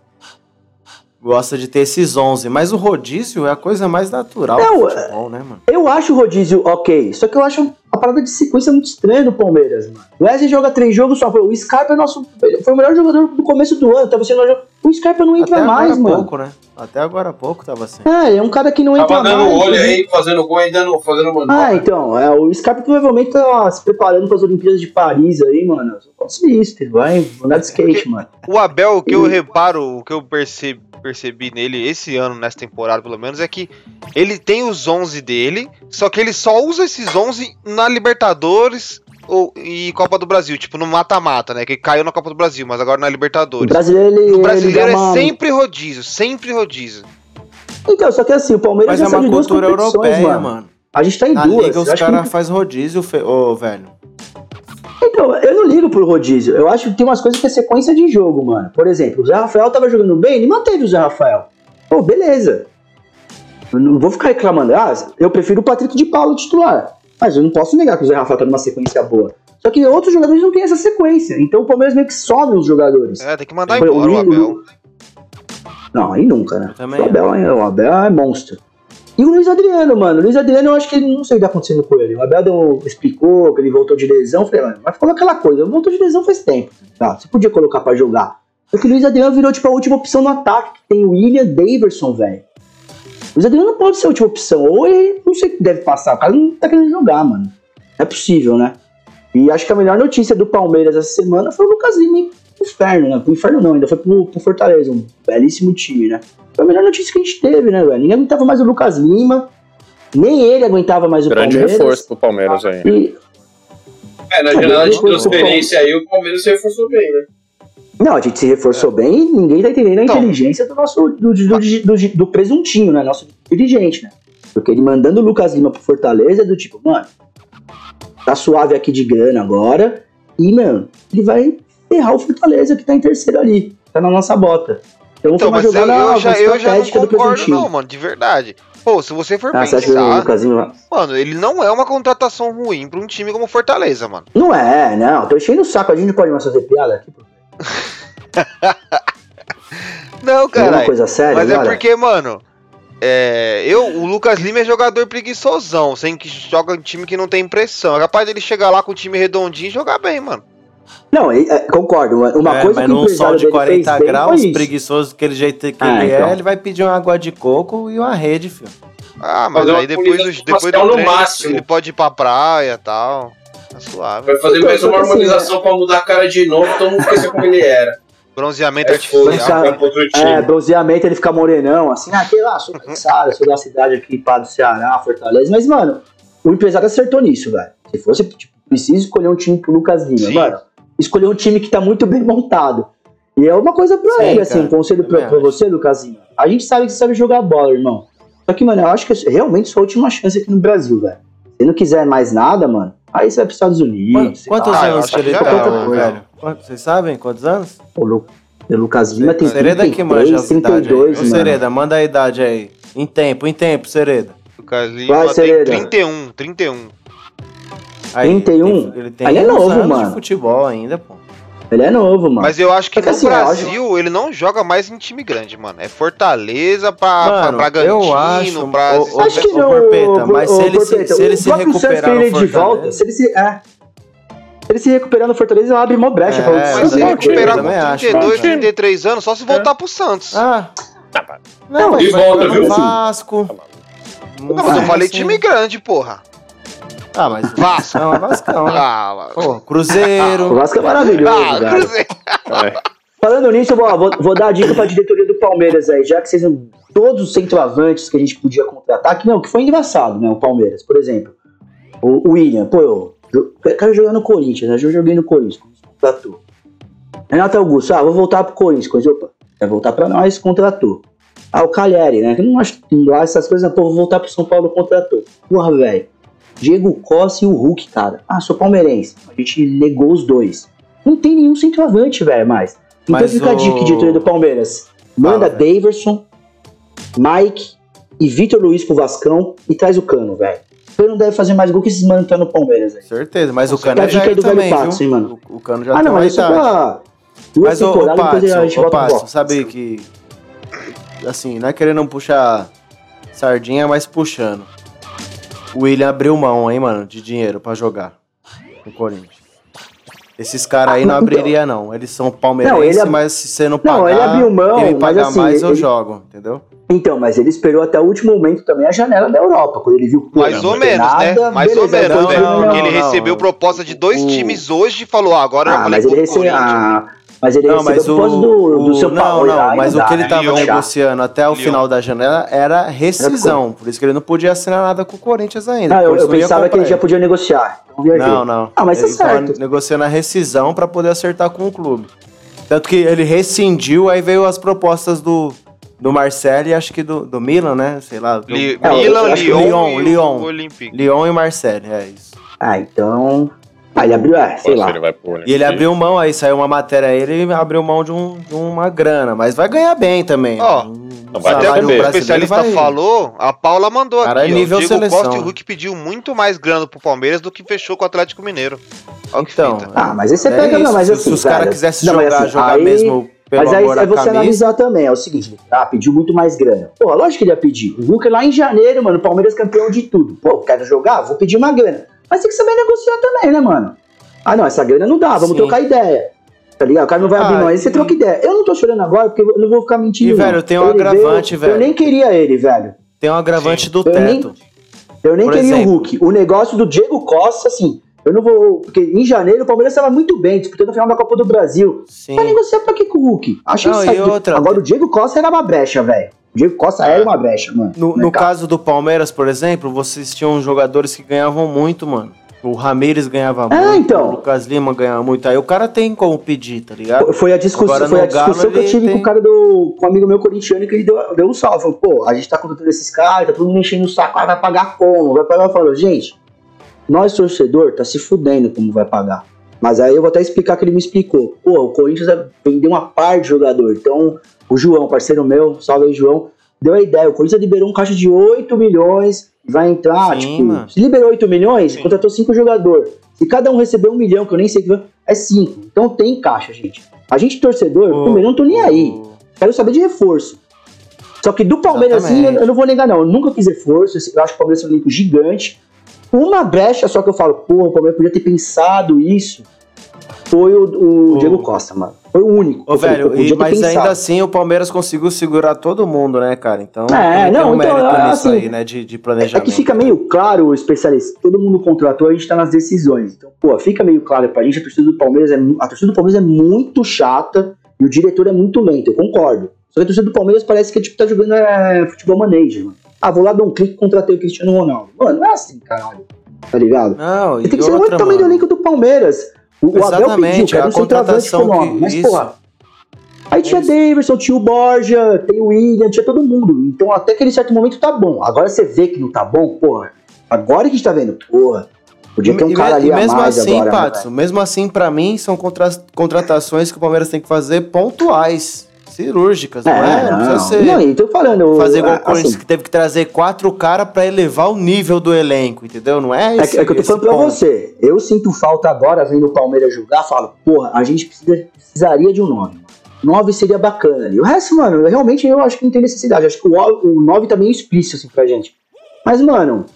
E: gosta de ter esses 11. Mas o rodízio é a coisa mais natural
B: Não,
E: do futebol, né, mano?
B: Eu acho o rodízio ok, só que eu acho a parada de sequência muito estranha do Palmeiras, mano. O Wesley joga três jogos só. O Scarpa é nosso. Foi o melhor jogador do começo do ano. Tava sendo o melhor. O Scarpa não entra
E: Até
B: mais,
E: agora há
B: mano.
E: pouco, né? Até agora há pouco tava assim.
B: É, é um cara que não entra
C: Tava dando
B: mais.
C: olho
B: né?
C: aí, fazendo gol e dando, fazendo manobra.
B: Ah, então, é, o Scarpa provavelmente tá se preparando para as Olimpíadas de Paris aí, mano. Só pode ser isso, ele vai andar de skate, mano.
D: O Abel, o que eu reparo, o que eu percebi, percebi nele esse ano, nessa temporada pelo menos, é que ele tem os 11 dele, só que ele só usa esses 11 na Libertadores ou, e Copa do Brasil, tipo no mata-mata, né? Que caiu na Copa do Brasil, mas agora na
B: O
D: Libertadores.
B: brasileiro, ele.
D: No brasileiro
B: ele
D: é
B: uma-
D: sempre rodízio, sempre rodízio.
B: Então, só que assim, o Palmeiras
E: Mas é
B: já saiu
E: uma
B: de duas
E: cultura europeia,
B: mano.
E: mano.
B: A gente tá em
E: Na
B: duas.
E: liga os
B: Eu acho que
E: caras fazem rodízio, fe... ô, velho.
B: Então, eu não ligo pro rodízio. Eu acho que tem umas coisas que é sequência de jogo, mano. Por exemplo, o Zé Rafael tava jogando bem, ele manteve o Zé Rafael. Pô, beleza. Eu não vou ficar reclamando. Ah, eu prefiro o Patrick de Paulo titular. Mas eu não posso negar que o Zé Rafael tá numa sequência boa. Só que outros jogadores não têm essa sequência. Então o Palmeiras meio que sobe os jogadores.
D: É, tem que mandar embora o
B: horrível.
D: Abel.
B: Não, aí nunca, né?
E: Também
B: o, Abel, é- o Abel é monstro. E o Luiz Adriano, mano. O Luiz Adriano, eu acho que ele não sei o que tá acontecendo com ele. O Abel deu- explicou que ele voltou de lesão. Eu Falei, mano, mas falou aquela coisa. Voltou de lesão faz tempo. Tá, você podia colocar pra jogar. Só que o Luiz Adriano virou, tipo, a última opção no ataque. que Tem o William Daverson, velho. O Luiz Adriano não pode ser a última opção. Ou ele, não sei o que deve passar. O cara não tá querendo jogar, mano. É possível, né? E acho que a melhor notícia do Palmeiras essa semana foi o Lucas Lima pro inferno, né? Pro inferno não, ainda foi pro, pro Fortaleza. Um belíssimo time, né? Foi a melhor notícia que a gente teve, né, velho? Ninguém aguentava mais o Lucas Lima. Nem ele aguentava mais o
A: Grande
B: Palmeiras.
A: reforço pro Palmeiras aí.
B: E,
C: É, na janela de transferência aí, o Palmeiras se reforçou bem, né?
B: Não, a gente se reforçou bem e ninguém tá entendendo a
D: Então.
B: inteligência do nosso do, do, do, do- presuntinho, né? Nosso dirigente, né? Porque ele mandando o Lucas Lima pro Fortaleza é do tipo, mano, tá suave aqui de grana agora. E, mano, ele vai ferrar o Fortaleza que tá em terceiro ali. Tá na nossa bota. Então,
D: Então,
B: foi uma
D: eu,
B: jogada
D: eu já, eu já não
B: estratégica do
D: concordo, não, mano, de verdade. Pô, se você for
B: Ah, você
D: pensar,
B: Lucasinho...
D: mano, ele não é uma contratação ruim pra um time como Fortaleza, mano.
B: Não é, não. Tô enchendo o saco. A gente pode mais fazer piada aqui. pô.
D: Não,
B: Não é uma
D: cara.
B: coisa séria,
D: Mas é
B: cara.
D: porque, mano, é, eu, o Lucas Lima é jogador preguiçosão, sem que joga em time que não tem pressão. É capaz dele chegar lá com o time redondinho e jogar bem, mano.
B: Não, é, é, concordo. Uma,
E: É,
B: coisa
E: mas
B: que
E: num sol de
B: dele
E: 40
B: fez bem
E: graus, preguiçoso daquele jeito que
B: Ah,
E: ele
B: então.
E: é, ele vai pedir uma água de coco e uma rede, filho.
D: Ah, mas
C: Fazer
D: aí depois, do, depois do treino,
C: máximo.
D: ele pode ir pra praia e tal. Tá suave.
C: Vai fazer mais uma
B: assim,
C: harmonização pra mudar a cara de novo, todo mundo esquecer como ele era.
D: Bronzeamento
C: É
D: artificial.
B: É,
C: time.
B: bronzeamento, ele fica morenão, assim, ah, sei lá, sou cansado, sou da cidade aqui, pá, do Ceará, Fortaleza. Mas, mano, o empresário acertou nisso, velho. Se fosse, tipo, precisa escolher um time pro Lucas Lima,
D: Sim.
B: mano, escolher um time que tá muito bem montado. E é uma coisa pra
E: Sim,
B: ele, assim,
E: cara,
B: um conselho pra, pra você, Lucasinho. A gente sabe que você sabe jogar bola, irmão. Só que, mano, eu acho que é realmente sua última chance aqui no Brasil, velho. Se não quiser mais nada, mano, aí você vai pros Estados Unidos.
E: Quantos
B: lá.
D: Ah,
E: anos que ele tá, velho? Vocês sabem quantos anos?
B: O, Lu, o Lucas Lima tem
E: Sereda que manja
B: 33,
E: as idades aí.
B: 32,
E: Ô,
B: mano.
E: Sereda, manda a idade aí. Em tempo, em tempo, Sereda.
D: Lucas
B: Vai,
D: Lima tem
B: Sereda.
D: 31, 31.
E: Aí,
B: 31?
E: Ele tem
B: Ele é
E: uns
B: novo,
E: anos
B: mano.
E: de futebol ainda, pô.
B: Ele é novo, mano.
D: Mas eu acho que
B: Só que
D: no
B: assim,
D: Brasil ele não joga mais em time grande, mano. É Fortaleza pra, pra
E: Mano,
D: Bragantino,
E: eu acho-
D: pra.
B: Acho que não,
E: Porpeta, mas se
B: ô,
E: ele se-
B: Porpeta,
E: se ele
B: o
E: se recuperar no
B: ele de
E: Fortaleza-
B: volta, se ele se, é, se ele se recuperar no Fortaleza, abre mó brecha
E: É,
B: pra
E: mas
D: se ele recuperar com
E: acho,
D: 32,
A: mano.
D: 33 anos, só se voltar pro Santos.
E: Ah.
B: Não,
E: Não, mas
A: e
E: vai
A: volta, viu?
E: Vasco.
D: Não, mas eu falei time grande, porra.
E: Ah, mas
D: Vasco.
E: Não, é Vascão. né?
D: Ah,
E: Pô,
B: O
E: Cruzeiro.
B: Vasco é maravilhoso,
D: ah
B: cara.
D: Cruzeiro.
B: Falando nisso, eu vou, vou, vou dar a dica pra diretoria do Palmeiras aí, já que vocês são todos os centroavantes que a gente podia contratar, que não, que foi engraçado, né? O Palmeiras, por exemplo. O, o William, pô, eu, eu quero jogar no Corinthians, né? Eu joguei no Corinthians, contratou. Renato Augusto, ah, vou voltar pro Corinthians. Coisa, opa, quer voltar pra nós, contratou. Ah, o Cagliari, né? que Eu não acho lá essas coisas, pô, vou voltar pro São Paulo, contratou. Porra, velho. Diego Costa e o Hulk, cara. Ah, sou palmeirense. A gente negou os dois. Não tem nenhum centroavante, velho, mais. Então
E: Mas
B: fica a
E: o-
B: dica, diretoria do Palmeiras. Manda
E: velho.
B: Daverson, Mike e Vitor Luiz pro Vascão e traz o Cano, velho. O Cano deve fazer mais gol que esses mano que tá no Palmeiras, aí.
E: Certeza, mas o Cano
B: a
E: é
B: aí
E: velho
B: do
E: também,
B: Patos,
E: viu?
B: hein, mano?
E: O, o Cano já
B: Ah, não, mas é
E: idade.
B: pra duas
E: Mas o, o
B: a
E: Patson, o Patson, sabe que. Assim, não é querendo puxar sardinha, mas puxando. O William abriu mão, hein, mano, de dinheiro pra jogar no Corinthians. Esses caras aí não abriria, não. Eles são palmeirenses,
B: ele ab-
E: mas se você não pagar,
B: Não, ele abriu mão, mas
E: pagar
B: assim,
E: mais, eu
B: ele-
E: jogo, entendeu?
B: Então, mas ele esperou até o último momento também a janela da Europa, quando ele viu que
D: Mais ou menos, né?
B: nada,
D: Mais ou
B: beleza,
D: menos,
E: não,
D: né?
E: não,
D: Porque
E: não,
D: ele
E: não.
D: recebeu proposta de dois
E: O-
D: times hoje e falou: ah, agora eu
B: Ah, mas ele recebeu.
D: Corinthians.
B: Ah, mas ele
E: Não,
B: recebeu
E: mas
B: o do, do seu
E: não,
B: Paulo.
E: não, mas o que ele tava
D: Lyon.
E: negociando até o
D: Lyon.
E: final da janela era rescisão, por isso que ele não podia assinar nada com o Corinthians ainda.
B: Não, eu, eu pensava que ele já podia negociar.
E: Não, não.
B: Ah, mas tá
E: ele tava
B: certo.
E: negociando a rescisão pra poder acertar com o clube. Tanto que ele rescindiu, aí veio as propostas do, do Marcelo e acho que do, do Milan, né? Sei lá. Do,
D: Li-
B: É,
D: Milan, Lyon,
E: Lyon,
D: e
E: Lyon. Lyon e Marcelo, é isso.
B: Ah, então. Ah, ele abriu, é, sei lá.
A: ele vai pro
E: E ele abriu mão, aí saiu uma matéria aí, ele abriu mão de, um, de uma grana, mas vai ganhar bem também.
D: Ó,
E: Um
A: não vai
D: Até
A: Salário
D: o especialista
E: vai-
D: falou, a Paula mandou
E: Cara,
D: aqui.
E: é
D: ó,
E: nível
D: Diego
E: seleção,
D: Costa e o
E: né?
D: Hulk pediu muito mais grana pro Palmeiras do que fechou com o Atlético Mineiro. Olha
E: Então.
B: Ah, mas aí você
E: É
B: pega, não,
E: isso,
B: mas
E: se-
B: assim.
E: se os caras quisessem
B: não, mas
E: jogar,
B: assim,
E: jogar
B: aí-
E: mesmo pelo
B: Mas aí
E: amor
B: é você
E: camisa.
B: analisar também, é o seguinte, ah, pediu muito mais grana. Pô, lógico que ele ia pedir. O Hulk lá em janeiro, mano, o Palmeiras campeão de tudo. Pô, quero jogar? Vou pedir uma grana. Mas tem que saber negociar também, né, mano? Ah, não, essa grana não dá, vamos
E: Sim.
B: trocar ideia. Tá ligado? O cara não vai abrir
E: Ah,
B: mão, aí você
E: e-
B: troca ideia. Eu não tô chorando agora porque eu não vou ficar mentindo.
E: E,
B: não.
E: velho, tem um
B: Ele
E: agravante,
B: veio-
E: velho.
B: Eu nem queria ele, velho.
E: Tem um agravante
D: Sim.
E: do
B: Eu nem-
E: teto.
B: Eu nem
E: Por
B: queria
E: exemplo.
B: o Hulk. O negócio do Diego Costa, assim, eu não vou. Porque em janeiro o Palmeiras estava muito bem, disputando a final da Copa do Brasil.
E: Sim.
B: Vai negociar pra que com o Hulk? Achei
E: Não, e
B: certo.
E: outra-
B: Agora o Diego Costa era uma brecha, velho. O Diego Costa era uma brecha, mano.
E: No, no caso do Palmeiras, por exemplo, vocês tinham jogadores que ganhavam muito, mano. O Ramires ganhava
B: Ah,
E: muito,
B: então.
E: o Lucas Lima ganhava muito. Aí o cara tem como pedir, tá ligado?
B: Foi a discussão,
E: Agora,
B: foi a
E: Galo,
B: discussão que eu tive
E: tem-
B: com o cara do. com um amigo meu corintiano que ele deu, deu um salve. Falou, pô, a gente tá contratando esses caras, tá todo mundo enchendo o saco, ah, vai pagar como? Vai pagar? Falou, gente, nós torcedor tá se fudendo como vai pagar. Mas aí eu vou até explicar que ele me explicou. Pô, o Corinthians vendeu uma par de jogador. Então, o João, parceiro meu, salve aí, João, deu a ideia. O Corinthians liberou um caixa de 8 milhões, vai entrar,
E: Sim,
B: tipo,
E: mano.
B: se liberou 8 milhões,
D: Sim.
B: contratou 5 jogadores. Se cada um receber um milhão, que eu nem sei que é 5. Então tem caixa, gente. A gente, torcedor,
E: O-
B: primeiro, não tô nem aí. Quero saber de reforço. Só que do Palmeiras, assim, eu, eu não vou negar, não. Eu nunca quis reforço. Eu acho que o Palmeiras é um elenco gigante. Uma brecha só que eu falo, porra, o Palmeiras podia ter pensado isso. Foi o, o
E: O-
B: Diego Costa, mano. Foi o único.
E: Ô,
B: falei,
E: velho, e- mas
B: pensado.
E: ainda assim o Palmeiras conseguiu segurar todo mundo, né, cara? Então
B: É, não,
E: tem um
B: então,
E: mérito
B: é,
E: nisso
B: assim,
E: aí, né, de, de
B: É
E: planejamento.
B: que fica meio claro, o especialista, todo mundo contratou, a gente tá nas decisões. Então, pô, fica meio claro pra gente, a torcida do Palmeiras é, a torcida do Palmeiras é muito chata e o diretor é muito lento, eu concordo. Só que a torcida do Palmeiras parece que tipo, tá jogando é, futebol manager, mano. Ah, vou lá dar um clique e contratei o Cristiano Ronaldo. Mano, não é assim, caralho. Tá ligado?
E: Não,
B: Você
E: e
B: tem que ser
E: outra,
B: muito tamanho do elenco do Palmeiras. O, o Abel pediu,
E: Exatamente,
B: cara, um centroavante fenômeno. Mas,
E: isso.
B: porra, Aí tinha Davidson, tinha o Borja, tem o William, tinha todo mundo. Então até aquele certo momento tá bom. Agora você vê que não tá bom, porra. Agora que a gente tá vendo, porra. Podia ter um
E: E-
B: cara
E: e
B: ali a
E: mesmo assim,
B: agora. né,
E: Patson, mesmo assim, pra mim, são contra- contratações que o Palmeiras tem que fazer pontuais, cirúrgicas, não é? Não,
B: não,
E: precisa ser
B: não, e tô falando.
E: fazer igual o Corinthians,
B: assim,
E: que teve que trazer quatro caras pra elevar o nível do elenco, entendeu? Não é
B: É
E: esse,
B: que, é que eu tô falando pra
E: ponto.
B: você. Eu sinto falta agora, vendo o Palmeiras jogar, falo, porra, a gente precisa- precisaria de um 9. 9 seria bacana ali. O resto, mano, eu realmente eu acho que não tem necessidade. Acho que o, o 9 tá meio explícito assim pra gente. Mas, mano,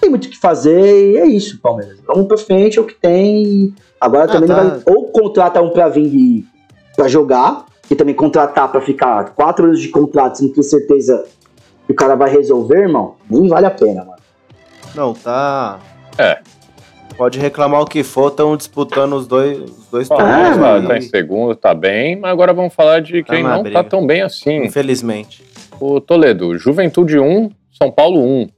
B: tem muito o que fazer e é isso, Palmeiras. Vamos pra frente, é o que tem. Agora
E: Ah,
B: também não
E: tá.
B: vai. Ou contrata um pra vir de, pra jogar, e também contratar pra ficar quatro anos de contrato, sem ter certeza que o cara vai resolver, irmão, nem vale a pena, mano.
E: Não, tá.
A: É.
E: Pode reclamar o que for, estão disputando os dois, os dois
A: Palmeiras
E: torneios
A: tá, tá
E: aí,
A: em segundo, tá bem, mas agora vamos falar de
E: Tá
A: quem
E: na
A: não
E: briga.
A: tá tão bem assim.
E: Infelizmente.
A: O Toledo, Juventude 1, São Paulo 1.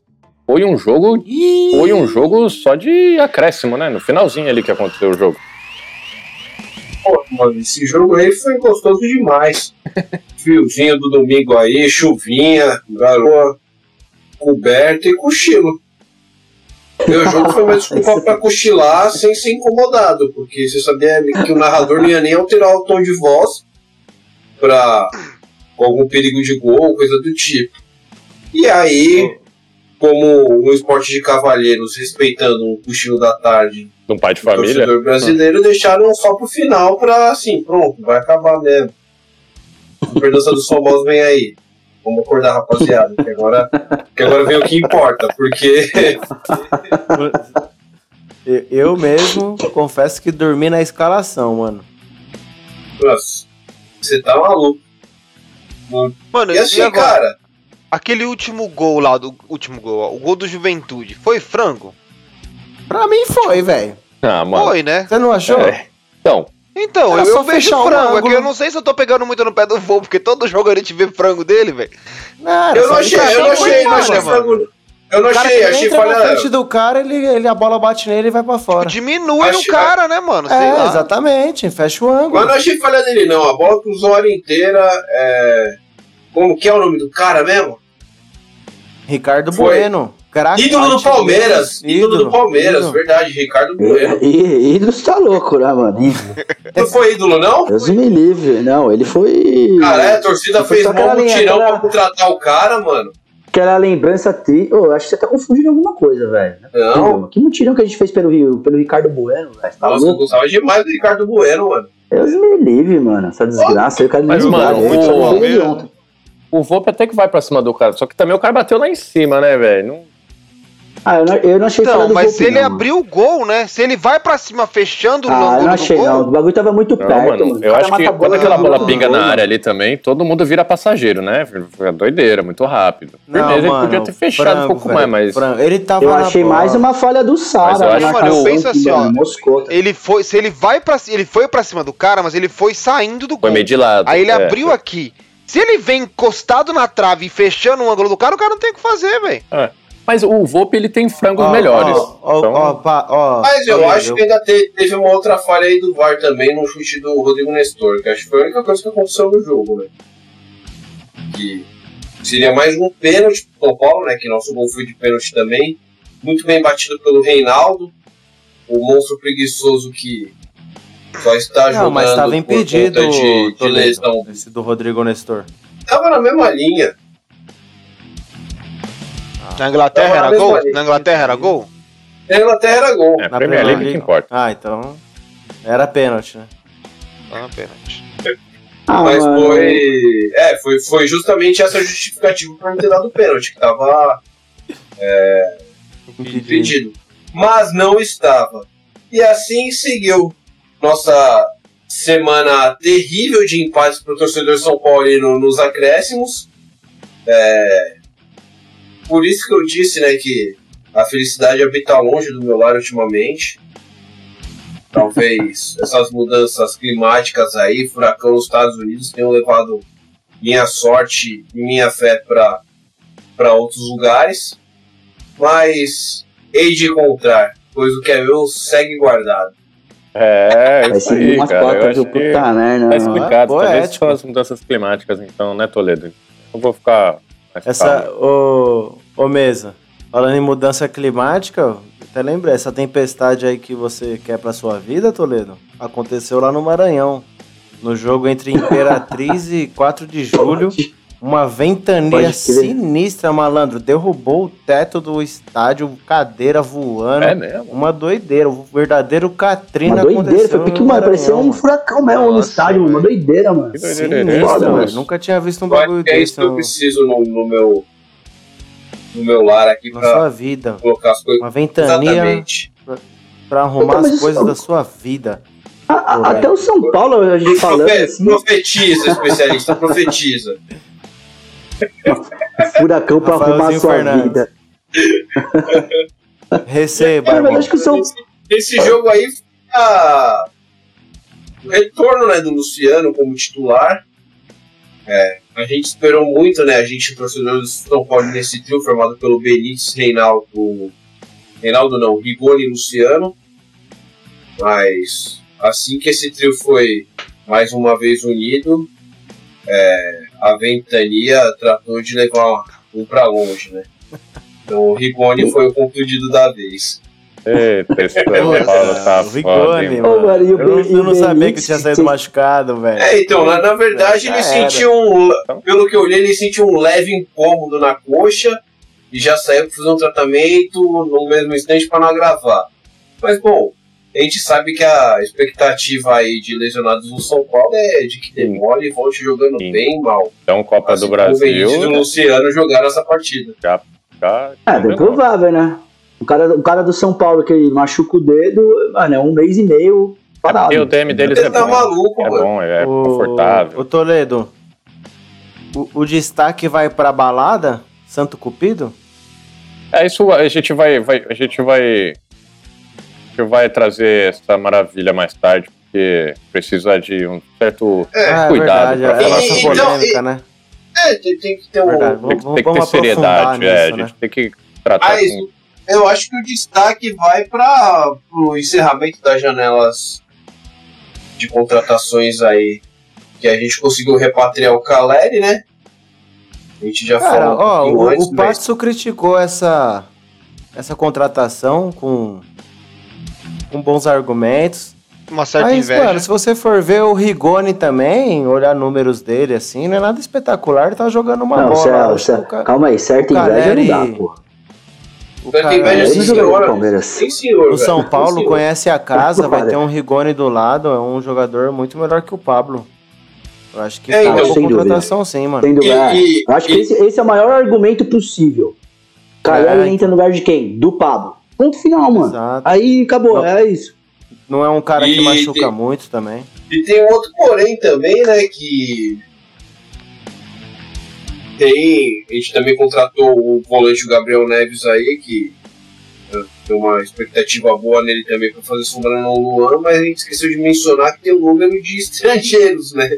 A: Foi um jogo,
E: Ih,
A: foi um jogo só de acréscimo, né? No finalzinho ali que aconteceu o jogo.
C: Pô, mano, esse jogo aí foi gostoso demais. Friozinho do domingo aí, chuvinha, garoa, coberta e cochilo. Meu jogo foi uma desculpa pra cochilar sem ser incomodado, porque você sabia que o narrador não ia nem alterar o tom de voz pra algum perigo de gol, coisa do tipo. E aí, como um esporte de cavalheiros respeitando um cochilo da tarde
A: De um pai de
C: o
A: família.
C: torcedor brasileiro deixaram só pro final pra assim, pronto, vai acabar mesmo. A Perdança dos famosos vem aí. Vamos acordar, rapaziada, que agora, que agora vem o que importa, porque
E: eu- Eu mesmo confesso que dormi na escalação, mano.
C: nossa, você tá maluco.
D: Mano,
C: E assim,
D: e agora?
C: cara,
D: Aquele último gol lá, do último gol, ó, o gol do Juventude, foi frango?
E: Pra mim foi, velho.
A: Ah, mano.
D: Foi, né?
E: Você não achou?
A: É. Então,
D: Então, eu,
E: só
D: eu vejo frango. É que eu não sei se eu tô pegando muito no pé do voo, porque todo jogo a gente vê frango dele, velho.
C: Eu não achei, eu não achei, não achei frango. Eu não
E: cara
C: achei,
E: que
C: achei
E: entra na
C: falha.
E: frente do cara, ele, ele, a bola bate nele e vai pra fora.
D: Diminui
C: Acho-
D: o cara, né, mano? Sei
E: É,
D: lá.
E: exatamente. Fecha o
C: Mas
E: ângulo.
C: eu não achei falha dele, não. A bola cruzou a área inteira. É... Como que é o nome do cara mesmo?
E: Ricardo
C: Foi.
E: Bueno. Craque
C: Ídolo do. Palmeiras. Ídolo do Palmeiras,
E: ídolo.
C: verdade, Ricardo Bueno.
B: Ídolo tá louco, né, mano? Ídolo.
C: Não foi ídolo, não?
B: Deus me livre. Não, ele foi.
C: Cara, é, a torcida
B: Foi
C: fez
B: linha,
C: mutirão pra contratar o cara, mano.
B: Aquela lembrança tri. Ô, eu acho que você tá confundindo alguma coisa, velho.
C: Não.
B: Que mutirão que a gente fez pelo, Rio- pelo Ricardo Bueno, velho. Tá
C: Nossa, eu
B: louco?
C: gostava demais do Ricardo Bueno, mano.
B: Deus me livre, mano. Essa desgraça aí, o cara
A: Mas,
B: nem
A: mano, o- o-
B: ele.
A: O Volpe até que vai pra cima do cara. Só que também o cara bateu lá em cima, né, velho? Não-
B: Ah, eu não, eu não achei
D: Não, mas
B: Volpe,
D: se ele
B: não, mano.
D: abriu o gol, né? Se ele vai pra cima fechando o
B: Ah, eu
D: ângulo
B: não
D: do
B: achei,
D: gol,
B: não. O bagulho tava muito
A: Não,
B: perto,
A: mano.
B: mano. O
A: Eu acho que quando aquela bola
B: gol,
A: pinga na
B: mano.
A: área ali também, todo mundo vira passageiro, né? Fica doideira, muito rápido.
E: Não,
A: Firmeza, ele
E: mano,
A: podia ter fechado um
E: frango,
A: pouco
E: velho,
A: mais, mas.
E: frango. Ele tava
B: Eu achei
E: bola.
B: mais uma falha do Sara.
A: Mas eu
B: na
A: acho-
D: Mano, eu
B: que,
D: assim,
B: mano,
D: ó,
B: Moscou, tá?
D: ele foi, se ele vai para ele foi para cima do cara, mas ele foi saindo do
A: Foi
D: gol.
A: meio de lado.
D: Aí ele
A: é.
D: abriu aqui. Se ele vem encostado na trave e fechando o ângulo do cara, o cara não tem o que fazer, velho.
A: Mas o Volpe, ele tem frangos
E: Ó,
A: melhores.
E: Ó, ó,
A: Então-
E: ó,
C: Mas eu acho que ainda te- teve uma outra falha aí do VAR também no chute do Rodrigo Nestor, que acho que foi a única coisa que aconteceu no jogo, né? Que seria mais um pênalti pro São Paulo, né? Que nosso gol foi de pênalti também. Muito bem batido pelo Reinaldo, o monstro preguiçoso que só está jogando
E: Não, mas tava
C: por
E: impedido
C: de, de lesão.
E: esse do Rodrigo Nestor.
C: Tava na mesma linha.
D: Na Inglaterra
C: Tava
D: era gol?
C: linha.
D: Na Inglaterra era gol?
C: Na Inglaterra era gol.
A: É,
E: Na
A: Premier League que importa.
E: Ah, então. Era pênalti, né?
D: Ah, pênalti.
B: Ah,
C: Mas
B: mano,
C: foi. É, foi, foi justamente essa justificativa pra não ter dado pênalti, que tava impedido. Mas não estava. E assim seguiu nossa semana terrível de empates pro torcedor São Paulino nos acréscimos. É, Por isso que eu disse, né, que a felicidade habita longe do meu lar ultimamente. Talvez essas mudanças climáticas aí, furacão nos Estados Unidos, tenham levado minha sorte e minha fé para outros lugares. Mas hei de encontrar, pois o que é meu segue guardado.
A: É,
B: Vai
A: isso aí,
B: umas
A: cara. Eu
B: cotas
A: acho
B: do
A: que tá
B: né?
A: explicado.
E: Ah,
A: Talvez são as mudanças climáticas, então, né, Toledo? Eu vou ficar mais
E: Essa, ô, ô Mesa, falando em mudança climática, eu até lembrei, essa tempestade aí que você quer pra sua vida, Toledo, aconteceu lá no Maranhão. No jogo entre Imperatriz e 4 de julho, uma ventania sinistra, malandro, derrubou o teto do estádio, cadeira voando.
A: É mesmo?
E: Uma doideira, o verdadeiro Katrina
B: Uma doideira,
E: aconteceu
B: foi
E: no
B: porque, mano, parecia um
E: mano.
B: furacão mesmo no
D: Nossa,
B: estádio, uma
D: velho.
B: doideira, mano.
A: Que doideira é
B: mano.
E: Nunca tinha visto um bagulho
C: que é isso
E: desse
C: que eu
E: no,
C: preciso no, no meu. No meu lar aqui
E: na
C: pra
E: sua vida.
C: colocar as coisas.
E: Uma ventania
C: Exatamente.
E: pra arrumar as
B: isso-
E: coisas da sua vida.
B: A- a- até o São Paulo, a gente falando assim,
C: Profetiza, especialista, profetiza.
B: Furacão pra arrumar sua
E: Fernandes.
B: vida.
E: Receba, irmão.
B: acho que São
C: Esse, esse jogo aí foi a- o retorno né, do Luciano como titular. É, a gente esperou muito, né? A gente, torcedor do São Paulo, nesse trio formado pelo Benítez, Reinaldo. Reinaldo não, Rigoni e Luciano. Mas assim que esse trio foi mais uma vez unido, é, a Ventania tratou de levar um pra longe, né? Então o Rigoni foi o concluído da vez.
A: Eita, esse Paulo tá
E: Rigoni, mano.
B: mano, e o
E: Eu, eu
B: o
E: não sabia que tinha saído machucado, velho.
C: É, então, na, na verdade,
E: Já
C: ele
E: era.
C: sentiu um. Pelo que eu olhei, ele sentiu um leve incômodo na coxa e já saiu pra fazer um tratamento no mesmo instante para não agravar. Mas, bom, a gente sabe que a expectativa aí de lesionados no São Paulo é de que demore e volte jogando
A: Sim.
C: bem mal.
A: Então, Copa
C: Assim
A: do
C: como O Benítez o
A: Brasil.
C: Luciano jogaram essa partida.
A: Tá,
B: É, bem provável, né? O cara, o cara do São Paulo que machuca o dedo, mano, é um mês e meio parado.
A: E o DM deles
C: Ele
A: é
C: tá
A: bom.
C: maluco,
A: É
C: mano.
A: bom, é
E: O-
A: confortável.
E: O Toledo, o, o destaque vai pra balada? Santo Cupido?
A: É isso, a gente vai, vai- a gente vai, gente vai trazer essa maravilha mais tarde, porque precisa de um certo
C: É,
A: cuidado
E: verdade,
A: pra
E: é a
A: falar
C: Então,
E: polêmica, né?
C: É, tem, tem que ter um.
E: Verdade,
A: Tem
E: vamos,
A: tem que ter seriedade, é,
E: nisso,
A: a
E: né?
A: gente tem que tratar
C: Ah, isso.
A: com
C: Eu acho que o destaque vai para o encerramento das janelas de contratações aí. Que a gente conseguiu repatriar o Caleri, né? A gente já
E: Cara,
C: falou
E: ó,
C: um
E: o,
C: antes,
E: o
C: mas
E: Passo criticou essa, essa contratação com, com bons argumentos.
D: Uma certa
E: Mas,
D: inveja.
E: mano, se você for ver o Rigoni também, olhar números dele assim, não é nada espetacular, ele tá jogando uma
B: Não,
E: bola. que
B: certo.
E: o ca-
B: calma aí, certa
E: o
B: inveja não
E: Caleri-
B: dá, pô.
E: o cara-
C: inveja, sim,
B: não
C: senhor.
B: Palmeiras.
E: O. São Paulo
C: senhor.
E: conhece a casa, vai ter um Rigoni do lado, é um jogador muito melhor que o Pablo. Eu acho que
C: É,
E: tá
C: então,
E: uma
B: sem dúvida.
E: contratação sim, mano.
B: Sem dúvida.
C: E- e-
B: Eu acho que
C: e-
B: esse, esse é o maior argumento possível. Caleri
E: É,
B: entra no lugar de quem? Do Pablo. Ponto final, mano.
E: Exato.
B: Aí acabou,
E: Não.
B: é isso.
E: Não é um cara que
C: E-
E: machuca muito também.
C: E tem outro porém também, né? Que. Tem. A gente também contratou o volante o Gabriel Neves aí, que eh, tem uma expectativa boa nele também para fazer sombra no Luan, mas a gente esqueceu de mencionar que tem um número de estrangeiros, né?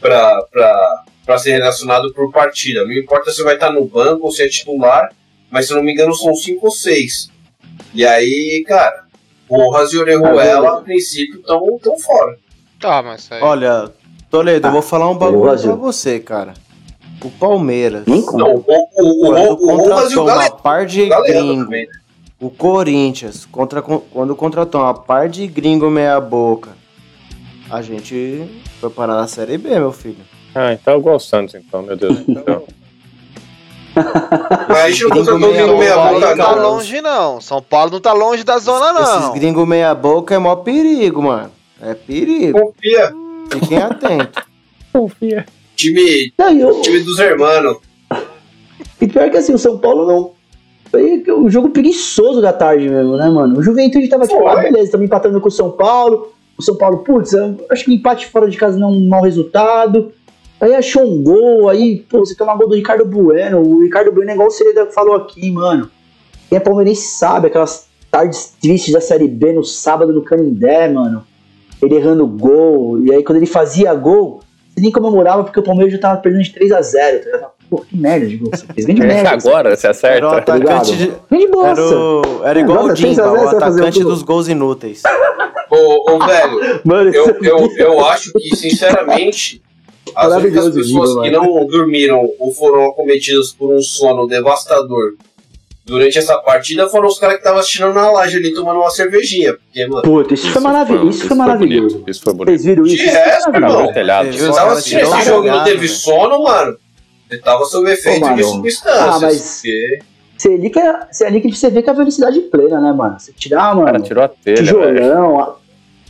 C: Pra, pra, pra ser relacionado por partida. Não importa se vai estar no banco ou se é titular, mas se eu não me engano são cinco ou seis. E aí, cara, Rojas e Orejuela, a princípio, estão tão fora.
D: Tá, mas aí...
E: Olha, Toledo, eu vou falar um bagulho
B: Brasil.
E: pra você, cara. O Palmeiras.
C: Não, o, o, o, e
E: contratou
C: o
E: uma par de gringo,
C: também. né?
E: o Corinthians, contra, quando contratou uma par de gringo meia boca, a gente foi parar na Série B, meu filho.
A: Ah, então é igual o Santos, então, meu Deus do céu.
C: Mas não
E: Gringo
C: contratou
E: meia
C: gringo meia
E: boca
D: não tá longe, não. São Paulo não tá longe da zona,
E: Esses
D: não.
E: gringos meia boca é mó perigo, mano. É perigo.
C: Confia.
E: Fiquem atentos.
A: Confia.
C: Time,
B: Não, e, o,
C: time dos hermanos.
B: e pior que assim, o São Paulo não. Foi o jogo preguiçoso da tarde mesmo, né, mano? O Juventude tava tipo, ah, beleza, estamos empatando com o São Paulo. O São Paulo, putz, eu acho que o empate fora de casa não é um mau resultado. Aí achou um gol, aí, pô, você toma gol do Ricardo Bueno. O Ricardo Bueno é igual o Sereda falou aqui, mano. Quem é palmeirense sabe, aquelas tardes tristes da Série B no sábado no Canindé, mano. Ele errando gol. E aí quando ele fazia gol, você nem comemorava porque o Palmeiras já tava perdendo de 3x0. Tá ligado? Pô, que merda de gol você fez. Grande merda.
A: Agora você
E: Era o
A: acerta.
E: atacante
B: ligado?
E: de.
B: Grande bosta.
E: Era, o- era
B: É,
E: igual o Dimba,
B: 6 a 0
E: o
B: fazer
E: atacante dos gols inúteis.
C: Ô, ô, velho,
B: Mano,
C: eu,
B: isso-
C: eu, eu acho que, sinceramente, as únicas pessoas
B: Giba,
C: que
B: mano.
C: não dormiram ou foram acometidas por um sono devastador durante essa partida foram os caras que estavam assistindo na laje ali tomando uma cervejinha. Porque, mano,
B: Puta, isso, foi maravilhoso. Isso, foi maravilhoso.
A: bonito, Isso foi bonito.
B: Vocês viram isso?
C: De
B: Isso
C: resto, irmão.
E: Os
C: tava assistindo esse jogo e não teve
E: velho.
C: sono, mano. Você tava sob efeito
B: Ô,
C: de substâncias.
B: Ah, mas-
C: porque-
B: Você ali que é, você ali que você vê que é a felicidade plena, né, mano? Você tirar, mano,
A: cara tirou a telha,
B: tijolão, a-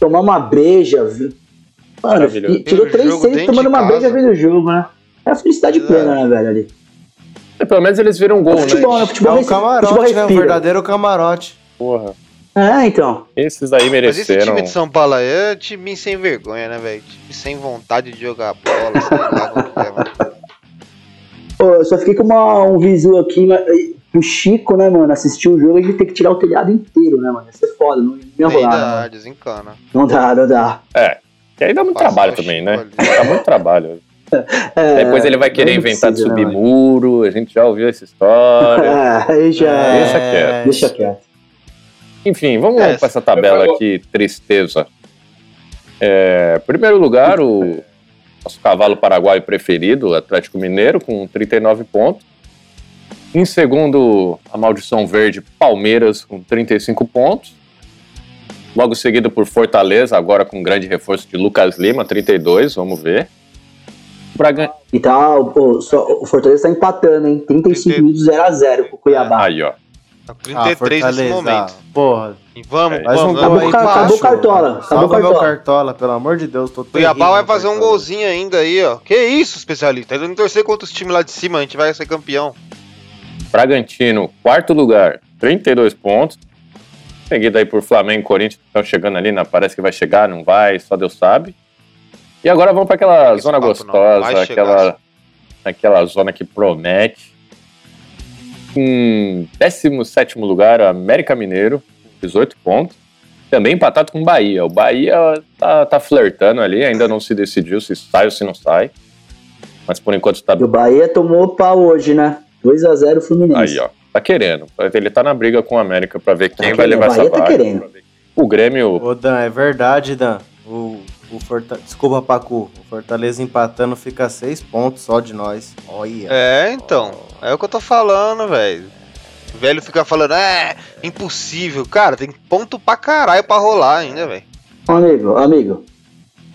B: tomar uma breja, viu? Mano,
A: Maravilhoso.
B: e tirou
D: Tem o
B: três
D: jogo
B: seis
D: dentro
B: tomando uma breja vendo o jogo, né? É a felicidade
D: Exato.
B: plena, né, velho, ali.
A: Pelo menos eles viram um gol,
B: futebol,
A: né?
B: né? Futebol,
E: É um
B: res- futebol
E: camarote, né? Um verdadeiro camarote.
A: Porra.
B: É, então.
A: Esses aí
D: Mas esse
A: mereceram.
D: time de São Paulo aí é time sem vergonha, né, velho? Time sem vontade de jogar bola, sei lá que é, mano.
B: Pô, eu só fiquei com uma- um visu aqui, mas, o Chico, né, mano, assistiu o jogo e ter que tirar o telhado inteiro, né, mano? Ia ser foda, não ia rolar, né,
D: Ainda
B: mano?
D: desencana.
B: Não dá, não dá.
A: Que aí dá muito
D: Passa
A: trabalho
D: o
A: também, né? Dá muito trabalho.
B: É,
A: Depois ele vai querer
B: não
A: inventar de
B: precisa,
A: subir
B: né,
A: muro, a gente já ouviu essa história.
B: É, aí já.
A: Deixa quieto.
B: Deixa quieto.
A: Enfim, vamos
D: É,
A: para essa tabela aqui, tristeza. É, primeiro lugar, o nosso cavalo paraguaio preferido, o Atlético Mineiro, com 39 pontos. Em segundo, a Maldição Verde, Palmeiras, com 35 pontos. Logo seguido por Fortaleza, agora com grande reforço de Lucas Lima, 32, vamos ver. Bragan...
B: E tá, o, o- só- o Fortaleza tá empatando, hein? 35
D: 30.
B: minutos 0x0 com o Cuiabá.
A: Aí, ó.
D: Tá
E: Ah,
D: 33 nesse
E: Fortaleza.
D: momento.
E: Porra,
D: E vamos,
A: É.
E: um
D: vamos,
E: gol
B: Acabou
E: aí
B: acabou Cartola, acabou
E: meu
B: Cartola.
E: Cartola, pelo amor de Deus. Tô
D: Cuiabá vai fazer um golzinho ainda aí, ó. Que isso, especialista? Ele não torcer contra os times lá de cima, a gente vai ser campeão.
A: Bragantino, quarto lugar, 32 pontos. Seguido aí por Flamengo e Corinthians, que estão chegando ali, né? parece que vai chegar, não vai, só Deus sabe. E agora vamos para aquela zona
D: papo,
A: gostosa, aquela, aquela zona que promete. Em 17 lugar, América Mineiro, 18 pontos. Também empatado com o Bahia. O Bahia tá, tá flertando ali, ainda não se decidiu se sai ou se não sai. Mas por enquanto está
B: E o Bahia tomou pau hoje, né? 2x0 Fluminense.
A: Aí, ó. Tá querendo. Ele tá na briga com o América pra ver quem
B: Tá
A: vai levar essa
B: tá
A: vaga.
B: querendo.
A: O Grêmio.
E: Ô, Dan, é verdade, Dan. O, o Forta... Desculpa, Pacu. O Fortaleza empatando fica seis pontos só de nós. Olha.
D: É, então. É o que eu tô falando, velho. O velho fica falando, é, impossível. Cara, tem ponto pra caralho pra rolar ainda, velho.
B: Amigo, amigo.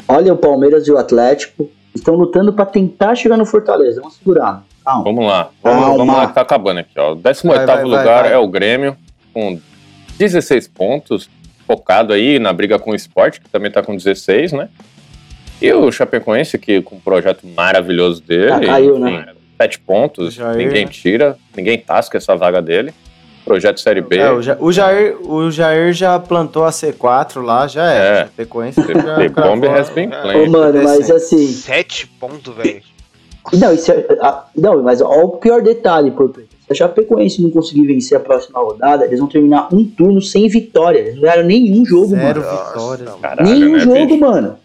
B: Olha o Palmeiras e o Atlético. Estão lutando pra tentar chegar no Fortaleza. Vamos segurar. Calma.
A: Vamos lá. Vamos,
B: Calma.
A: vamos lá que tá acabando aqui, ó. O 18
E: Vai, vai,
A: lugar
E: vai.
A: é o Grêmio, com 16 pontos, focado aí na briga com o Sport, que também tá com 16, né? E o Chapecoense, que com um projeto maravilhoso dele.
B: Ah, caiu, né?
A: 7 pontos,
E: Jair,
A: ninguém
E: né?
A: tira, ninguém tasca essa vaga dele. Projeto Série B.
E: É, o, Ja- o Jair, o Jair já plantou a C4 lá, já
A: É.
E: é. Chapecoense já
A: The Bomb has been
D: É.
B: Ô,
A: played.
B: mano, mas assim.
D: Sete pontos, velho.
B: Não, isso é, ah, não, mas olha o pior detalhe, por Se a Chapecoense não conseguir vencer a próxima rodada, eles vão terminar um turno sem vitória. Eles não ganharam nenhum jogo,
E: Zero
B: mano.
E: vitórias. mano.
A: Caralho,
B: Nenhum
A: né,
B: jogo,
A: bicho?
B: mano.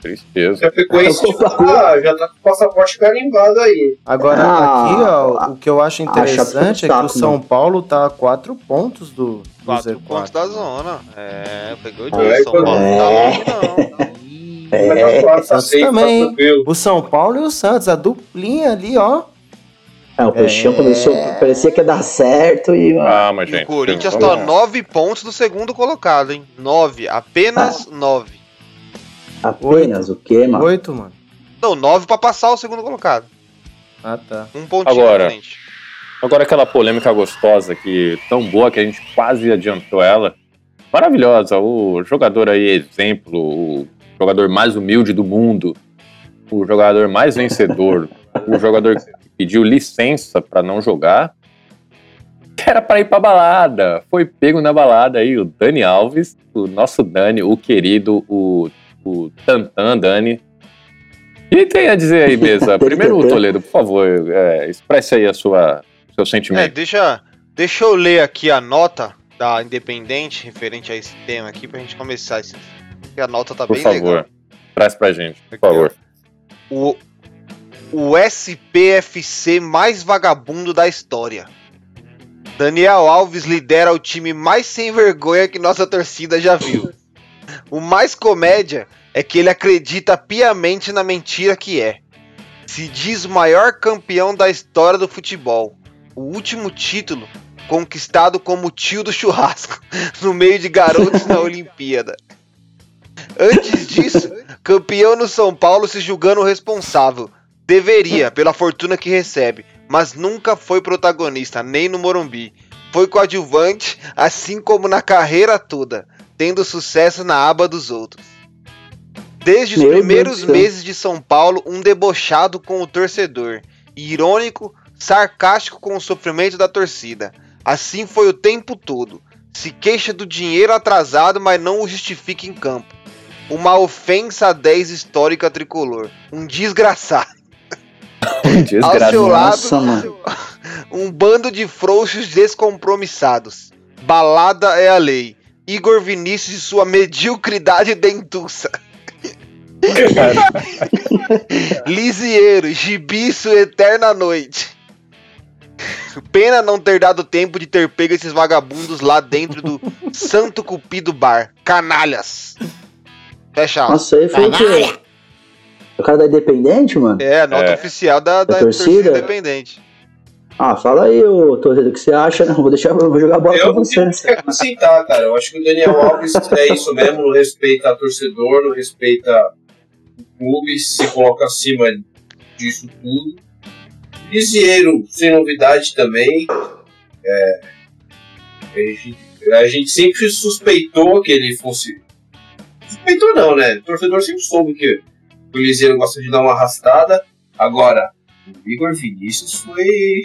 A: Tristeza.
C: Chapecoense
B: tô
C: já tá, já tá com o passaporte carimbado aí.
E: Agora,
B: Ah,
E: aqui, ó, o que eu acho interessante é que o
B: saco,
E: São
B: mano.
E: Paulo tá a quatro pontos do, do
D: Quatro
E: Z4.
D: pontos da zona. É, pegou o
C: É,
D: dia. São Paulo não tá longe, não.
B: É,
C: Mas
E: Santos
C: safe, tá
E: também. O São Paulo e o Santos, a duplinha ali, ó.
B: É, o Peixão
E: É.
B: começou, parecia que ia dar certo e. mano,
A: Calma,
D: E
A: gente.
D: o Corinthians tá
A: lá.
D: nove pontos do segundo colocado, hein? Nove, apenas nove.
B: apenas o quê, mano?
E: Oito, mano.
D: Não, nove pra passar o segundo colocado.
E: Ah, tá.
D: Um pontinho
A: Agora. Agora aquela polêmica gostosa que tão boa que a gente quase adiantou ela. Maravilhosa, o jogador aí exemplo, o jogador mais humilde do mundo, o jogador mais vencedor, o jogador que pediu licença pra não jogar, que era pra ir pra balada. Foi pego na balada aí o Dani Alves, o nosso Dani, o querido, o, o Tantan Dani. E tem a dizer aí, mesa. Primeiro o Toledo, por favor, é, expresse aí a sua seu
D: É,
A: sentimento.
D: deixa, deixa eu ler aqui a nota da Independente referente a esse tema aqui pra gente começar. Esse... Porque a nota tá
A: Por
D: bem
A: favor,
D: legal.
A: traz pra gente, por
D: Aqui, ó.
A: favor.
D: O, o SPFC mais vagabundo da história. Daniel Alves lidera o time mais sem vergonha que nossa torcida já viu. O mais comédia é que ele acredita piamente na mentira que é. Se diz o maior campeão da história do futebol. O último título conquistado como tio do churrasco, no meio de garotos na Olimpíada. Antes disso, campeão no São Paulo se julgando responsável. Deveria, pela fortuna que recebe, mas nunca foi protagonista, nem no Morumbi. Foi coadjuvante, assim como na carreira toda, tendo sucesso na aba dos outros. Desde os
B: Meu
D: primeiros meses de São Paulo, um debochado com o torcedor, irônico, sarcástico com o sofrimento da torcida. Assim foi o tempo todo. Se queixa do dinheiro atrasado, mas não o justifica em campo. Uma ofensa a 10 histórica tricolor. Um desgraçado. Ao
A: Desgraça.
D: seu lado,
B: mano.
D: um bando de frouxos descompromissados. Balada é a lei. Igor Vinícius e sua mediocridade dentuça. Lisieiro, gibiço, eterna noite. Pena não ter dado tempo de ter pego esses vagabundos lá dentro do Santo Cupido Bar. Canalhas. Fecha. aspas.
B: Nossa, aí foi o quê? O cara da Independente, mano?
D: É, nota
A: É.
D: oficial da, da,
B: Da
D: torcida
B: torcida?
D: independente.
B: Ah, fala aí, ô Torredo, o que você acha? Não, vou deixar, eu vou jogar a bola
C: Eu
B: pra você.
C: tenho que acrescentar, cara. Eu acho que o Daniel Alves é isso mesmo, não respeita torcedor, não respeita o clube, se coloca acima disso tudo. Lisieiro, sem novidade também. É, a, gente, a gente sempre suspeitou que ele fosse. Suspeitou não, né? O torcedor sempre soube que o Lisieiro gosta de dar uma arrastada. Agora, o Igor Vinícius foi.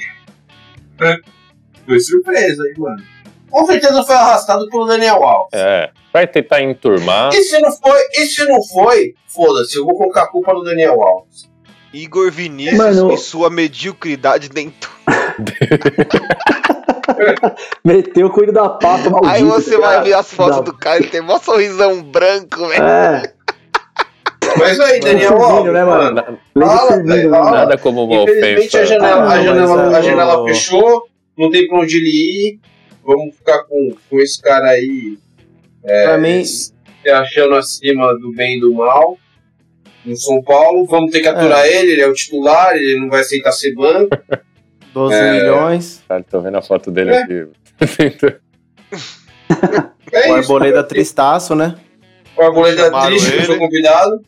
C: Foi surpresa, hein, mano. Com certeza foi arrastado pelo Daniel Alves.
A: É, vai tentar enturmar.
C: E se não foi, e se não foi, foda-se, eu vou colocar a culpa no Daniel Alves.
D: Igor Vinícius
B: Mano.
D: e sua mediocridade dentro.
B: Meteu o coelho da pata, maldito.
D: Aí você vai
B: cara.
D: ver as fotos
B: Da-
D: do cara, ele tem mó sorrisão branco, velho.
B: É,
C: Mas aí, Daniel Alves,
B: né, mano?
C: mano, Fala, velho,
B: né?
A: Nada como uma
C: infelizmente
A: ofensa.
C: a janela,
B: Ah,
C: a
B: não,
C: janela, a
B: é-
C: janela
E: o-
C: fechou, não tem pra onde ele ir. Vamos ficar com, com esse cara aí
E: pra mim,
C: se achando acima do bem e do mal. No São Paulo, vamos ter que aturar
B: É.
C: ele, ele é o titular, ele não vai aceitar ser banco.
E: 12
C: É.
E: milhões.
A: Cara, tô vendo a foto dele
C: É.
A: aqui.
C: É
E: O
C: isso.
E: Arboleda tristaço, né?
C: O Arboleda triste que
D: ele.
C: foi convidado.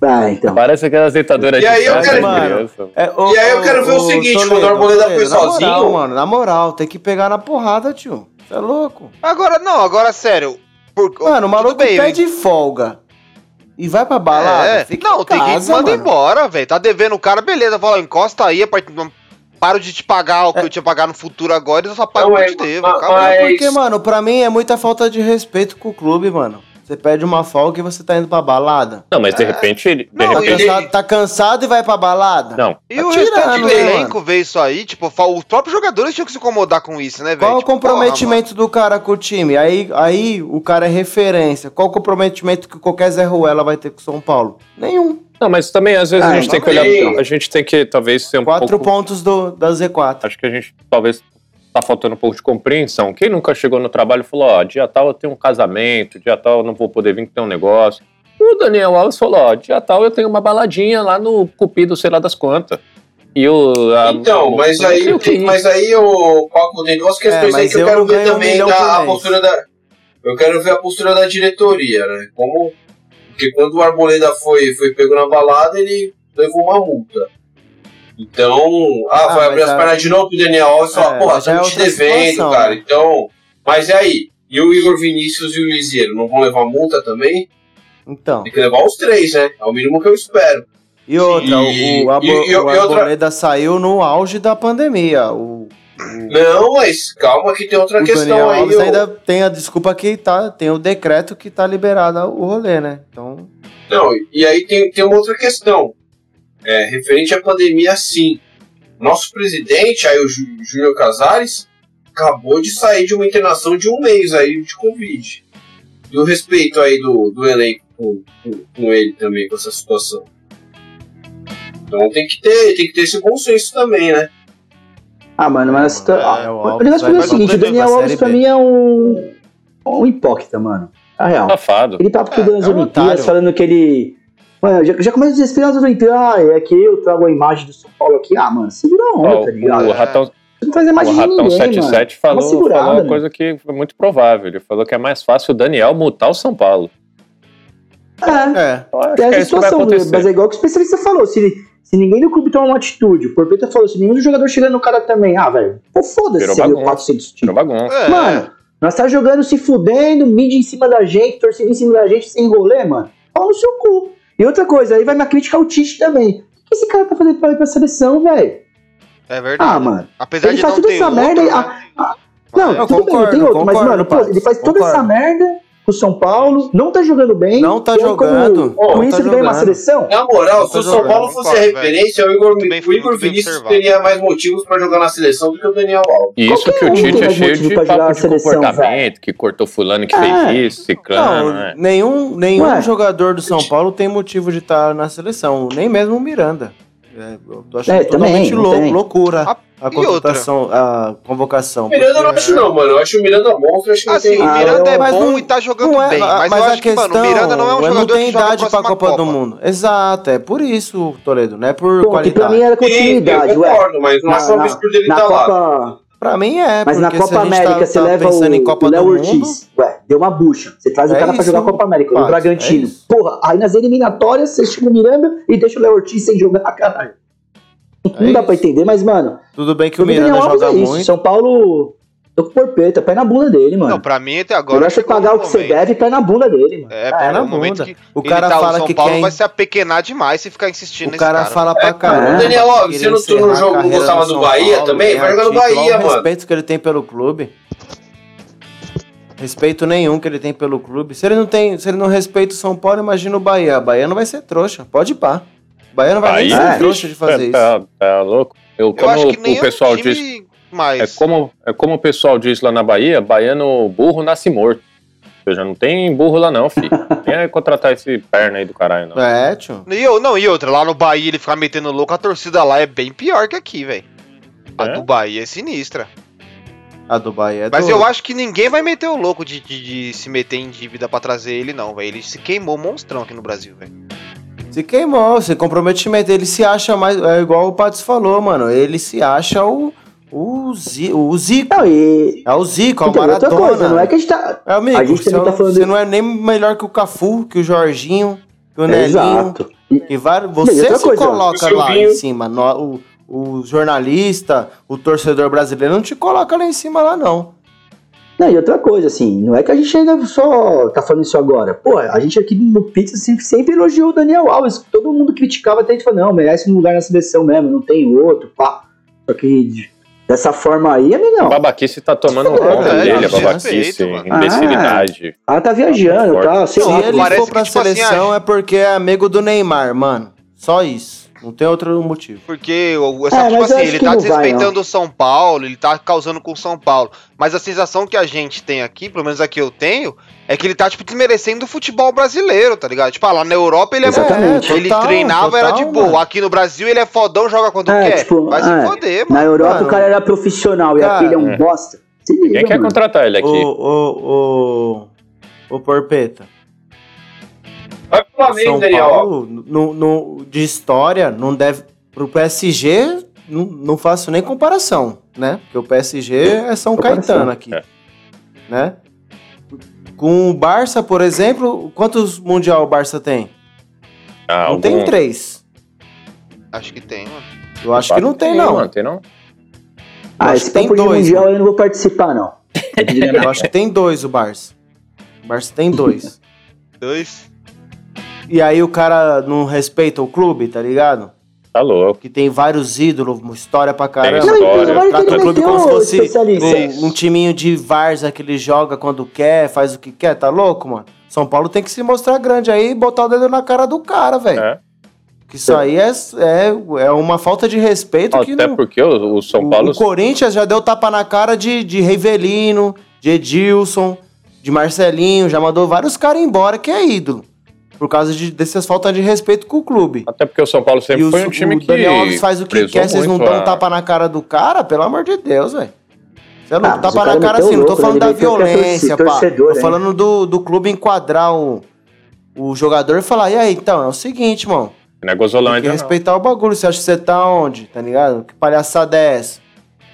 B: Ah, então.
A: Parece aquelas deitadoras
C: E aí eu
A: casa
C: quero-
A: de
E: Mano,
A: criança.
E: É, ô,
C: E aí eu quero ver o
E: ô,
C: seguinte,
E: Toledo,
C: quando o Arboleda foi
E: Toledo, na moral,
C: sozinho-
E: mano, na moral, tem que pegar na porrada, tio. Você é louco.
D: Agora, não, agora sério. Por,
E: Mano, o maluco
D: bem,
E: pede folga. E vai pra balada.
D: É,
E: Fica
D: não,
E: em
D: tem que
E: casa,
D: mandar embora, velho. Tá devendo o cara, beleza. Fala, encosta aí, a part- paro de te pagar o que eu tinha pagar no futuro agora, eu só pago o que
C: é,
D: eu te devo.
C: mas-
E: Porque, mano, pra mim é muita falta de respeito com o clube, mano. Você pede uma folga e você tá indo pra balada.
A: Não, mas de repente ele. De
D: Não,
E: Tá
A: repente,
C: ele-
E: cansado, tá cansado e vai pra balada?
A: Não.
D: E
E: Tá
D: o
E: tirando,
D: restante do elenco ver isso aí, tipo, os próprios jogadores tinham que se incomodar com isso, né, velho?
E: Qual o
D: Tipo,
E: comprometimento do cara com o time? Aí, aí o cara é referência. Qual o comprometimento que qualquer Zé Ruela vai ter com o São Paulo? Nenhum.
A: Não, mas também às vezes
B: Ah,
A: a gente tem que olhar. A gente tem que talvez ser um
E: Quatro
A: pouco.
E: pontos do, da Z4.
A: Acho que a gente talvez tá faltando um pouco de compreensão. Quem nunca chegou no trabalho e falou: ó, dia tal eu tenho um casamento, dia tal eu não vou poder vir que tem um negócio. O Daniel Alves falou: ó, dia tal eu tenho uma baladinha lá no Cupido, sei lá das quantas. E o. a-
C: Então, mas aí,
A: o que.
C: mas aí o Paco tem duas questões
E: É,
C: aí que eu,
E: eu
C: quero ver
E: um
C: também
E: milhão
C: da a postura da. Eu quero ver a postura da diretoria, né? Como. Porque quando o Arboleda foi, foi pego na balada, ele levou uma multa. Então, ah,
E: Ah,
C: vai abrir
E: mas
C: as pernas de novo pro Daniel Alves e falar,
E: É,
C: porra,
E: mas já é
C: estamos te devendo,
E: situação,
C: cara.
E: né?
C: Então. Mas e aí? E o Igor Vinícius e o Lisieiro não vão levar multa também?
E: Então.
C: Tem que levar os três, né? É o mínimo que eu espero.
E: E outra,
C: E-
E: o, Abo-
C: e- e-
E: o
C: outra-
E: Arboleda saiu no auge da pandemia. O,
C: Não, mas calma que tem outra
E: o
C: questão
E: Daniel
C: aí.
E: Alves ainda tem a desculpa que tá, tem o decreto que tá liberado o rolê, né? Então,
C: Não, e aí tem, tem uma outra questão. É, referente à pandemia, sim. Nosso presidente, aí o Jú- Júnior Casares, acabou de sair de uma internação de um mês aí de Covid. E o respeito aí do, do elenco com, com, com ele também, com essa situação. Então tem que ter, tem que ter esse bom senso também, né?
B: Ah, mano, mas essa situa-
E: É,
B: ah,
E: o
B: negócio
E: vai
B: é o
E: pra
B: seguinte, o Daniel. Alves pra mim é um, um hipócrita, mano. A real.
A: Safado.
B: Papo que
E: É,
B: nas
E: é um
B: Olimpíadas,
E: otário.
B: falando que ele. Mano, já, já começa a desesperar nas Olimpíadas. Ah, é que eu trago a imagem do São Paulo aqui. Ah, mano, segura a onda, tá ligado?
A: o Ratão,
B: Você não faz a
A: o
B: imagem de
A: Ratão
B: ninguém,
A: 77
B: mano. Dá
A: falou,
B: segurada,
A: falou uma
B: né?
A: coisa que foi muito provável. Ele falou que é mais fácil o Daniel mutar o São Paulo.
B: É,
E: É.
B: É
A: que é
B: essa
A: isso que vai
B: situação, mas é igual que o especialista falou. Se, se ninguém do clube toma uma atitude, o Porpeta falou, se nenhum dos jogadores chega no cara também, ah, velho, pô, foda-se é
A: bagunça.
B: 400
A: Virou
B: títulos.
A: bagunça.
D: É,
B: Mano, nós tá jogando se fudendo, mídia em cima da gente, torcida em cima da gente, sem rolê, mano. Fala no seu cu. E outra coisa, aí vai minha crítica ao Tite também. O que esse cara tá fazendo pra ir pra seleção, velho?
D: é verdade.
B: Ah, mano.
D: Apesar
B: ele
D: de
B: faz
D: não
B: toda
D: ter
B: essa
D: outro,
B: merda.
D: né?
B: ah, ah, não,
E: Eu
B: tudo bem, não tem
E: concordo,
B: outro, mas,
E: concordo,
B: mano, pô, ele faz toda
E: concordo.
B: essa merda o São Paulo, não tá jogando bem.
E: Não tá jogando,
B: Com, isso
E: tá
B: ele ganha uma seleção?
C: Na moral, se
E: Tá
C: o São
E: jogando,
C: Paulo fosse a referência, o Igor,
D: Muito bem-
C: o Igor Vinícius teria mais motivos pra jogar na seleção do que o Daniel Alves.
A: E isso
B: Qualquer
A: que o Tite é cheio de papo de
B: seleção,
A: comportamento, que cortou fulano que
B: É.
A: fez isso, ciclano,
E: Não,
A: né?
E: nenhum, nenhum
B: Ué.
E: jogador do São Paulo tem motivo de estar na seleção, nem mesmo o Miranda. É, eu tô achando
B: É, também,
E: totalmente lou-
B: tem.
E: loucura
D: Ah,
E: a
D: outra?
E: contratação, a convocação.
C: O Miranda eu não acho não, mano. Eu acho o Miranda monstro, eu acho que não
D: Assim,
C: tem...
D: o
B: Ah,
D: Miranda
B: eu-
D: é
E: mas
D: bom
E: não-
D: e tá jogando
E: Não é,
D: bem. Mas, eu
E: a
D: acho que,
E: questão,
D: mano, o Miranda não é um
E: não
D: jogador
E: tem
D: que joga
E: idade
D: pra
E: pra
D: próxima
E: Copa, do
D: Copa.
E: Mundo. Exato, é por isso, Toledo, não é por
B: Pô, que
E: qualidade.
B: pra mim era
C: Sim, eu
B: continuidade, ué.
C: concordo, mas não acho um absurdo ele tá lá.
B: Copa,
E: Pra mim é,
B: mas na Copa
E: a gente
B: América
E: tá,
B: você
E: tá
B: leva
E: pensando em
B: o,
E: Copa
B: o Léo
E: do
B: Ortiz.
E: Mundo,
B: Ué, deu uma bucha. Você traz o
E: É
B: cara pra
E: isso,
B: jogar a Copa América, o Bragantino.
E: é.
B: Porra, aí nas eliminatórias você tira o Miranda e deixa o Léo Ortiz sem jogar, caralho.
E: É
B: não dá
E: isso.
B: pra entender, mas, mano,
E: tudo bem que o
B: o
E: Miranda joga
B: é
E: muito.
B: São Paulo, tô com o porpeta, pé na bunda dele, mano.
D: Não, pra mim até
B: Agora
D: agora.
B: você
D: chegou
B: pagar o que você deve, pé na bunda dele, mano.
D: É,
B: Ah,
E: na
D: é o momento
E: bunda.
D: que
E: O cara
D: tá,
E: fala
D: o São
E: que
D: Paulo
E: quer-
D: vai se apequenar demais se ficar insistindo
E: O
D: nesse
E: cara
D: cara.
E: fala pra caramba.
B: É.
C: Daniel Alves,
E: queria
C: você não- tu não
E: carreira
C: gostava do Bahia
E: Paulo,
C: também? Vai jogar no. Bahia,
E: o
C: mano.
E: respeito que ele tem pelo clube. Respeito nenhum que ele tem pelo clube. Se ele não tem, se ele não respeita o São Paulo, imagina o Bahia. O Bahia não vai ser trouxa. Pode ir pá. O Bahia não vai
A: Aí,
E: nem ser
B: é.
E: trouxa de fazer isso.
A: Tá, tá louco? Eu,
D: Eu
A: como
D: acho que nem
A: o pessoal
D: é time
A: diz,
D: mais.
A: é como, é como o pessoal diz lá na Bahia, baiano burro nasce morto. Ou seja, não tem burro lá não, filho. Nem é contratar esse perna aí do caralho, não.
E: É, tio.
D: E eu, não, e outra, lá no Bahia ele ficar metendo louco, a torcida lá é bem pior que aqui, velho. A
A: É?
D: do Bahia é sinistra.
E: A do Bahia é
D: Mas
E: doido.
D: eu acho que ninguém vai meter o louco de, de- de se meter em dívida pra trazer ele, não, velho. Ele se queimou monstrão aqui no Brasil, velho.
E: Se queimou, se comprometimento. Ele se acha mais. É igual o Patos falou, mano. Ele se acha o. O, Zi, o Zico.
B: Não, e.
E: É o Zico, é o
B: Então, e outra
E: Maradona.
B: coisa, não é que a gente tá.
E: É, amigo,
B: A gente
E: você,
B: também tá falando-
E: você não é nem melhor que o Cafu, que o Jorginho, que o
B: É,
E: Nelinho.
B: exato. E-
E: vários, você se
B: coisa,
E: coloca lá em cima. no- o, o jornalista, o torcedor brasileiro não te coloca lá em cima lá, não.
B: Não, e outra coisa, assim, não é que a gente ainda só tá falando isso agora. Pô, a gente aqui no Pizza sempre, sempre elogiou o Daniel Alves. Todo mundo criticava até a gente falou, não, merece um lugar na seleção mesmo, não tem outro, pá. Só que de- dessa forma aí,
A: A
B: amigão,
A: babaquice tá tomando
B: É,
A: conta
B: é,
A: dele, a
D: de
A: babaquice,
D: respeito,
A: imbecilidade.
B: ela tá viajando,
A: Tá
B: tá? Sei
E: Se
B: lá.
E: ele for pra
D: tipo assim,
E: seleção é porque é amigo do Neymar, mano. Só isso. Não tem outro motivo.
D: Porque, o-
B: É,
D: tipo assim, ele tá desrespeitando o São Paulo, ele tá causando com o São Paulo. Mas a sensação que a gente tem aqui, pelo menos aqui eu tenho, é que ele tá, tipo, desmerecendo o futebol brasileiro, tá ligado? Tipo, ah, lá na Europa ele é
B: Exatamente.
D: Ele
E: Total,
D: treinava, era de
E: total,
D: boa.
E: mano.
D: Aqui no Brasil ele é fodão, joga quando
B: É,
D: quer.
B: tipo,
D: Vai se
B: é.
D: foder,
B: Na
D: mano.
B: Europa
E: Mano,
B: o cara era profissional e
E: cara,
B: aqui ele é um
A: é.
B: bosta. Se
A: Ninguém quer contratar ele aqui.
E: Ô, ô, ô, ô, Porpeta.
C: Vai pro Flamengo,
E: São
C: Daniel.
E: Paulo, no, no- de história, não deve. Pro PSG, não, não faço nem comparação, né? Porque o PSG é São. Caetano aqui.
A: É.
E: Né? Com o Barça, por exemplo, quantos Mundial o Barça tem?
A: Ah,
E: não tem três.
D: Acho que tem, mano.
E: Eu acho que não tem, não.
A: Mano, tem não.
B: Ah,
E: acho
B: esse
E: que tem dois,
B: mundial
E: mano.
B: eu não vou participar, não.
E: Eu acho que tem dois o Barça. O Barça tem dois.
D: Dois.
E: E aí o cara não respeita o clube, tá ligado?
A: Tá louco.
E: Que tem vários ídolos, uma história pra caramba.
A: Tem história.
B: Não, que
E: Trata o clube como se
B: o
E: fosse
B: especialista.
E: um, um timinho de Varza que ele joga quando quer, faz o que quer, tá louco, mano? São Paulo tem que se mostrar grande aí e botar o dedo na cara do cara, velho.
A: É.
E: Que isso aí é, é, é uma falta de respeito que
A: Até
E: não.
A: porque o, o São
E: o-
A: Paulo.
E: O Corinthians já deu tapa na cara de, de Rivelino, de Edilson, de Marcelinho, já mandou vários caras embora que é ídolo. Por causa de, dessas faltas de respeito com o clube.
A: Até porque o São Paulo sempre
E: e os-
A: foi um time
E: o
A: que.
E: Daniel Alves faz o que quer, vocês não dão
A: a-
E: tapa na cara do cara, pelo amor de Deus, velho. Você é louco,
B: Ah,
E: tapa
B: o cara
E: na cara
B: meteu
E: assim, não tô
B: louco,
E: falando
B: né?
E: da
B: é
E: violência, pá.
B: torcedor,
E: Tô falando do, do clube enquadrar o, o jogador e falar, e aí, então, é o seguinte, mano.
A: Não é
E: Tem que
A: gozolândia, não.
E: respeitar o bagulho. Você acha que você tá onde? Tá ligado? Que palhaçada é essa?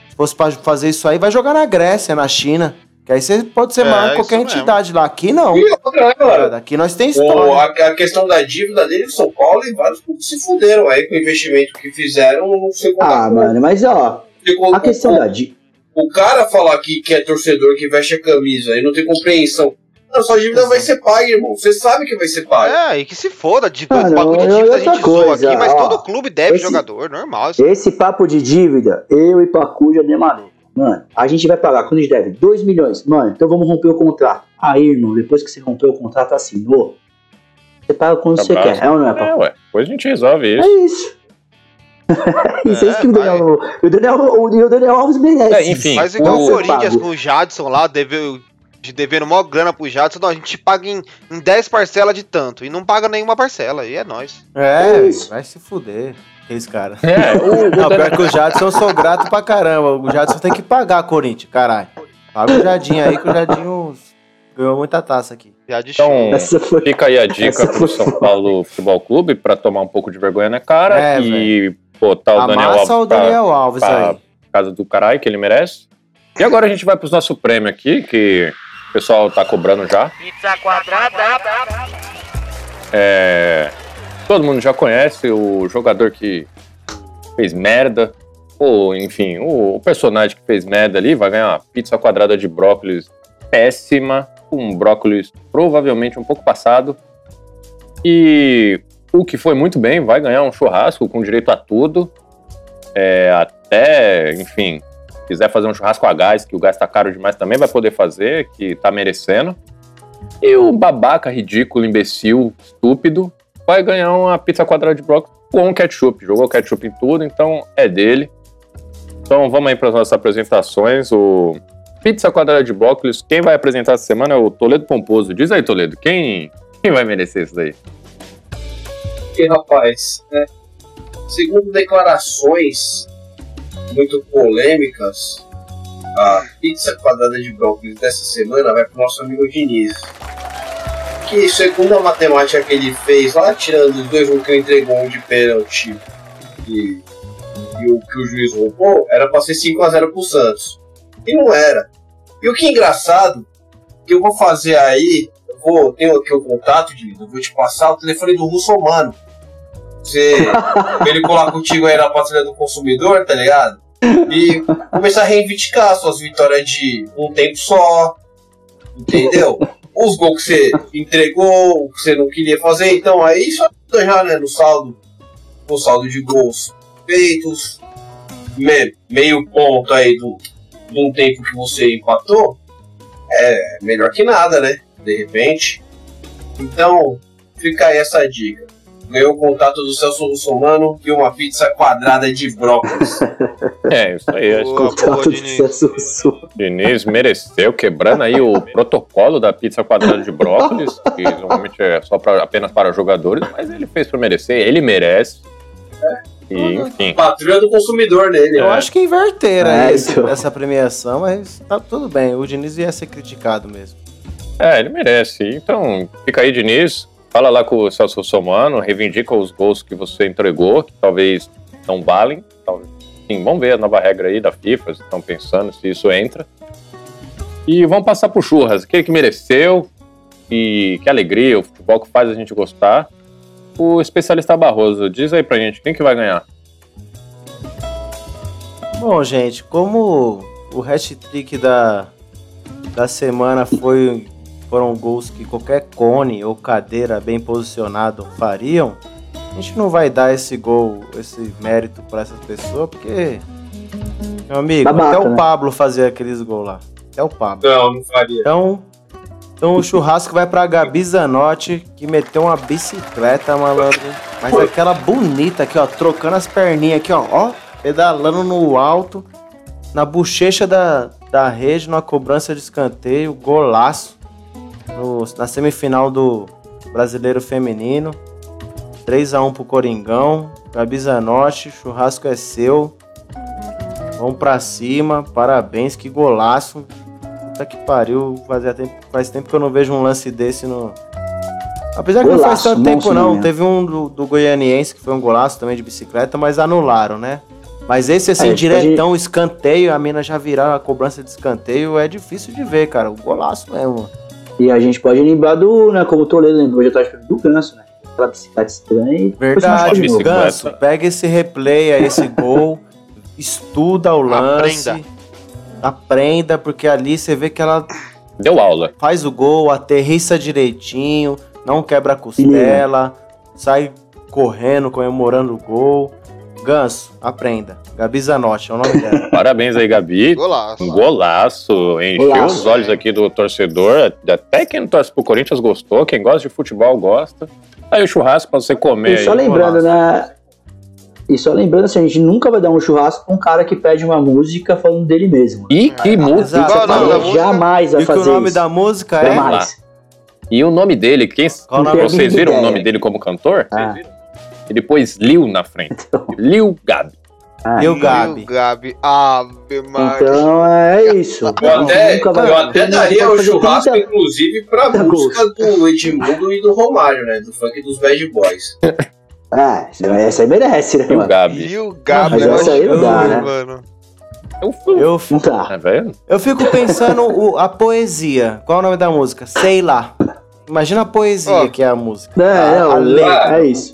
E: Se fosse pra fazer isso aí, vai jogar na Grécia, na China. Que aí você pode ser
D: É,
E: maior que qualquer
D: isso mesmo.
E: entidade lá. Aqui não.
C: E outra, né, cara?
E: Aqui nós tem
C: O-
E: história.
C: a, a questão da dívida dele em São Paulo e vários clubes se fuderam aí com o investimento que fizeram. Não sei como
B: Ah, mano, mas ó,
C: Ficou-
B: a questão
C: o,
B: da dívida.
C: o cara falar que, que é torcedor, que veste a camisa e não tem compreensão. Não, sua dívida vai ser paga, irmão. Você sabe que vai ser paga.
D: É, e que se foda, de
B: Ah, não,
D: bagulho de dívida a gente zoa
B: coisa,
D: aqui, mas
B: ó,
D: todo clube deve
B: esse-
D: jogador, normal. Isso.
B: Esse papo de dívida, eu e Pacu já demarei. Mano, a gente vai pagar quando a gente deve 2 milhões. Mano, então vamos romper o contrato. Aí, irmão, depois que você rompeu o contrato, assinou. Você paga quando você
A: Abraço.
B: quer. É ou não é,
A: É,
B: Pacu?
A: ué. Depois a gente resolve
B: É
A: isso.
B: isso. É isso, é isso que o
D: vai.
B: Daniel, o Daniel, o Daniel Alves merece.
A: É, enfim,
D: Faz igual
B: Não
D: o Corinthians com o Jadson lá, deveu, de devendo maior grana pro Jadson. Não, a gente paga em, em 10 parcelas de tanto. E não paga nenhuma parcela. E é nóis.
E: É,
B: É isso.
E: vai se fuder. Aqueles caras.
A: É, o,
E: Não, pior que o Jadson eu sou grato pra caramba. O Jadson tem que pagar, Corinthians, caralho. Paga o Jadinho aí, que o Jadinho ganhou muita taça aqui.
D: Já de
A: Então,
B: foi.
A: Fica aí a dica pro São Paulo Futebol Clube pra tomar um pouco de vergonha na cara
E: É,
A: e botar o Daniel Alves
E: o Daniel Alves
A: pra
E: aí.
A: casa do caralho que ele merece. E agora a gente vai pro nosso prêmio aqui, que o pessoal tá cobrando já.
F: Pizza quadrada.
A: É, todo mundo já conhece o jogador que fez merda, ou enfim, o, personagem que fez merda ali vai ganhar uma pizza quadrada de brócolis péssima, com brócolis provavelmente um pouco passado. E o que foi muito bem vai ganhar um churrasco com direito a tudo. É, até, enfim, se quiser fazer um churrasco a gás, que o gás tá caro demais também, vai poder fazer, que tá merecendo. E o babaca ridículo, imbecil, estúpido, vai ganhar uma pizza quadrada de brócolis com ketchup. Jogou ketchup em tudo, então é dele. Então vamos aí para as nossas apresentações. O pizza quadrada de brócolis, quem vai apresentar essa semana é o Toledo Pomposo. Diz aí, Toledo, quem, quem vai merecer isso daí?
C: Porque, rapaz, né, segundo declarações muito polêmicas, a pizza quadrada de brócolis dessa semana vai pro nosso amigo Diniz. Que segundo a matemática que ele fez lá, tirando os dois um que entregou um de pênalti e, e o que o juiz roubou, era pra ser 5x0 pro Santos. E não era. E o que é engraçado, que eu vou fazer aí, eu vou, tenho aqui o contato de eu vou te passar o telefone do Russomano. Você, ele colar contigo aí na patrulha do consumidor, tá ligado? E começar a reivindicar suas vitórias de um tempo só, entendeu? Os gols que você entregou, que você não queria fazer, então aí só já, né, no saldo, no saldo de gols feitos, me- meio ponto aí do, de um tempo que você empatou, é melhor que nada, né? De repente. Então, fica aí essa dica. Ganhou o contato do Celso Russomano e uma pizza quadrada de brócolis.
A: É, isso aí. Acho que
D: Boa,
B: Contato
D: boa,
B: de
D: Diniz.
A: Diniz mereceu, quebrando aí o protocolo da pizza quadrada de brócolis, que normalmente é só pra, apenas para jogadores, mas ele fez por merecer, ele merece. E, enfim.
C: Patrulha do consumidor nele.
E: Eu
C: né?
E: acho que inverteram
B: É,
E: esse-
B: então.
E: essa premiação, mas tá tudo bem. O Diniz ia ser criticado mesmo.
A: É, ele merece. Então, fica aí, Diniz. Fala lá com o Celso Somano, reivindica os gols que você entregou, que talvez não valem. Talvez. Sim, vamos ver a nova regra aí da FIFA, estão pensando se isso entra. E vamos passar pro Churras, aquele que mereceu. E que alegria, o futebol que faz a gente gostar. O especialista Barroso, diz aí pra gente, quem que vai ganhar?
E: Bom, gente, como o hat-trick da, da semana foi, foram gols que qualquer cone ou cadeira bem posicionado fariam, a gente não vai dar esse gol, esse mérito para essas pessoas, porque, meu amigo,
B: Babaca,
E: até o
B: né?
E: Pablo fazia aqueles gols lá. Até o Pablo.
C: Não, não faria.
E: Então, então o churrasco vai pra Gabi Zanotti, que meteu uma bicicleta, malandro. Mas aquela bonita aqui, ó, trocando as perninhas aqui, ó, ó, pedalando no alto, na bochecha da, da rede, numa cobrança de escanteio, golaço, no- na semifinal do Brasileiro Feminino. 3x1 pro Coringão, Gabi Zanotti, churrasco é seu. Vamos pra cima, parabéns, que golaço. Puta que pariu, fazia tempo, faz tempo que eu não vejo um lance desse no. Apesar que não faz
B: Golaço,
E: tanto tempo não,
B: mesmo.
E: teve um do, do Goianiense que foi um golaço também de bicicleta, mas anularam, né? Mas esse assim,
B: É, tipo, a
E: diretão, escanteio, a mina já virar a cobrança de escanteio, é difícil de ver, cara. O golaço mesmo.
B: E a gente pode lembrar do, né, como o Toledo lembrou de atrás do Ganso, né? Aquela bicicleta estranha e
E: Verdade. Ganso, pega esse replay aí, esse gol, estuda o lance,
D: Aprenda.
E: aprenda, porque ali você vê que ela
A: Deu aula.
E: faz o gol, aterrissa direitinho, não quebra a costela, sai correndo, comemorando o gol. Ganso, aprenda. Gabi Zanotti é o nome dela.
A: Parabéns aí, Gabi.
D: Golaço.
A: Um golaço. Encheu
B: Golaço.
A: os olhos aqui do torcedor. Até quem não torce pro Corinthians gostou. Quem gosta de futebol gosta. Aí o churrasco pra você comer.
B: E só
A: aí.
B: lembrando,
E: golaço.
B: né? E só lembrando assim, a gente nunca vai dar um churrasco pra um cara que pede uma música falando dele mesmo.
A: E que música.
E: Exato.
D: Qual o nome da
B: Falou,
D: música?
B: jamais vai
E: E que o
B: fazer
E: nome
B: isso.
E: da música é.
B: Jamais.
A: E o nome dele, quem vocês viram o nome dele como cantor?
B: Ah.
A: Ele pôs Lil na frente. Lil Gabi.
B: Ah,
E: E o Gabi.
D: E o Gabi. Ave Maria.
B: Então é isso.
C: Eu até,
B: Nunca vai-
C: eu até daria o churrasco,
B: 30
C: inclusive, pra
B: 30
C: música do Edmundo e do Romário, né? Do funk dos Bad Boys.
B: Ah, essa aí merece, né,
A: Lil
B: mano?
A: Gabi.
D: E o Gabi.
B: Mas essa aí não dá, né?
D: Mano.
A: Eu.
E: Eu,
B: Não tá.
A: Tá vendo?
E: eu fico pensando o- a poesia. Qual é o nome da música? Sei lá. Imagina a poesia
D: Ó.
E: que é a música.
B: Não,
E: A-
B: não,
E: a letra.
B: é isso.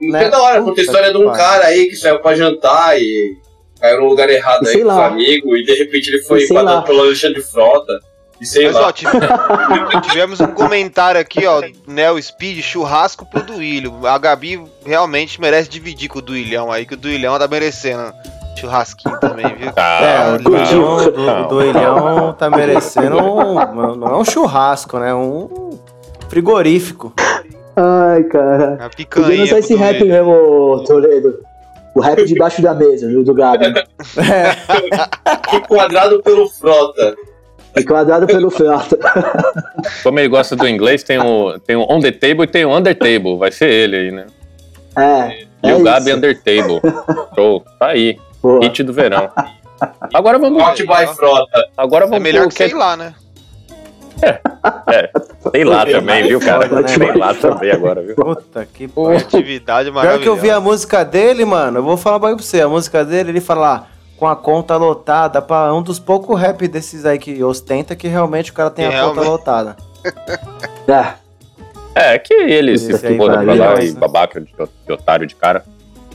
E: Né?
C: É da hora, conta a história de um cara aí que saiu pra jantar e caiu no lugar errado aí com os
B: lá.
C: amigos e de repente ele foi empatado pelo Alexandre Frota. E sei
D: Mas
C: lá.
D: ó, tive- tivemos um comentário aqui, ó, Neo Speed, churrasco pro Duílio. A Gabi realmente merece dividir com o Duilhão aí, que o Duilhão tá merecendo churrasquinho também, viu?
E: É,
A: Tá,
E: o Duilhão,
A: não,
E: do,
A: não.
E: o Duilhão tá merecendo um, não é um churrasco, né? Um frigorífico.
B: Ai, cara.
D: A
B: Podia
D: picanha.
B: lançar esse rap mesmo, Toledo. O rap debaixo da mesa, viu, do Gabi.
C: Enquadrado pelo Frota.
B: Enquadrado pelo Frota.
A: Como ele gosta do inglês, tem o, tem o On the Table e tem o Under Table. Vai ser ele aí, né?
B: É.
A: E
B: é
A: o Gabi
B: isso.
A: Under Table. Show. Tá aí.
B: Boa.
A: Hit do verão. Agora vamos.
C: Hot by Frota.
A: Agora
D: É
A: vamos
D: melhor
A: pro
D: que sei lá, né?
A: Tem lá também, viu, cara?
E: Foda, né?
A: Tem lá também agora, viu?
E: Puta que pariu.
D: Atividade
E: Pior
D: maravilhosa.
E: que eu vi a música dele, mano, eu vou falar pra você, a música dele, ele fala lá, com a conta lotada, pra um dos poucos rap desses aí que ostenta que realmente o cara tem a
D: Que
E: conta
D: realmente-
E: lotada.
B: É.
A: É, que ele se
E: Esse
A: foda pra lá
E: virar,
A: e babaca de, de otário de cara.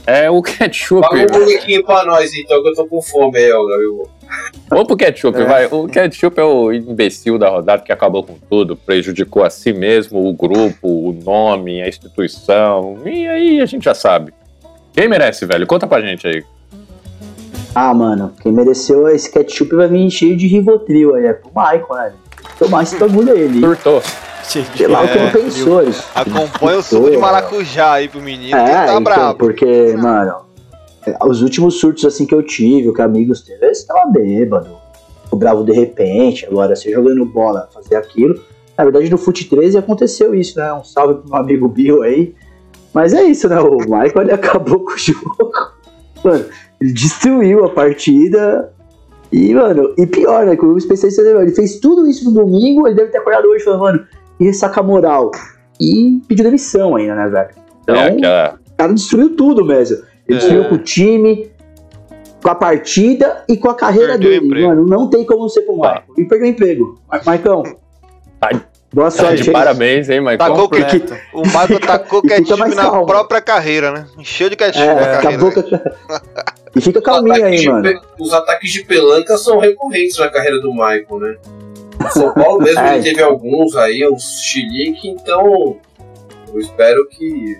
A: É o ketchup.
C: Paga um bonequinho pra nós então, que eu tô com fome aí, ó, Gabriel.
A: Vamos pro ketchup,
E: É.
A: vai. O ketchup é o imbecil da rodada que acabou com tudo, prejudicou a si mesmo, o grupo, o nome, a instituição. E aí a gente já sabe. Quem merece, velho? Conta pra gente aí.
B: Ah, mano, quem mereceu esse ketchup vai vir cheio de Rivotril aí. É pro Michael, né? Tomar esse bagulho aí.
A: Surtou.
B: Sei lá o que
D: É,
B: ele pensou. ele-
D: Acompanha o suco de maracujá aí pro menino, que
B: É,
D: tá
B: então,
D: brabo.
B: porque, mano, os últimos surtos assim que eu tive, o que amigos teve, eles estavam bêbado. O bravo de repente, agora você jogando bola, fazer aquilo. Na verdade, no Fute 13 aconteceu isso, né? Um salve pro meu amigo Bill aí. Mas é isso, né? O Michael ele acabou com o jogo. Mano, ele destruiu a partida. E, mano, e pior, né? Que o especialista ele fez tudo isso no domingo, ele deve ter acordado hoje falando, mano, e ressaca moral. E pediu demissão ainda, né, velho? Então,
A: É, aquela.
B: o cara destruiu tudo mesmo. Ele
D: É.
B: destruiu com o time, com a partida e com a carreira
D: Perdeu
B: dele.
D: emprego.
B: Mano, não tem como ser com o
A: Tá.
B: Michael. E perdeu o emprego. Ma- Maicão,
A: Tá-
B: boa
A: Tá
B: sorte.
A: de
B: aí.
A: parabéns, hein, Michael?
D: Tacou o que-
E: Completo.
D: O Michael tacou ketchup
B: mais
D: na
B: calmo.
D: própria carreira, né? Encheu de ketchup
B: É,
D: na carreira.
B: E fica calminho aí, mano.
C: pe- Os ataques de pelanca são recorrentes na carreira do Michael, né? O São Paulo mesmo
B: É.
C: ele teve alguns aí, uns chilique, então eu espero que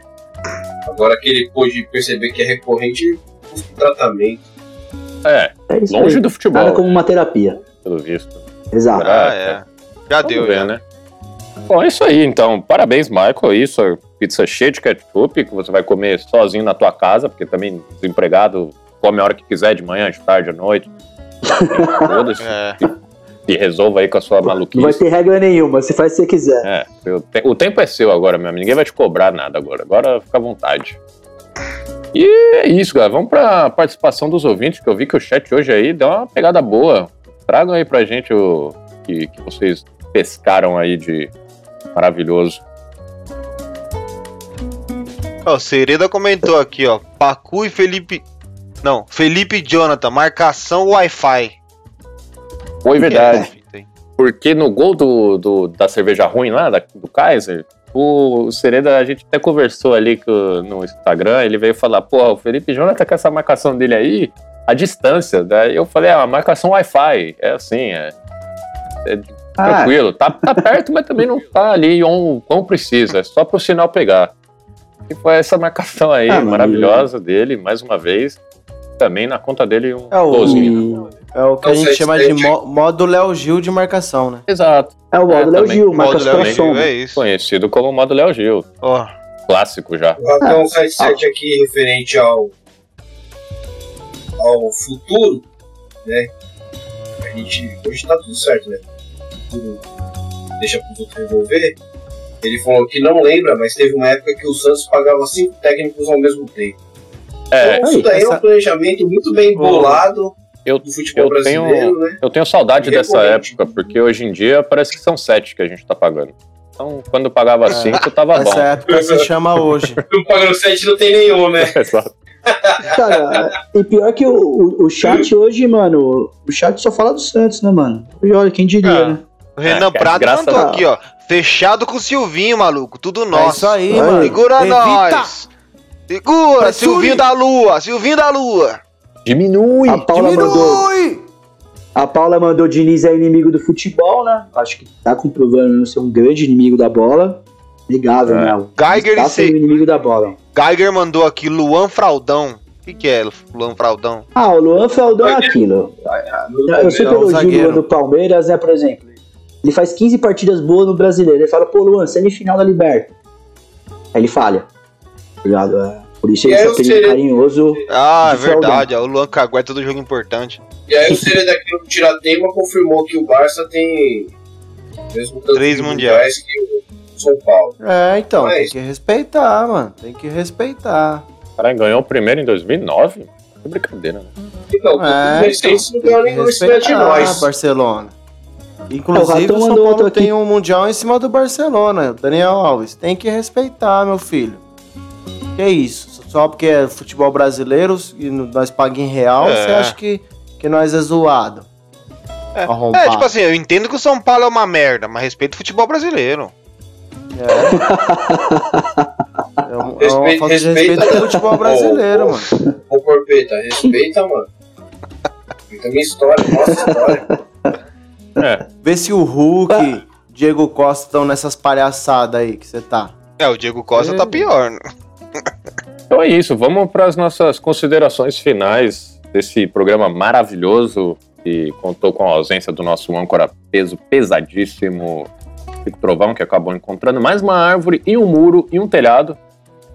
C: agora que ele pôde perceber que é recorrente, busque tratamento.
A: É,
B: É
A: longe
B: aí.
A: do futebol,
B: Nada como uma terapia.
A: pelo visto.
B: Exato.
A: Ah,
D: Ah, é. Já
A: Vamos
D: deu,
A: ver,
D: já.
A: né? Bom, é isso aí, então. Parabéns, Michael. Isso, pizza cheia de ketchup, que você vai comer sozinho na tua casa, porque também desempregado come a hora que quiser, de manhã, de tarde, à noite. Foda-se.
D: É.
A: E resolva aí com a sua
B: Não vai
A: maluquice.
B: ter regra nenhuma, você faz se você quiser.
A: É, o, te- o tempo é seu agora, meu amigo. Ninguém vai te cobrar nada agora. Agora fica à vontade. E é isso, galera. Vamos pra participação dos ouvintes, que eu vi que o chat hoje aí deu uma pegada boa. Tragam aí pra gente o que, que vocês pescaram aí de maravilhoso.
D: Ó, o Sereda comentou aqui, ó. Pacu e Felipe. Não, Felipe e Jonathan, marcação Wi-Fi.
A: Foi verdade.
D: É?
A: Porque no gol do, do- da cerveja ruim lá, da- do Kaiser, o Sereda, a gente até conversou ali com- no Instagram, ele veio falar, pô, o Felipe Jonathan com essa marcação dele aí, a distância. Daí eu falei, ah, marcação Wi-Fi. É assim, é. é
B: Ah,
A: tranquilo. Tá, tá perto, mas também não tá ali on- como precisa. É só pro sinal pegar. E foi essa marcação aí,
B: Ah,
A: maravilhosa dele, mais uma vez. Também na conta dele um
E: É o-
A: golzinho.
E: É o que a
C: Então,
E: gente
C: você
E: chama de
C: sente-
E: mo- modo Léo Gil de marcação, né?
A: Exato.
B: é o modo
A: É,
B: Léo. Gil, marca
D: Modo
B: os
D: Léo
B: coração.
D: Gil, é isso.
A: Conhecido como modo Léo Gil.
D: Ó,
A: Clássico já.
C: Vou até um 77 aqui referente ao ao futuro, né? A gente hoje tá tudo certo, né? Tudo deixa pros outros resolver. Ele falou que não lembra, mas teve uma época que o Santos pagava cinco técnicos ao mesmo tempo.
A: É,
C: então, isso daí é
E: essa-
C: um planejamento muito bem bolado
A: eu,
C: do futebol
A: eu
C: brasileiro,
A: tenho,
C: né?
A: eu tenho saudade dessa
C: Recorrente.
A: época, porque hoje em dia parece que são sete que a gente tá pagando. Então, quando pagava cinco, tava bom.
E: Essa época se chama hoje.
C: Não pagando 7 não tem nenhum, né?
A: Exato.
B: Cara, e pior que o, o, o chat hoje, mano, o chat só fala do Santos, né, mano? E olha, quem diria,
D: Ah.
B: né?
D: o Renan
A: É,
D: Prado mandou
B: a-
D: aqui, ó. Fechado com o Silvinho, maluco. Tudo
E: É
D: nosso.
E: isso aí,
B: Aí.
E: mano.
D: Segura
E: Evita.
D: nós. Segura,
E: Vai,
D: Silvinho da Lua. Silvinho da Lua.
A: Diminui.
B: A Paula mandou.
E: Diminui!
B: A Paula mandou Diniz é inimigo do futebol, né? Acho que tá comprovando ser um grande inimigo da bola. Negável,
A: É.
B: né? O
D: Geiger
B: tá
D: e
B: sendo
D: Se-
B: inimigo da bola.
D: Geiger mandou aqui Luan Fraudão. O que, que é Luan Fraudão?
B: Ah, o Luan Feldão é aquilo. Eu sempre
E: É
B: elogio o
E: zagueiro.
B: Luan do Palmeiras, né? Por exemplo, ele faz 15 partidas boas no brasileiro. Ele fala, pô, Luan, semifinal da Liberta. Aí ele falha. Tá ligado? É, Por isso
C: E
B: ele
C: aí
B: é apelido
C: Sereno-
B: carinhoso.
D: Ah, é verdade. O Luan cagueta do jogo importante.
C: E aí o Seria daquilo do Tiratema confirmou que o Barça tem mesmo
D: Três mundiais.
C: que o São Paulo.
E: É, então,
C: Mas-
E: tem que respeitar, mano. Tem que respeitar.
A: Caralho, ganhou o primeiro em 2009? Que brincadeira, né?
C: Então,
E: É,
C: recentes não cima de nós.
E: Barcelona.
B: É,
E: Inclusive,
B: o
E: São Paulo tem um Mundial em cima do Barcelona. Daniel Alves, tem que respeitar, meu filho. Que isso? Só porque é futebol brasileiro e nós pagamos em real,
D: É.
E: você acha que, que nós é zoado?
D: É. É, tipo assim, eu entendo que o São Paulo é uma merda, mas respeito o futebol brasileiro.
E: É, é, um- é uma
C: Respeita-
E: falta de
C: respeita-
E: respeito com o futebol brasileiro, mano.
C: Ô, Corpeta, respeita, mano. Respeita a minha história, nossa história.
A: É,
E: Vê se o Hulk, Diego Costa estão nessas palhaçadas aí que você tá.
D: É, o Diego Costa
E: É.
D: tá pior. né?
A: Então é isso. Vamos para as nossas considerações finais desse programa maravilhoso que contou com a ausência do nosso âncora peso pesadíssimo, Chico Trovão, que acabou encontrando mais uma árvore e um muro e um telhado.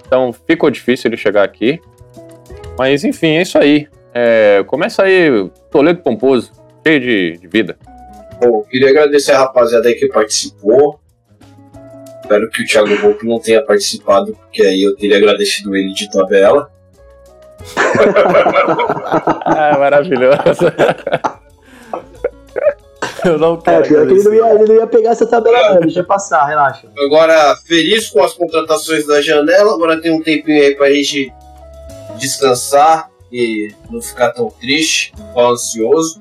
A: Então ficou difícil ele chegar aqui. Mas enfim, é isso aí. É, começa aí, Toledo Pomposo, cheio de, de vida.
C: Bom, queria agradecer a rapaziada aí que participou. Espero que o Thiago Volpe não tenha participado, porque aí eu teria agradecido ele de tabela.
A: Ah, maravilhoso.
E: Eu não
B: É,
E: quero.
B: pior que ele não, ia, ele não ia pegar essa tabela, não. Deixa passar, relaxa.
C: Agora, feliz com as contratações da janela. Agora tem um tempinho aí pra gente descansar e não ficar tão triste, tão ansioso.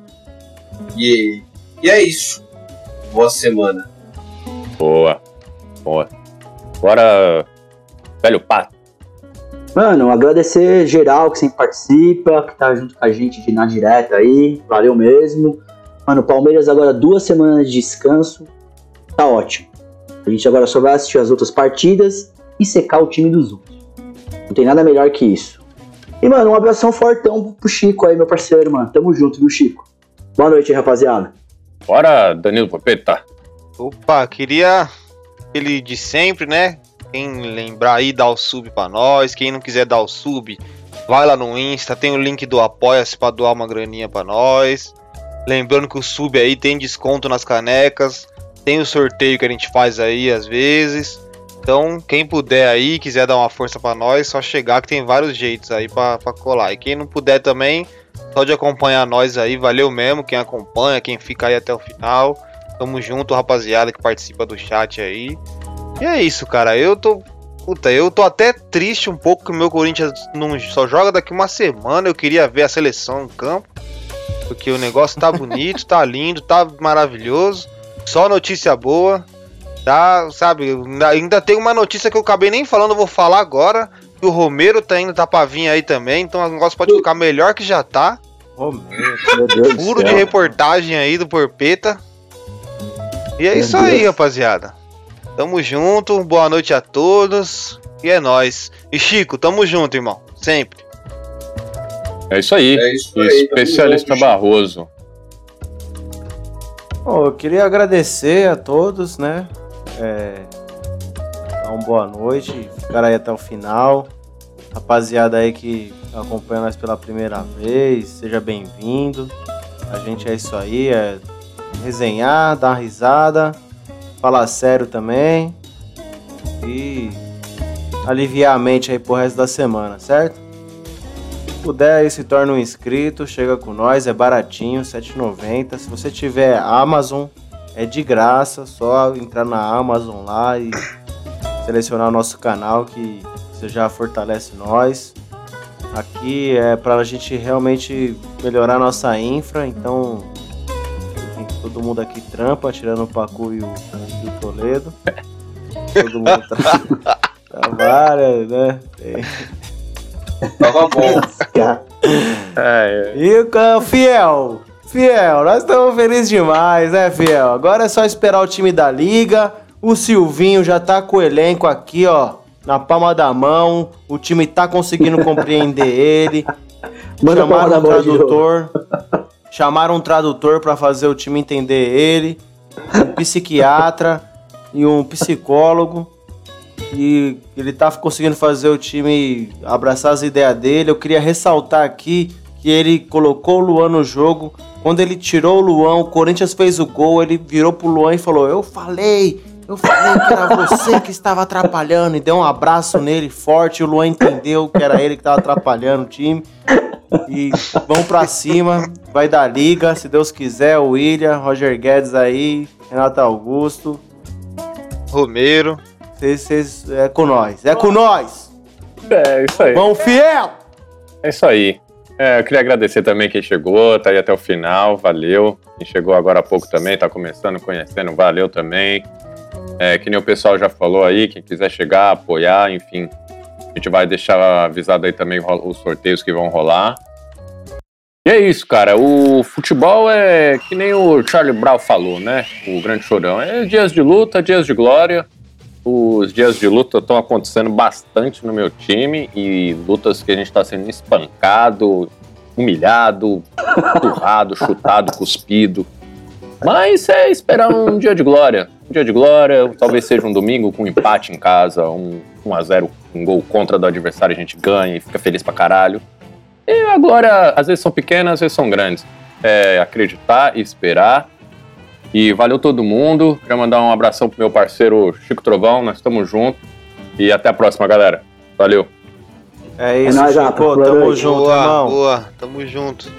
C: E, e é isso. Boa semana.
A: Boa, boa. Agora, velho pato.
B: Mano, agradecer geral que sempre participa, que tá junto com a gente de na direta aí. Valeu mesmo. Mano, Palmeiras agora duas semanas de descanso. Tá ótimo. A gente agora só vai assistir as outras partidas e secar o time dos outros. Não tem nada melhor que isso. E, mano, um abração fortão pro Chico aí, meu parceiro, mano. Tamo junto, viu, Chico? Boa noite, rapaziada.
A: Bora, Danilo Popeta.
D: Opa, queria ele de sempre, né? Quem lembrar aí, dá o sub pra nós. Quem não quiser dar o sub, vai lá no Insta, tem o link do Apoia-se pra doar uma graninha pra nós. Lembrando que o sub aí tem desconto nas canecas. Tem o sorteio que a gente faz aí às vezes. Então, quem puder aí, quiser dar uma força pra nós, só chegar que tem vários jeitos aí pra colar. E quem não puder também, só de acompanhar nós aí, valeu mesmo. Quem acompanha, quem fica aí até o final. Tamo junto, rapaziada que participa do chat aí. E é isso, cara. Eu tô. Puta, eu tô até triste um pouco que o meu Corinthians não só joga daqui uma semana. Eu queria ver a seleção em campo. Porque o negócio tá bonito, tá lindo, tá maravilhoso. Só notícia boa. Tá, sabe? ainda- tem uma notícia que eu acabei nem falando, eu vou falar agora. Que o Romero tá indo tá pra vir aí também. Então o negócio pode ficar melhor que já tá.
E: Romero.
B: Meu Deus do
D: Furo de reportagem aí do Porpeta. E é
B: Meu
D: isso aí, rapaziada. Tamo junto, boa noite a todos. E é nóis. E Chico, tamo junto, irmão. Sempre.
A: É isso aí.
C: É isso aí.
A: Especialista
C: junto,
A: Barroso.
E: Bom, eu queria agradecer a todos, né? É, dar uma boa noite, ficar aí até o final. Rapaziada aí que acompanha nós pela primeira vez, seja bem-vindo. A gente é isso aí, é resenhar, dar risada, falar sério também e aliviar a mente aí pro resto da semana, certo? Se puder aí se torna um inscrito, chega com nós, é baratinho, R$ 7,90. Se você tiver Amazon, é de graça, só entrar na Amazon lá e selecionar o nosso canal que você já fortalece nós. Aqui é para a gente realmente melhorar nossa infra, então todo mundo aqui trampa, tirando o Pacu e o, e o Toledo. Todo mundo tra trabalha, né? Tem-
C: Tava bom.
B: Cara,
A: É,
E: E o Fiel, Fiel, nós estamos felizes demais, né, Fiel? Agora é só esperar o time da liga. O Silvinho já tá com o elenco aqui, ó, na palma da mão. O time tá conseguindo compreender ele.
B: Manda
E: Chamaram
B: novo.
E: tradutor. Chamaram um tradutor pra fazer o time entender ele. Um psiquiatra e um psicólogo. E ele tá conseguindo fazer o time abraçar as ideias dele. Eu queria ressaltar aqui que ele colocou o Luan no jogo. Quando ele tirou o Luan, o Corinthians fez o gol. Ele virou pro Luan e falou: Eu falei, eu falei que era você que estava atrapalhando. E deu um abraço nele forte. O Luan entendeu que era ele que estava atrapalhando o time. E vão pra cima, vai dar liga, se Deus quiser. O William, Roger Guedes aí, Renato Augusto.
D: Romero.
E: Vocês, vocês, é com nós, é com nós.
A: é isso aí.
E: Vão fiel!
A: É isso aí. É, eu queria agradecer também quem chegou, tá aí até o final, valeu. Quem chegou agora há pouco também, tá começando, conhecendo, valeu também. É, que nem o pessoal já falou aí, quem quiser chegar, apoiar, enfim. A gente vai deixar avisado aí também os sorteios que vão rolar. E é isso, cara. O futebol é que nem o Charlie Brown falou, né? O grande chorão. É dias de luta, dias de glória. Os dias de luta estão acontecendo bastante no meu time e lutas que a gente está sendo espancado, humilhado, empurrado, chutado, cuspido. Mas é esperar um dia de glória. Um dia de glória, talvez seja um domingo com um empate em casa, um 1x0, um gol contra do adversário, a gente ganha e fica feliz pra caralho. E a glória, às vezes são pequenas, às vezes são grandes. É acreditar e esperar. E valeu todo mundo. Queria mandar um abração pro meu parceiro Chico Trovão, nós estamos juntos. E até a próxima, galera. Valeu.
E: É isso,
B: nóis,
E: Chico, tamo junto,
D: boa,
E: irmão.
D: boa. Tamo junto.